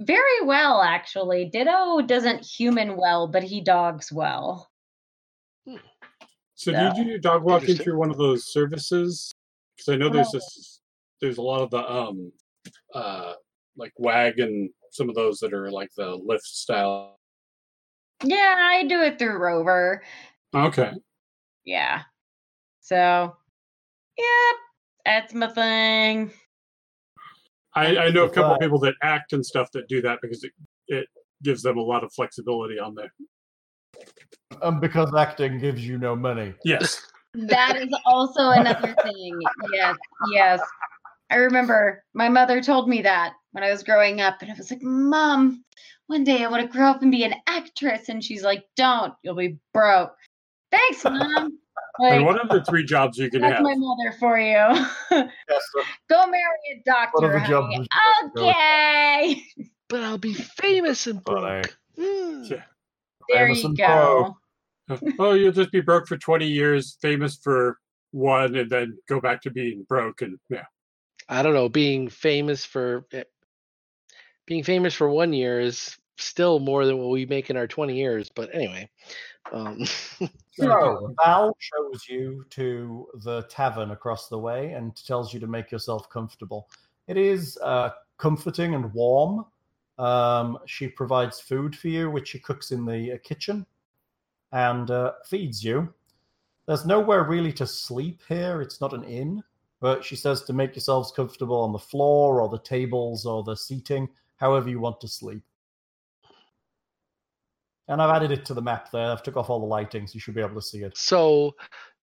very well, actually. Ditto doesn't human well, but he dogs well. So Yeah. do you do dog walking through one of those services? Because I know there's this, there's a lot of the um, uh, like wag and some of those that are like the lift style. Yeah, I do it through Rover. Okay. Yeah. So, yep, that's my thing. I, I know a couple Right. people that act and stuff that do that because it, it gives them a lot of flexibility on there. Um, because acting gives you no money. Yes. That is also another thing. Yes, yes. I remember my mother told me that when I was growing up, and I was like, Mom, one day I want to grow up and be an actress. And she's like, Don't, you'll be broke. Thanks, Mom. Like, and what are the three jobs you can that's have? my mother for you. Yes, sir. Go marry a doctor. the jobs honey. that you like Okay. but I'll be famous and But broke. Hmm. Yeah. There Famous you and go. Broke. oh, you'll just be broke for 20 years, famous for one, and then go back to being broke. And yeah. I don't know. Being famous for eh, being famous for one year is still more than what we make in our twenty years. But anyway, um, So Val shows you to the tavern across the way and tells you to make yourself comfortable. It is uh, comforting and warm. Um, she provides food for you, which she cooks in the uh, kitchen and uh, feeds you. There's nowhere really to sleep here. It's not an inn, but she says to make yourselves comfortable on the floor or the tables or the seating, however you want to sleep. And I've added it to the map there. I've took off all the lighting, so you should be able to see it. so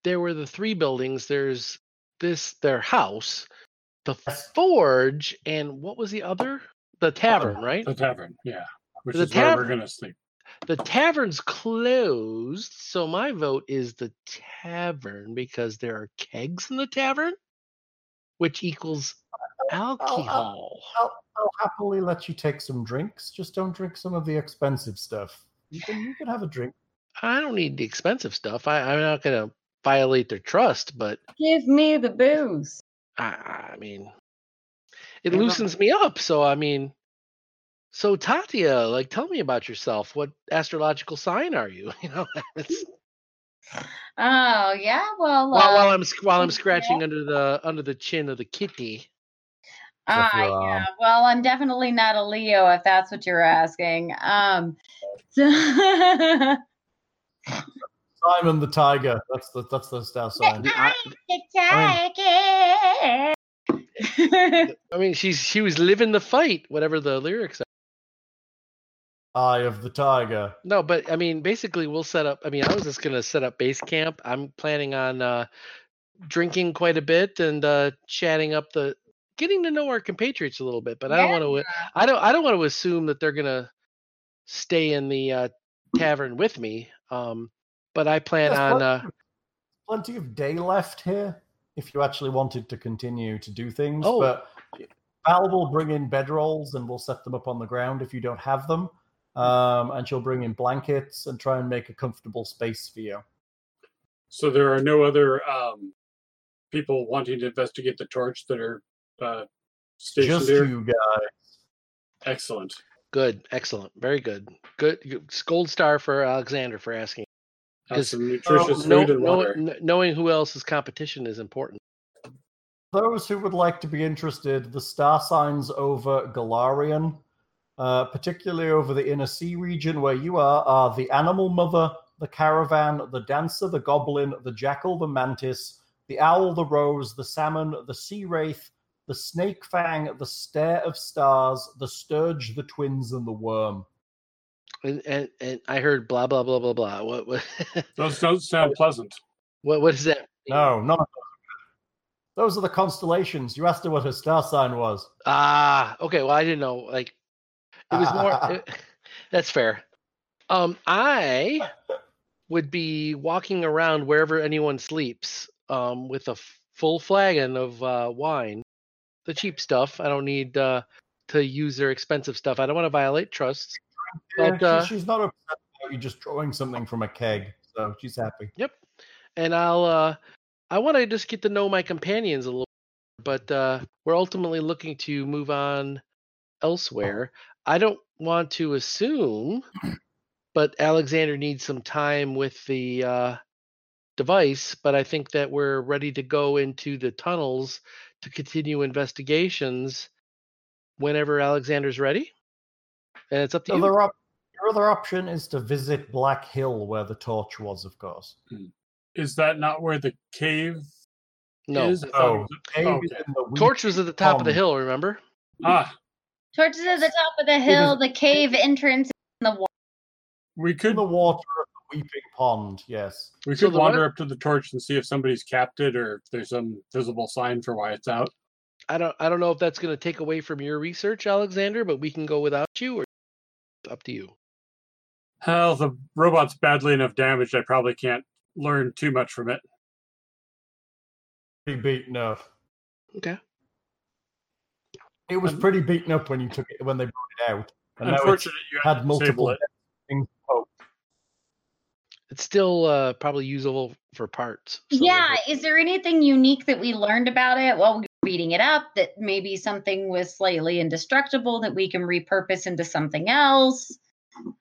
there were the three buildings. There's this their house, the Yes. forge, and what was the other? The tavern, right? The tavern, yeah. Which The is where we're going to sleep. The tavern's closed, so my vote is the tavern because there are kegs in the tavern, which equals alcohol. I'll, I'll happily let you take some drinks. Just don't drink some of the expensive stuff. You can you can have a drink. I don't need the expensive stuff. I, I'm not going to violate their trust, but Give me the booze. I, I mean, it loosens me up. So I mean, So Tatia, like, tell me about yourself. What astrological sign are you? You know, it's, Oh yeah, well, while, while uh, I'm while I'm scratching under the under the chin of the kitty. uh, yeah, um, well, I'm definitely not a Leo if that's what you're asking. Um, so Simon the Tiger. That's the that's the star sign. I, I mean, she's she was living the fight, whatever the lyrics are. Eye of the Tiger. No, but I mean, basically, we'll set up. I mean, I was just gonna set up base camp. I'm planning on uh, drinking quite a bit and uh, chatting up the, getting to know our compatriots a little bit. But I don't want to. I don't. I don't want to assume that they're gonna stay in the uh, tavern with me. Um, but I plan There's on. plenty, Uh, of, plenty of day left here if you actually wanted to continue to do things. Oh. But Val will bring in bedrolls and we'll set them up on the ground if you don't have them. Um, and she'll bring in blankets and try and make a comfortable space for you. So there are no other um, people wanting to investigate the torch that are uh, stationed Just here. you guys. Excellent. good, excellent, very good, good. Gold star for Alexander for asking. Have 'Cause some nutritious No, food and no- water. kn- knowing who else's competition is important. Those who would like to be interested, the star signs over Golarion, uh, particularly over the inner sea region where you are, are the animal mother, the caravan, the dancer, the goblin, the jackal, the mantis, the owl, the rose, the salmon, the sea wraith, the snake fang, the stare of stars, the sturge, the twins, and the worm. And and, and I heard blah blah blah blah blah. What what Those don't sound pleasant. what, what is that? No, none of those. are. Those are the constellations. You asked her what her star sign was. Ah, okay. Well, I didn't know. Like, it was more. it- that's fair. Um, I would be walking around wherever anyone sleeps, um, with a f- full flagon of uh, wine, the cheap stuff. I don't need uh, to use their expensive stuff. I don't want to violate trusts. Yeah, But, uh, she's not upset about you just drawing something from a keg, so she's happy. Yep. And I'll uh I want to just get to know my companions a little but uh we're ultimately looking to move on elsewhere. I don't want to assume but Alexander needs some time with the uh device, but I think that we're ready to go into the tunnels to continue investigations whenever Alexander's ready. And it's up to The you. other op- your other option is to visit Black Hill, where the torch was, of course. Is that not where the cave No. is? I thought Oh, was- the cave is okay. in the wheat Torch was at the top of the hill, remember? Ah, Torches at the top of the is- hill, the cave entrance in the water. we could the water of the weeping pond. Yes. we So could wander re- up to the torch and see if somebody's capped it or if there's some visible sign for why it's out. I don't I don't know if that's going to take away from your research, Alexander, but we can go without you or up to you. Hell, the robot's badly enough damaged. I probably can't learn too much from it. Pretty beaten up. Okay. It was pretty beaten up when you took it when they brought it out, and now it's Unfortunate, you had had multiple it. things. Oh, It's still uh, probably usable for parts. so yeah, we'll- is there anything unique that we learned about it while we were beating it up that maybe something was slightly indestructible that we can repurpose into something else?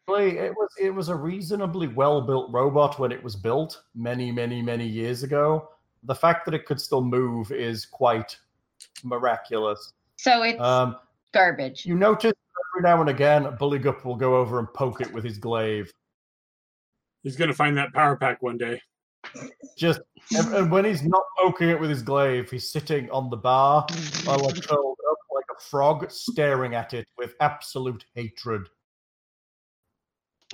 Actually, it was it was a reasonably well built robot when it was built many many many years ago. The fact that it could still move is quite miraculous. So it's Um, garbage. you notice every now and again, Bulligup will go over and poke it with his glaive. He's going to find that power pack one day. Just and, and when he's not poking it with his glaive, he's sitting on the bar, like curled up like a frog, staring at it with absolute hatred.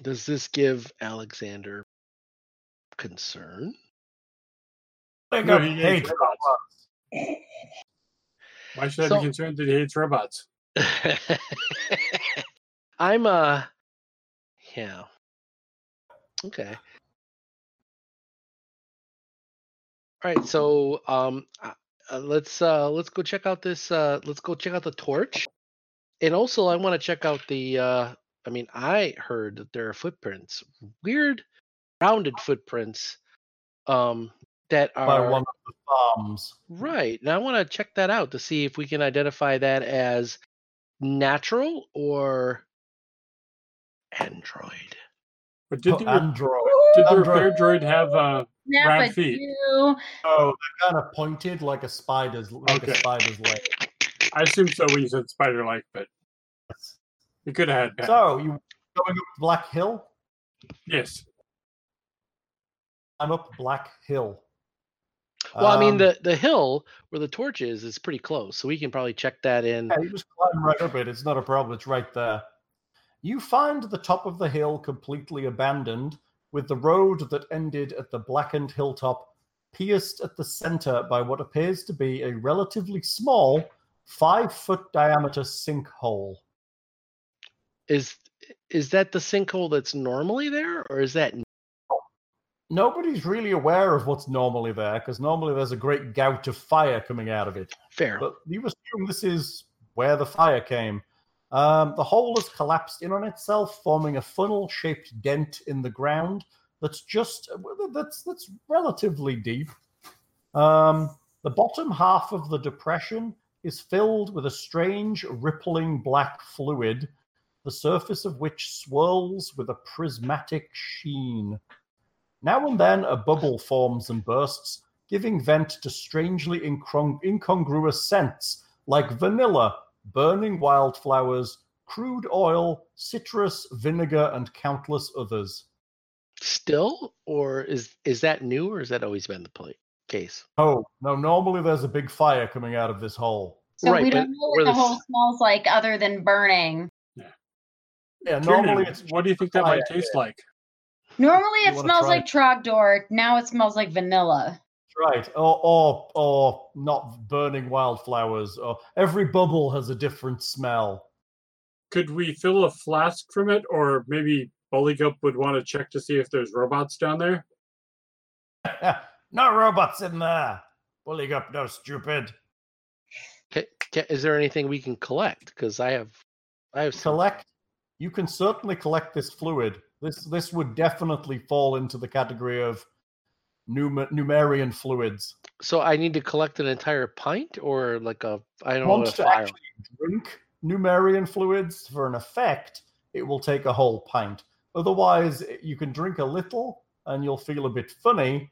Does this give Alexander concern? Big No, up he hates hate robots. robots. Why should I be concerned that he hates robots? I'm uh yeah. Okay. All right, so um uh, uh, let's uh let's go check out this uh let's go check out the torch. And also I want to check out the uh I mean I heard that there are footprints, weird rounded footprints um that by are one of the farms. Right. Now I want to check that out to see if we can identify that as natural or android? But did Oh, the, Android. did the Android. repair droid have uh Yeah, Round feet. you- Oh, they're kind of pointed like a spider's like a spider's leg. I assume so when you said spider like, but you could have had that. So you going up Black Hill? yes. I'm up Black Hill. Well, I mean Um, the the hill where the torch is is pretty close, so we can probably check that in. Yeah, you just climb right up it. It's not a problem. It's right there. You find the top of the hill completely abandoned, with the road that ended at the blackened hilltop pierced at the center by what appears to be a relatively small, five foot diameter sinkhole. Is is that the sinkhole that's normally there, or is that Nobody's really aware of what's normally there because normally there's a great gout of fire coming out of it. fair? But you assume this is where the fire came. Um, the hole has collapsed in on itself, forming a funnel-shaped dent in the ground that's just that's that's relatively deep. Um, the bottom half of the depression is filled with a strange, rippling black fluid, the surface of which swirls with a prismatic sheen. Now and then, a bubble forms and bursts, giving vent to strangely incong- incongruous scents like vanilla, burning wildflowers, crude oil, citrus, vinegar, and countless others. Still, or is is that new, or has that always been the pla case? Oh, no, normally there's a big fire coming out of this hole. So Right, we don't know what the the hole smells like other than burning. Yeah, Kieran, normally it's what do you think that might taste like? Normally it smells like Trogdor. Now it smells like vanilla. right, or, or or not burning wildflowers. Or every bubble has a different smell. Could we fill a flask from it, or maybe Bullygup would want to check to see if there's robots down there? no robots in there. Bullying up, no stupid. Ca- ca- is there anything we can collect? Because I have, I have some- collect you can certainly collect this fluid this this would definitely fall into the category of Num- numerian fluids. So I need to collect an entire pint, or like a I don't know want a to actually drink numerian fluids for an effect it will take a whole pint. Otherwise eh, you can drink a little and you'll feel a bit funny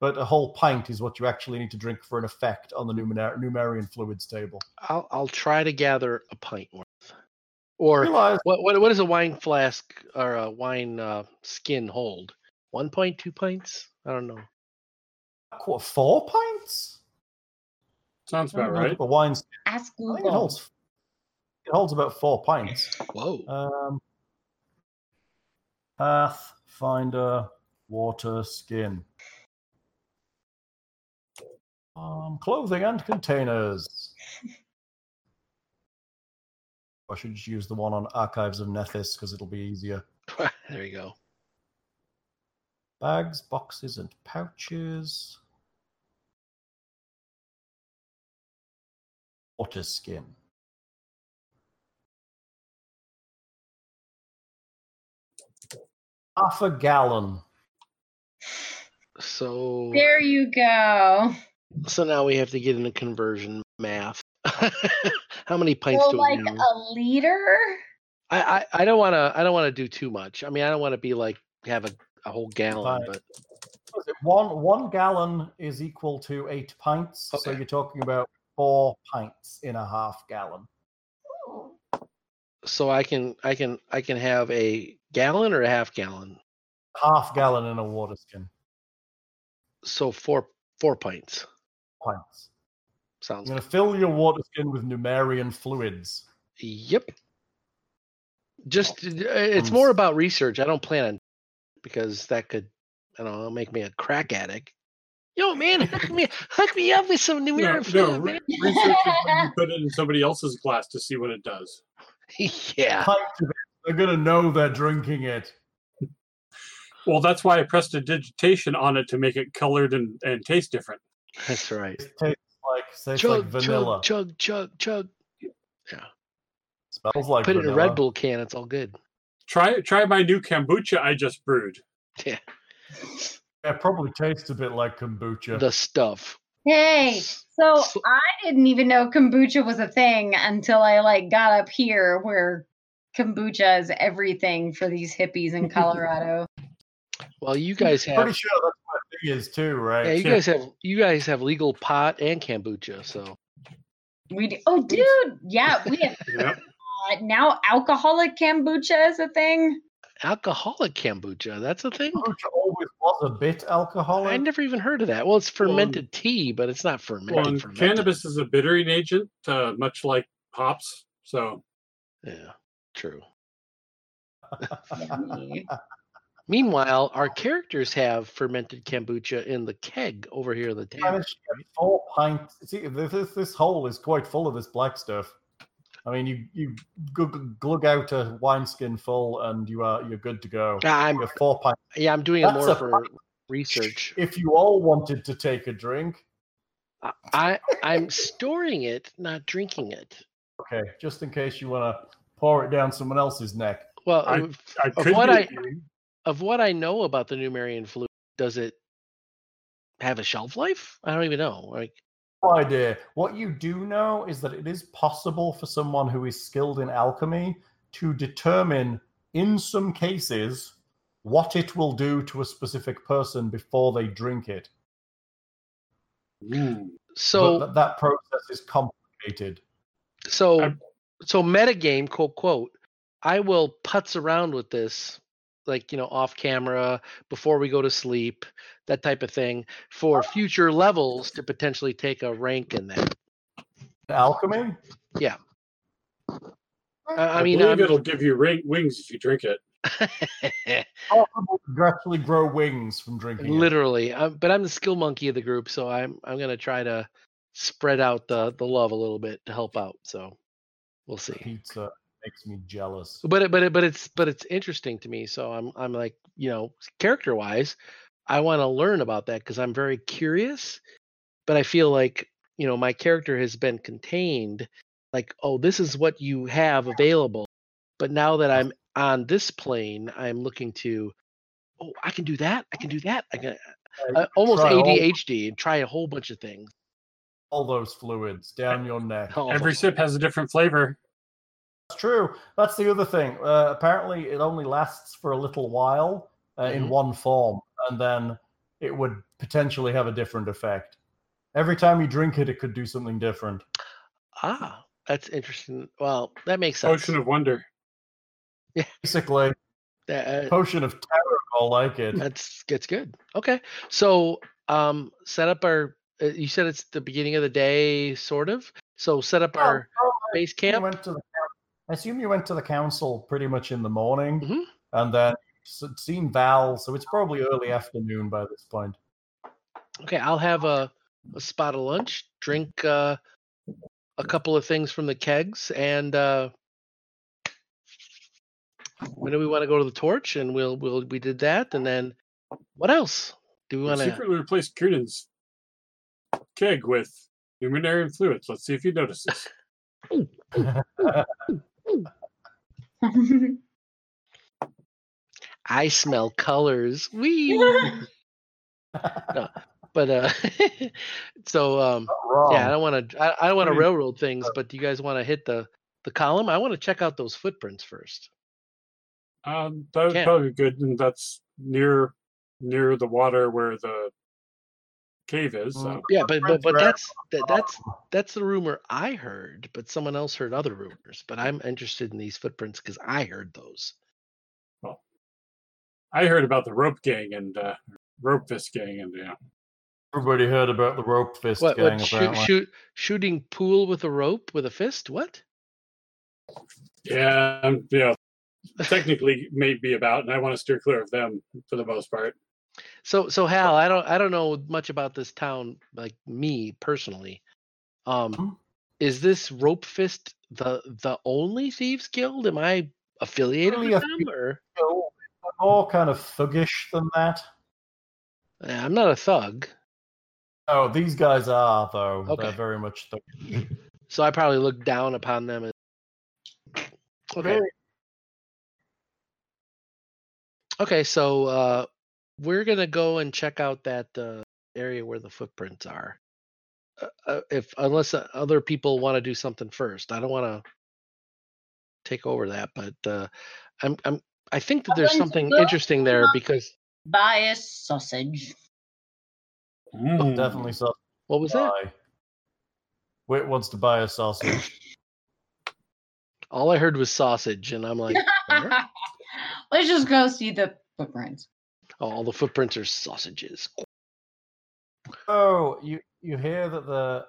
but a whole pint is what you actually need to drink for an effect on the numer- numerian fluids table. I'll I'll try to gather a pint worth. Or realize what what what does a wine flask or a wine uh, skin hold? One pint, two pints? I don't know. what, four pints Sounds about right. the wine's Ask I think it holds. It holds about four pints. Whoa. Um, Pathfinder water skin. Um, clothing and containers. I should just use the one on Archives of Nethys because it'll be easier. there you go. Bags, boxes, and pouches. Water skin. Half a gallon. So There you go. so now we have to get into conversion math. How many pints So do like we a liter? I, I I don't want to I don't want to do too much. I mean, I don't want to be like have a, a whole gallon, Fine. but What is it? One one gallon is equal to eight pints. So you're talking about four pints in a half gallon. so I can I can I can have a gallon or a half gallon. Half gallon in a water skin. So four four pints. Pints. Sounds You're gonna fill your water skin with Numerian fluids. Yep. Just uh, it's more about research. I don't plan on because that could I don't know make me a crack addict. Yo, man, hook me hook me up with some No, numeric no, fluid, re- man. research is when you put it in somebody else's glass to see what it does. yeah. Pint of it. They're gonna know they're drinking it. Well, that's why I prestidigitation on it to make it colored and, and taste different. That's right. It tastes like tastes like Chug, vanilla. chug, chug, chug, chug. Smells like Put it in a. Red Bull can. It's all good. Try try my new kombucha I just brewed. Yeah. It probably tastes a bit like kombucha. The stuff. Hey, so I didn't even know kombucha was a thing until I like got up here where kombucha is everything for these hippies in Colorado. Well, you guys have. Pretty sure that's what it is too, right? Yeah, you guys have. You guys have legal pot and kombucha, so. We do. Oh, dude, yeah, we have. Yep. Uh, now alcoholic kombucha is a thing. Alcoholic kombucha. That's a thing. Kombucha always was a bit alcoholic. I never even heard of that. Well, it's fermented tea, but it's not fermented. Well, fermented. cannabis is a bittering agent, uh, much like hops. So Yeah, true. Yummy. Meanwhile, our characters have fermented kombucha in the keg over here in the tavern. managed to get four pints. See, this, this this hole is quite full of this black stuff. I mean, you you glug, glug out a wineskin full, and you are you're good to go. I'm You have four pints. yeah, I'm doing it more a for research. If you all wanted to take a drink, I, I I'm storing it, not drinking it. okay, just in case you want to pour it down someone else's neck. Well, I- I could what be I- agreeing. Of what I know about the Numerian flu, does it have a shelf life? I don't even know. Like, No idea. What you do know is that it is possible for someone who is skilled in alchemy to determine, in some cases, what it will do to a specific person before they drink it. Mm. Ooh. so th- that process is complicated. So, I'm- so metagame, quote, quote, I will putz around with this, like, you know, off camera before we go to sleep, that type of thing, for oh. future levels to potentially take a rank in that. Alchemy? I, I, I mean, believe I'm, it'll give you ring, wings if you drink it. Possible to actually grow wings from drinking it. literally, i but I'm the skill monkey of the group, so I'm I'm gonna try to spread out the the love a little bit to help out. So we'll see. Pizza makes me jealous. but it, but it, but it's but it's interesting to me so i'm i'm like you know character wise i want to learn about that because i'm very curious but i feel like you know my character has been contained like oh this is what you have available but now that i'm on this plane i'm looking to oh i can do that i can do that i can uh, almost adhd and try a whole bunch of things all those fluids down your neck. Every sip has a different flavor. That's true. That's the other thing. Uh, apparently, it only lasts for a little while uh, in Mhm. one form, and then it would potentially have a different effect. Every time you drink it, it could do something different. ah that's interesting well that makes sense Ocean of Wonder. Yeah, Basically, That- uh, potion of terror, I like it. That's gets good. Okay, so um, set up our. Uh, you said it's the beginning of the day, sort of. So set up our Oh, base you camp. went to the, I assume you went to the council pretty much in the morning, Mhm. and then seen Val, so it's probably early afternoon by this point. Okay, I'll have a, a spot of lunch, drink uh, a couple of things from the kegs, and uh, when do we want to go to the torch? And we'll we'll we did that, and then what else do we We want to? secretly replace Kunin's keg with humanitarian fluids. Let's see if he notices. I smell colors. Wee. No, but uh, so um, Yeah, I don't want to. I, I don't want to railroad things, but do you guys want to hit the the column? I want to check out those footprints first. Um, that would probably be good, and that's near near the water where the cave is. So Mm. Yeah, but but but that's that, that's that's the rumor I heard, but someone else heard other rumors. But I'm interested in these footprints because I heard those. Well, I heard about the rope gang and uh, rope fist gang, and yeah, Everybody heard about the rope fist What gang, what shoot, shoot shooting pool with a rope with a fist? What? yeah, um, yeah. Technically, may be about, and I want to steer clear of them for the most part. So so Hal, I don't I don't know much about this town like me personally. Um Mhm. is this Rope Fist the the only thieves guild? Am I affiliated Really with them or more kind of thuggish than that. Yeah, I'm not a thug, Oh, these guys are though. Okay. They're very much thuggish. so I probably look down upon them as Okay. Very- Okay, so uh we're gonna go and check out that uh area where the footprints are. uh, uh, if unless uh, other people want to do something first. I don't want to take over that, but uh, I'm I'm I think that there's something interesting there because Buy a sausage. Mm. Definitely sausage. what was that? Buy. Wit wants to buy a sausage. All I heard was sausage, and I'm like, "What?" Let's just go see the footprints. Oh, all the footprints are sausages. Oh, you you hear that the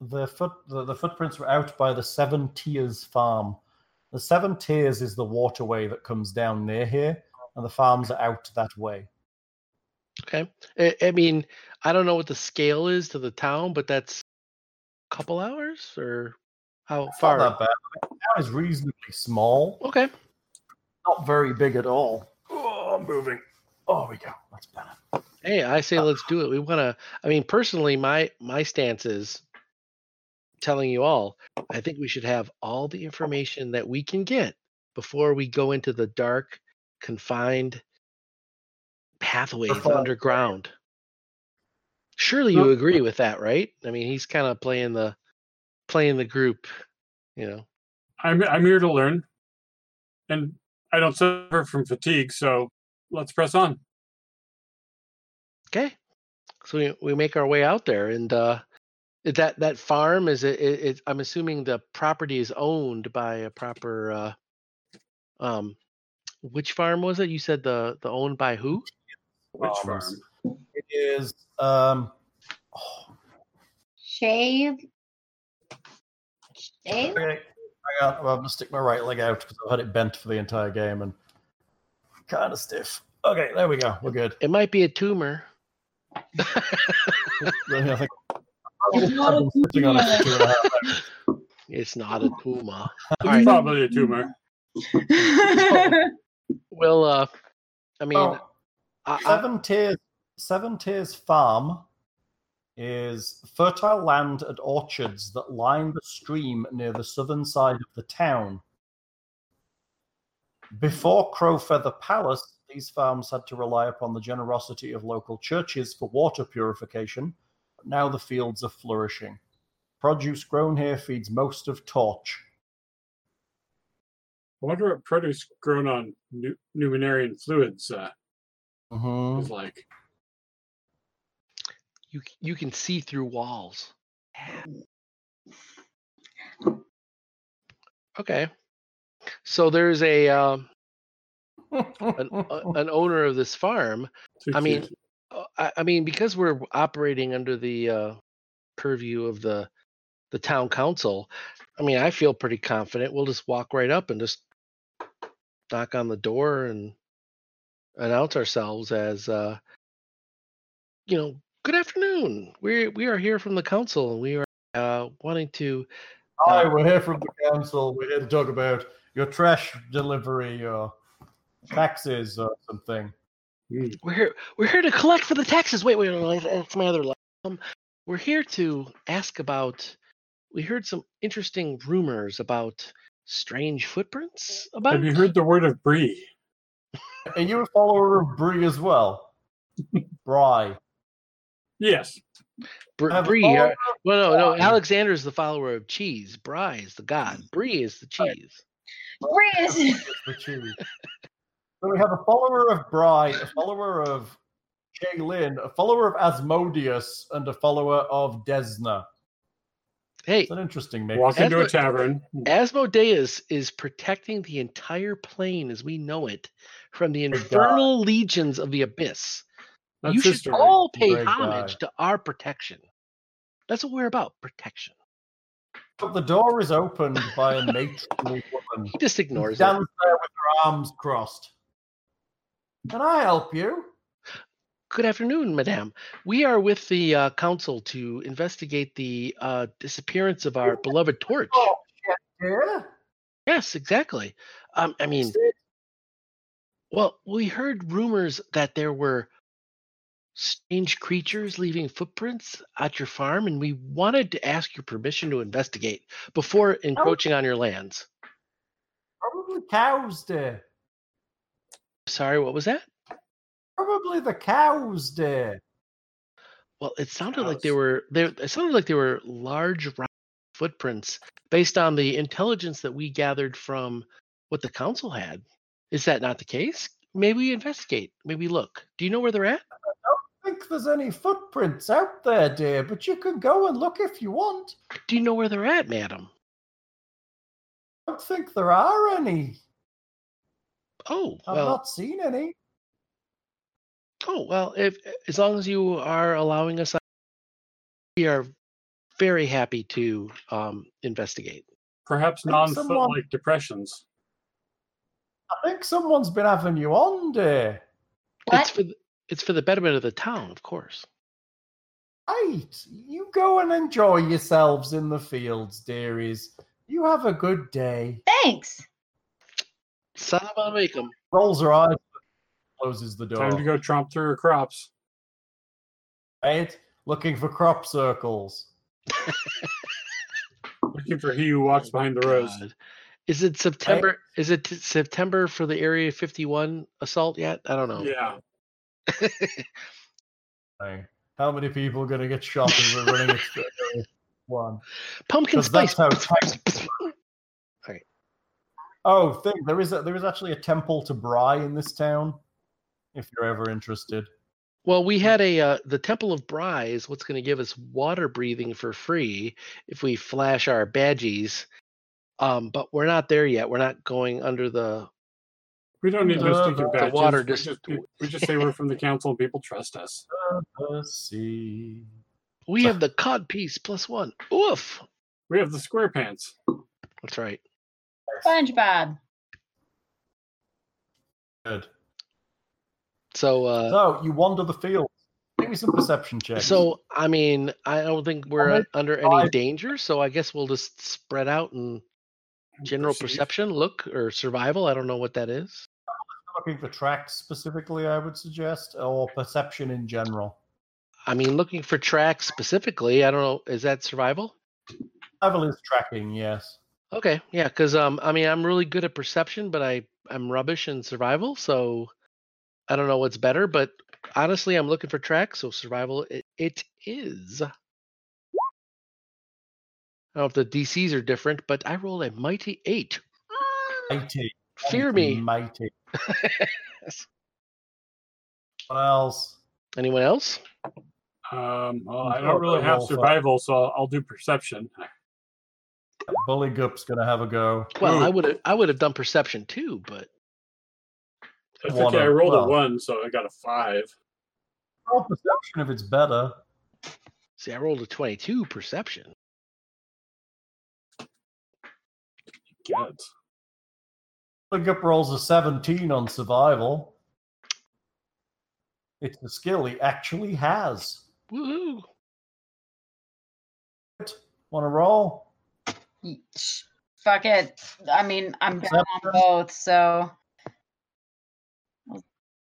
the foot the, the footprints were out by the Seven Tiers farm. The Seven Tiers is the waterway that comes down near here, and the farms are out that way. Okay, I, I mean, I don't know what the scale is to the town, but that's a couple hours or how It's far? not that bad. The town is reasonably small, Okay, not very big at all. Oh, I'm moving. Oh, we go. That's better. Hey, I say uh, let's do it. We want to. I mean, personally, my my stance is telling you all. I think we should have all the information that we can get before we go into the dark, confined pathways underground. Surely you agree with that, right? I mean, he's kind of playing the playing the group, you know. I'm I'm here to learn, and I don't suffer from fatigue. So let's press on. Okay, so we we make our way out there, and uh, that that farm is it, it, it? I'm assuming the property is owned by a proper. Uh, um, which farm was it? You said the the owned by who? Which Farms. farm? It is um oh, Shave. Shave? okay. Hang on, well, I'm gonna stick my right leg out because I've had it bent for the entire game and kind of stiff. Okay, there we go. We're good. It might be a tumor. Really, I think It's not a I've been sitting on it for two and a half hours. It's not a tumor. It's right. probably a tumor. Well, uh, I mean, Oh, I, I, seven tiers. Seven tiers farm is fertile land and orchards that line the stream near the southern side of the town. Before Crowfeather Palace, these farms had to rely upon the generosity of local churches for water purification. But now the fields are flourishing. Produce grown here feeds most of Torch. I wonder what produce grown on nu- numinarian fluids uh, Mhm. is like. You you can see through walls. Okay, so there's a um, an, a- an owner of this farm I mean. Uh, I, I mean, because we're operating under the uh, purview of the the town council, I mean, I feel pretty confident. We'll just walk right up and just knock on the door and announce ourselves as, uh, you know, good afternoon. We we are here from the council, and we are uh, wanting to. Hi, we're here from the council. We're here to talk about your trash delivery, your taxes, or something. Mm. We're here. We're here to collect for the taxes. Wait, wait, wait. That's my other line. Um, we're here to ask about. We heard some interesting rumors about strange footprints. About Have you heard the word of brie? and you're a follower of Brie as well? Brigh. Yes. Br- I have a Brie? Uh, well, no, no. Brie. Alexander is the follower of cheese. Brigh is the god. Brie is the cheese. Breeze. the cheese. So we have a follower of Brigh, a follower of Shelyn, a follower of Asmodeus, and a follower of Desna. Hey, It's an interesting mix. Walk into a tavern. Asmodeus is protecting the entire plane as we know it from the infernal legions of the abyss. That's you should history. all pay Great homage guy. to our protection. That's what we're about protection. But the door is opened by a matronly woman. He just ignores it. stands there with her arms crossed. Can I help you? Good afternoon, madame. We are with the uh, council to investigate the uh, disappearance of our beloved torch. Oh, dear. Yes, exactly. Um, I mean, well, we heard rumors that there were strange creatures leaving footprints at your farm, and we wanted to ask your permission to investigate before encroaching on your lands. Probably cows, dear. Sorry, what was that? Probably the cows, dear. Well, it sounded like they were there. It sounded like they were large round footprints based on the intelligence that we gathered from what the council had. Is that not the case? Maybe we investigate. Maybe look. Do you know where they're at? I don't think there's any footprints out there, dear, but you can go and look if you want. Do you know where they're at, madam? I don't think there are any. Oh, I've well, not seen any. oh well. If as long as you are allowing us, we are very happy to um, investigate. Perhaps non-foot someone- like depressions. I think someone's been having you on, dear. It's for the, it's for the betterment of the town, of course. Right. You go and enjoy yourselves in the fields, dearies. You have a good day. Thanks. Son of a make 'em. Rolls her eyes, closes the door. Time to go tromp through her crops. Right? Looking for crop circles. Looking for he who walks oh behind the rose. God. Is it September? Is it t- September for the Area 51 assault yet? I don't know. Yeah. How many people are going to get shot as we're running a one? Pumpkin 'Cause that's spice. how tanks- Oh, thing there is a, there is actually a temple to Brigh in this town. If you're ever interested, well, we had a uh, the Temple of Brigh is what's going to give us water breathing for free if we flash our badgies. Um, but we're not there yet. We're not going under the. We don't need those Uh, stinking the badges. water we, just- just, we just say we're from the council and people trust us. the sea. We have the cod piece plus one. Oof. We have the square pants. That's right. SpongeBob. Good. So, uh, So you wander the field. Give me some perception checks. so I mean, I don't think we're uh, under any five- danger. So I guess we'll just spread out and general Perceive. perception, look, or survival. I don't know what that is. looking for tracks specifically, I would suggest, or perception in general. I mean, looking for tracks specifically. I don't know. Is that survival? Survival is tracking, yes. Okay, yeah, because um, I mean, I'm really good at perception, but I I'm rubbish in survival, so I don't know what's better. But honestly, I'm looking for tracks, so survival it, it is. I don't know if the DCs are different, but I rolled a mighty eight. Mighty. Fear me. Mighty. What else? Anyone else? Um, well, I don't really have survival, so I'll, I'll do perception. Bully Gup's gonna have a go. Well, I would have I would have done perception too, but That's okay. I rolled well. a one, so I got a five. Roll perception if it's better. see, I rolled a twenty-two perception. Good. Bully Gup rolls a 17 on survival. It's the skill he actually has. Woohoo! Want to roll? Fuck it. I mean, I'm down on both, so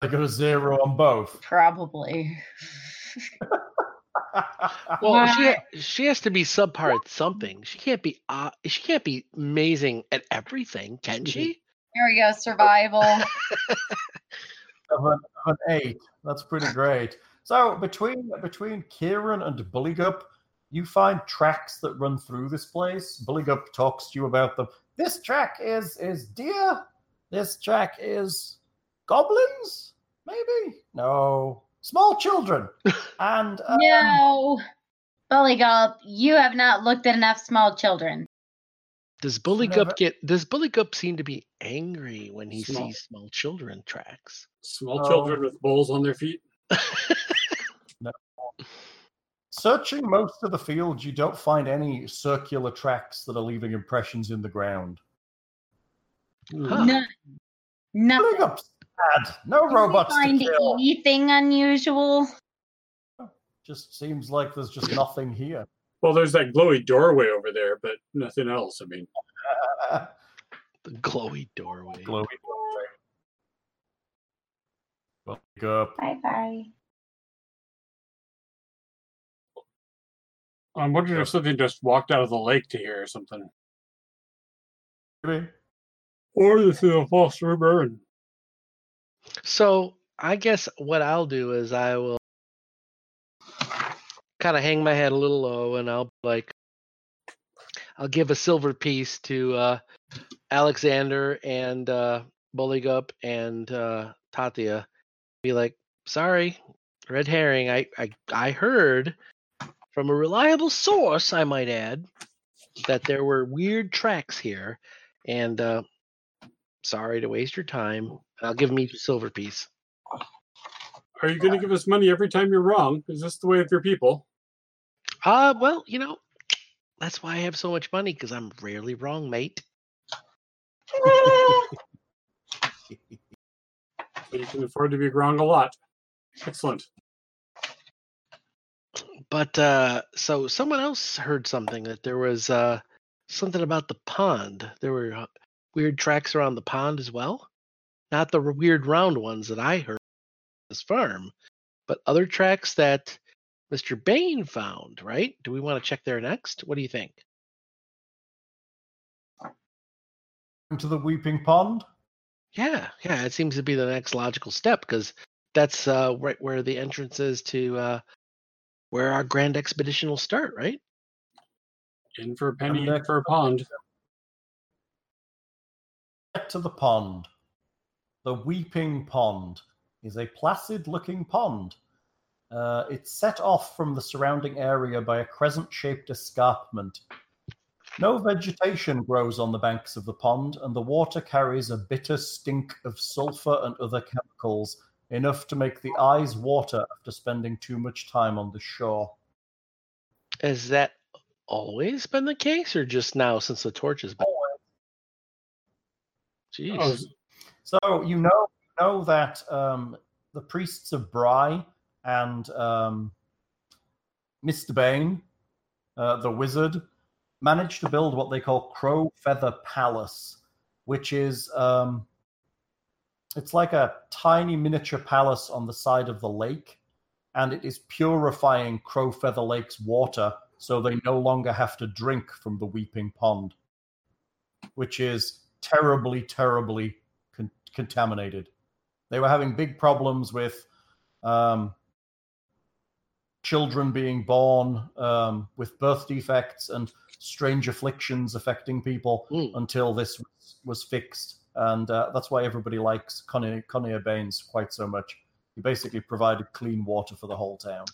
I got a zero on both. probably. Well, she she has to be subpar at something. She can't be uh, she can't be amazing at everything, can she? Here we go. Survival. of an, of an eight. That's pretty great. So between between Kieran and Bulligup, you find tracks that run through this place. Bulligup talks to you about them. This track is is deer. This track is goblins. Maybe no small children. And uh, no. Bully Gulp, you have not looked at enough small children. Does Bully never- get does Bully Gup seem to be angry when he Small. sees small children tracks? Small Oh. children with bowls on their feet. searching most of the fields, you don't find any circular tracks that are leaving impressions in the ground. Hmm. Huh. None. Nothing. Sad. No Did we robots to find kill. anything unusual? Just seems like there's just nothing here. Well, there's that glowy doorway over there, but nothing else. I mean, The glowy doorway. Glowy doorway. Bulligup. Bye bye. I'm wondering if something just walked out of the lake to here or something. Maybe. Or this is a false rumor and So I guess what I'll do is I will kind of hang my head a little low, and I'll like, I'll give a silver piece to uh, Alexander and uh, Bulligup and uh, Tatia. Be like, sorry, red herring. I, I I heard from a reliable source, I might add, that there were weird tracks here, and uh, sorry to waste your time. I'll give me a silver piece. Are you going to give us money every time you're wrong? Is this the way of your people? Uh, well, you know, that's why I have so much money because I'm rarely wrong, mate. So you can afford to be wrong a lot. Excellent. But uh, so someone else heard something that there was uh, something about the pond. There were uh, weird tracks around the pond as well. Not the weird round ones that I heard at this farm, but other tracks that Mr. Baine found, right? Do we want to check there next? What do you think? Into the Weeping Pond. Yeah, yeah, it seems to be the next logical step because that's uh, right where the entrance is to uh, where our grand expedition will start, right? In for a penny, And, in for a pond. Get to the pond. The Weeping Pond is a placid looking pond. Uh, it's set off from the surrounding area by a crescent shaped escarpment. No vegetation grows on the banks of the pond, and the water carries a bitter stink of sulfur and other chemicals, enough to make the eyes water after spending too much time on the shore. Has that always been the case, or just now since the torch has been? Jeez. Oh, So you know you know that um, the priests of Brigh and um, Mr. Baine, uh, the wizard, managed to build what they call Crow Feather Palace, which is um, it's like a tiny miniature palace on the side of the lake, and it is purifying Crow Feather Lake's water, so they no longer have to drink from the Weeping Pond, which is terribly, terribly con- contaminated. They were having big problems with um, children being born um, with birth defects and strange afflictions affecting people Mm. until this was, was fixed. And uh, that's why everybody likes Khonnir, Khonnir Baine's quite so much. He basically provided clean water for the whole town.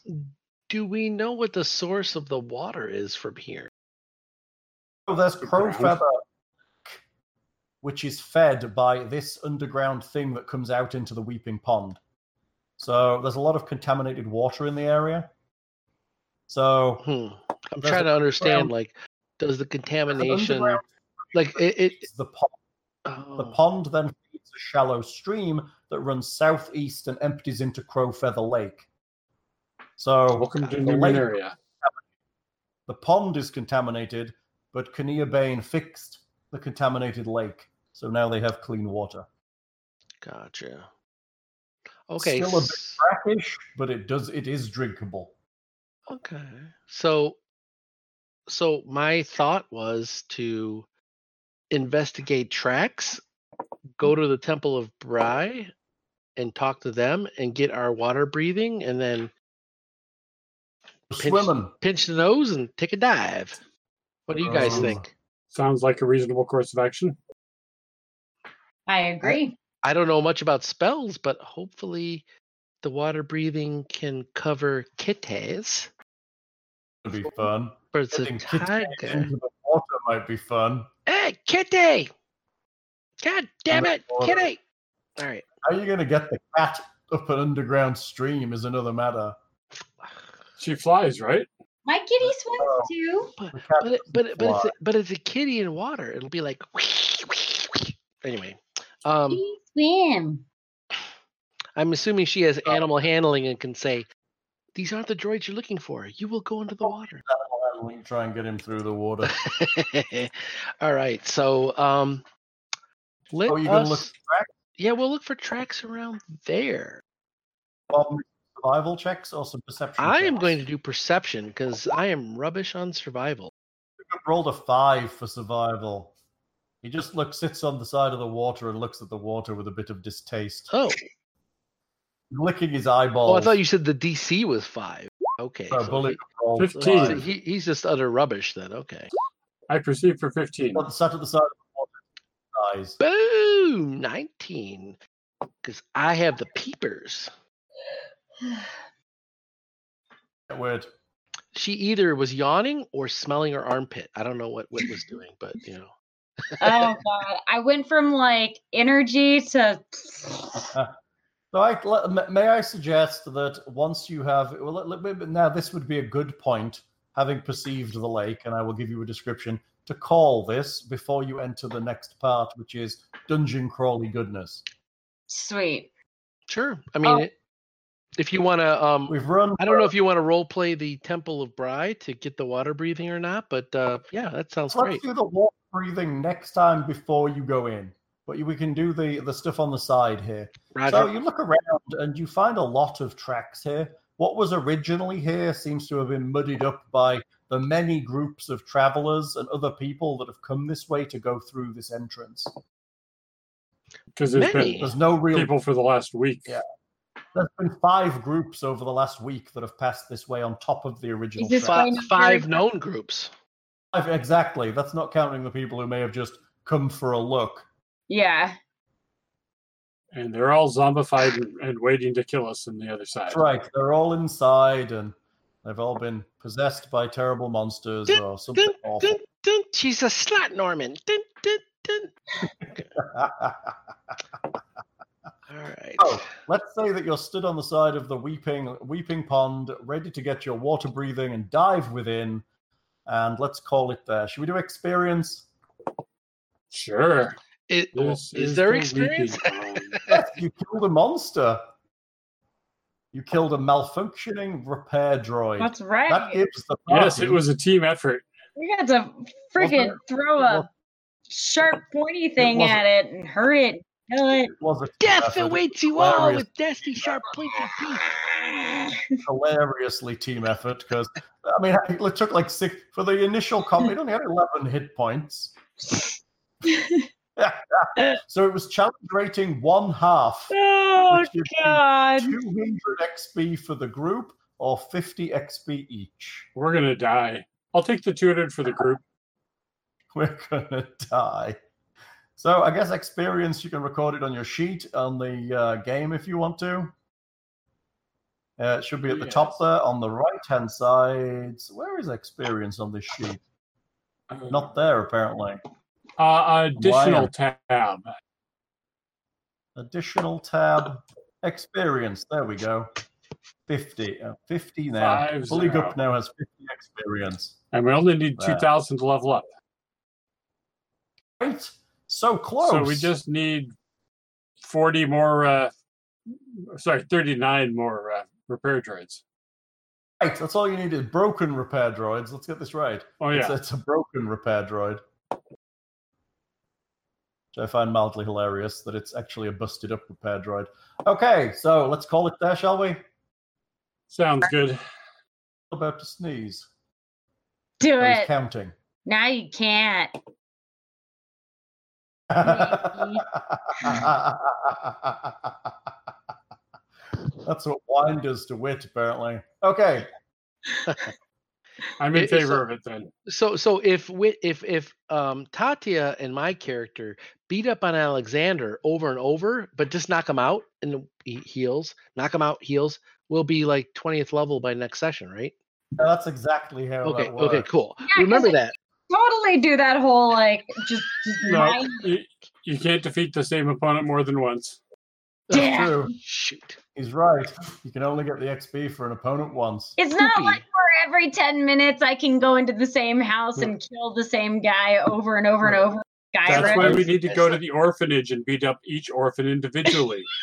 Do we know what the source of the water is from here? So there's The Crow. Feather, which is fed by this underground thing that comes out into the Weeping Pond. So there's a lot of contaminated water in the area. So Hmm. I'm trying to understand. ground- Like, does the contamination, underground- like it? it the pond. The oh, pond then feeds a shallow stream that runs southeast and empties into Crow Feather Lake. So welcome to the lake- area. the pond is contaminated, but Khonnir Baine fixed the contaminated lake. So now they have clean water. gotcha. Okay. Still a bit s- brackish, but it does it is drinkable. Okay. So so my thought was to investigate tracks, go to the Temple of Brigh and talk to them and get our water breathing and then Pinch- Swimming. pinch the nose and take a dive. What do you guys Oh. think? Sounds like a reasonable course of action. I agree. I don't know much about spells, but hopefully the water breathing can cover kittes. Would be fun. But it's Getting kittens tiger. into the water might be fun. Hey, kitty! God damn it, kitty! All right. How are you going to get the cat up an underground stream is another matter. She flies, right? My kitty swims too. But but it, but, it- but it's a, but it's a kitty in water. It'll be like anyway. Um, swim. I'm assuming she has animal handling and can say, "These aren't the droids you're looking for. You will go into the water." We'll try and get him through the water. All right. So um, let Oh, you us. look for Yeah, we'll look for tracks around there. Bob, survival checks or some perception? I am going to do perception because I am rubbish on survival. rolled a five for survival. He just looks, sits on the side of the water and looks at the water with a bit of distaste, Oh, licking his eyeballs. oh, I thought you said the DC was five. Okay. Uh, so so he- Fifteen. so he, he's just utter rubbish then. Okay. I proceed for 15. But sat at the side of the water. Boom! 19. Because I have the peepers. Weird. She either was yawning or smelling her armpit. I don't know what Wit was doing, but you know. oh god, I went from like energy to uh, So I, may I suggest that once you have well, let- let me- now this would be a good point, having perceived the lake, and I will give you a description to call this before you enter the next part, which is dungeon crawly goodness. sweet. Sure. I mean, Oh. it, if you want to, um, We've run. I don't know if you want to role play the Temple of Brigh to get the water breathing or not, but uh, yeah, that sounds great. Let's do the water breathing next time before you go in. But we can do the the stuff on the side here. Roger. So you look around and you find a lot of tracks here. What was originally here seems to have been muddied up by the many groups of travelers and other people that have come this way to go through this entrance. Because there's Many. been There's no real. people for the last week. Yeah. There's been five groups over the last week that have passed this way on top of the original. Is this track. Fi- Going up five known groups. Five- Exactly. That's not counting the people who may have just come for a look. Yeah. And they're all zombified and, and waiting to kill us on the other side. That's right. They're all inside and they've all been possessed by terrible monsters Dun, or something Dun, awful. dun, dun. She's a slut, Norman. Dun, dun, dun. All right. Oh. Let's say that you're stood on the side of the weeping weeping pond, ready to get your water breathing and dive within. And let's call it there. Should we do experience? Sure. It- This is there the experience? weeping pond. Yes, you killed a monster. You killed a malfunctioning repair droid. That's that right. gives the yes, it was a team effort. We had to freaking throw a sharp pointy thing wasn't- at it and hurry it. Kill it. it was a Death awaits you all with nasty sharp pointy teeth. hilariously team effort because I mean it took like six for the initial combat. It only had eleven hit points, so it was challenge rating one half. Oh Which god. 200 XP for the group or 50 XP each. We're gonna die. I'll take the 200 for the group. We're gonna die. So I guess experience you can record it on your sheet on the uh, game if you want to. Uh, it should be at the top there on the right hand side. Where is experience on this sheet? Not there apparently. Uh, additional Why? tab. Additional tab. Experience. There we go. 50. Uh, 50 now. Five Bully. Gup now has 50 experience. And we only need Wow. 2,000 to level up. Right? So close. So we just need 40 more, uh, sorry, 39 more uh, repair droids. Right, that's all you need is broken repair droids. Let's get this right. Oh, It's, yeah. it's a broken repair droid. Which I find mildly hilarious that it's actually a busted up repair droid. Okay, so let's call it there, shall we? Sounds good. About to sneeze. Do I it. counting. Now you can't. That's what wine does to wit, apparently. Okay. I'm in It- favor a- of it then. So so if Wit if if um Tatia and my character beat up on Alexander over and over, but just knock him out and he heals, knock him out, heals, we'll be like twentieth level by next session, right? That's exactly how Okay, that works. okay, cool. 'cause Remember that. Totally do that whole like just, just No, you, you can't defeat the same opponent more than once. That's Yeah. true. Shoot. He's right. You can only get the XP for an opponent once. It's not Poopy. like for every 10 minutes I can go into the same house and kill the same guy over and over and over. That's Skyrim. why we need to go to the orphanage and beat up each orphan individually.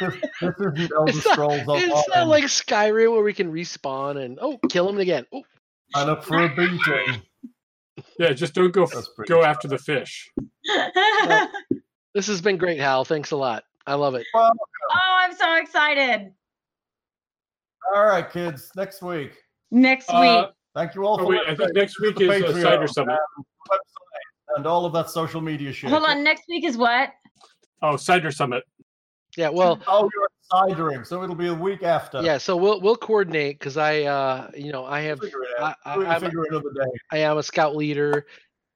This, this isn't Elder It's not, Scrolls Online. it's not like Skyrim where we can respawn and oh kill him again. Oh Sign up for a beating. yeah, just don't go That's pretty go after the fish. this has been great, Hal. Thanks a lot. I love it. oh, I'm so excited. All right, kids. Next week. Next Uh, week. Thank you all oh for wait, I think next week the is a Patreon cider summit. and and all of that social media shit. Hold on. Next week is what? Oh, cider summit. Yeah, well, Oh, you're cidering, so it'll be a week after. yeah. So we'll we'll coordinate because I, uh, you know, I have, Figure it I, out. I, we'll I'm, figure it another day. I am a scout leader.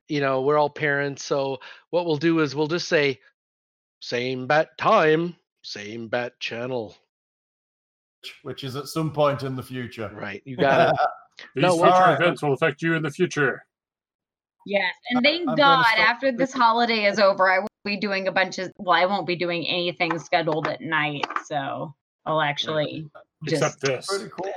You know, we're all parents. So what we'll do is we'll just say, same bat time, same bat channel. Which is at some point in the future. Right. You got it. These No, future alright. events will affect you in the future. Yes, and thank I'm God after this holiday is over, I won't be doing a bunch of. Well, I won't be doing anything scheduled at night, so I'll actually just. Except this. Pretty cool.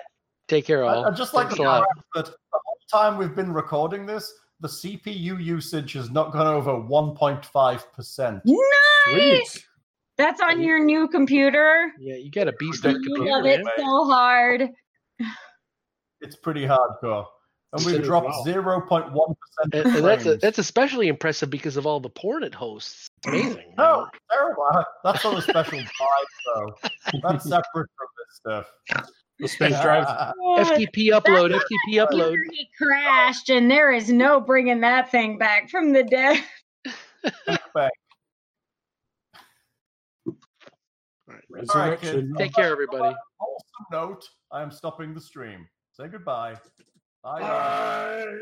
Take care, I- all. I'd just like Thanks to a lot. add that the whole time we've been recording this, the CPU usage has not gone over 1.5%. Nice. Sweet. That's on your new computer. Yeah, you got a beast that You computer. love it man. so hard. It's pretty hardcore. And we've dropped well. 0.1% And, and that's frames. that's especially impressive because of all the porn it hosts. It's amazing. you No, terrible. That's on a special drive, though. That's separate from this stuff. The space drive. FTP upload, FTP upload. He crashed, and there is no bringing that thing back from the dead. Back. Resurrection. Take care, everybody. Wholesome note, I am stopping the stream. Say goodbye. Bye. Bye.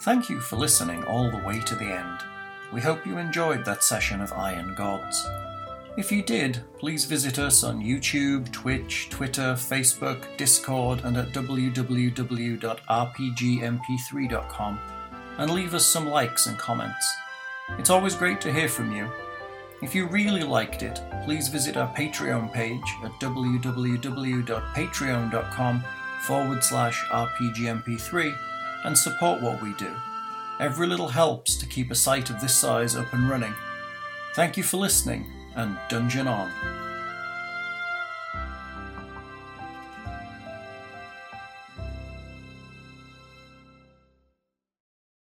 Thank you for listening all the way to the end. We hope you enjoyed that session of Iron Gods. If you did, please visit us on YouTube, Twitch, Twitter, Facebook, Discord, and at www.rpgmp3.com and leave us some likes and comments. It's always great to hear from you. If you really liked it, please visit our Patreon page at www.patreon.com forward slash rpgmp3 and support what we do. Every little helps to keep a site of this size up and running. Thank you for listening, and Dungeon On.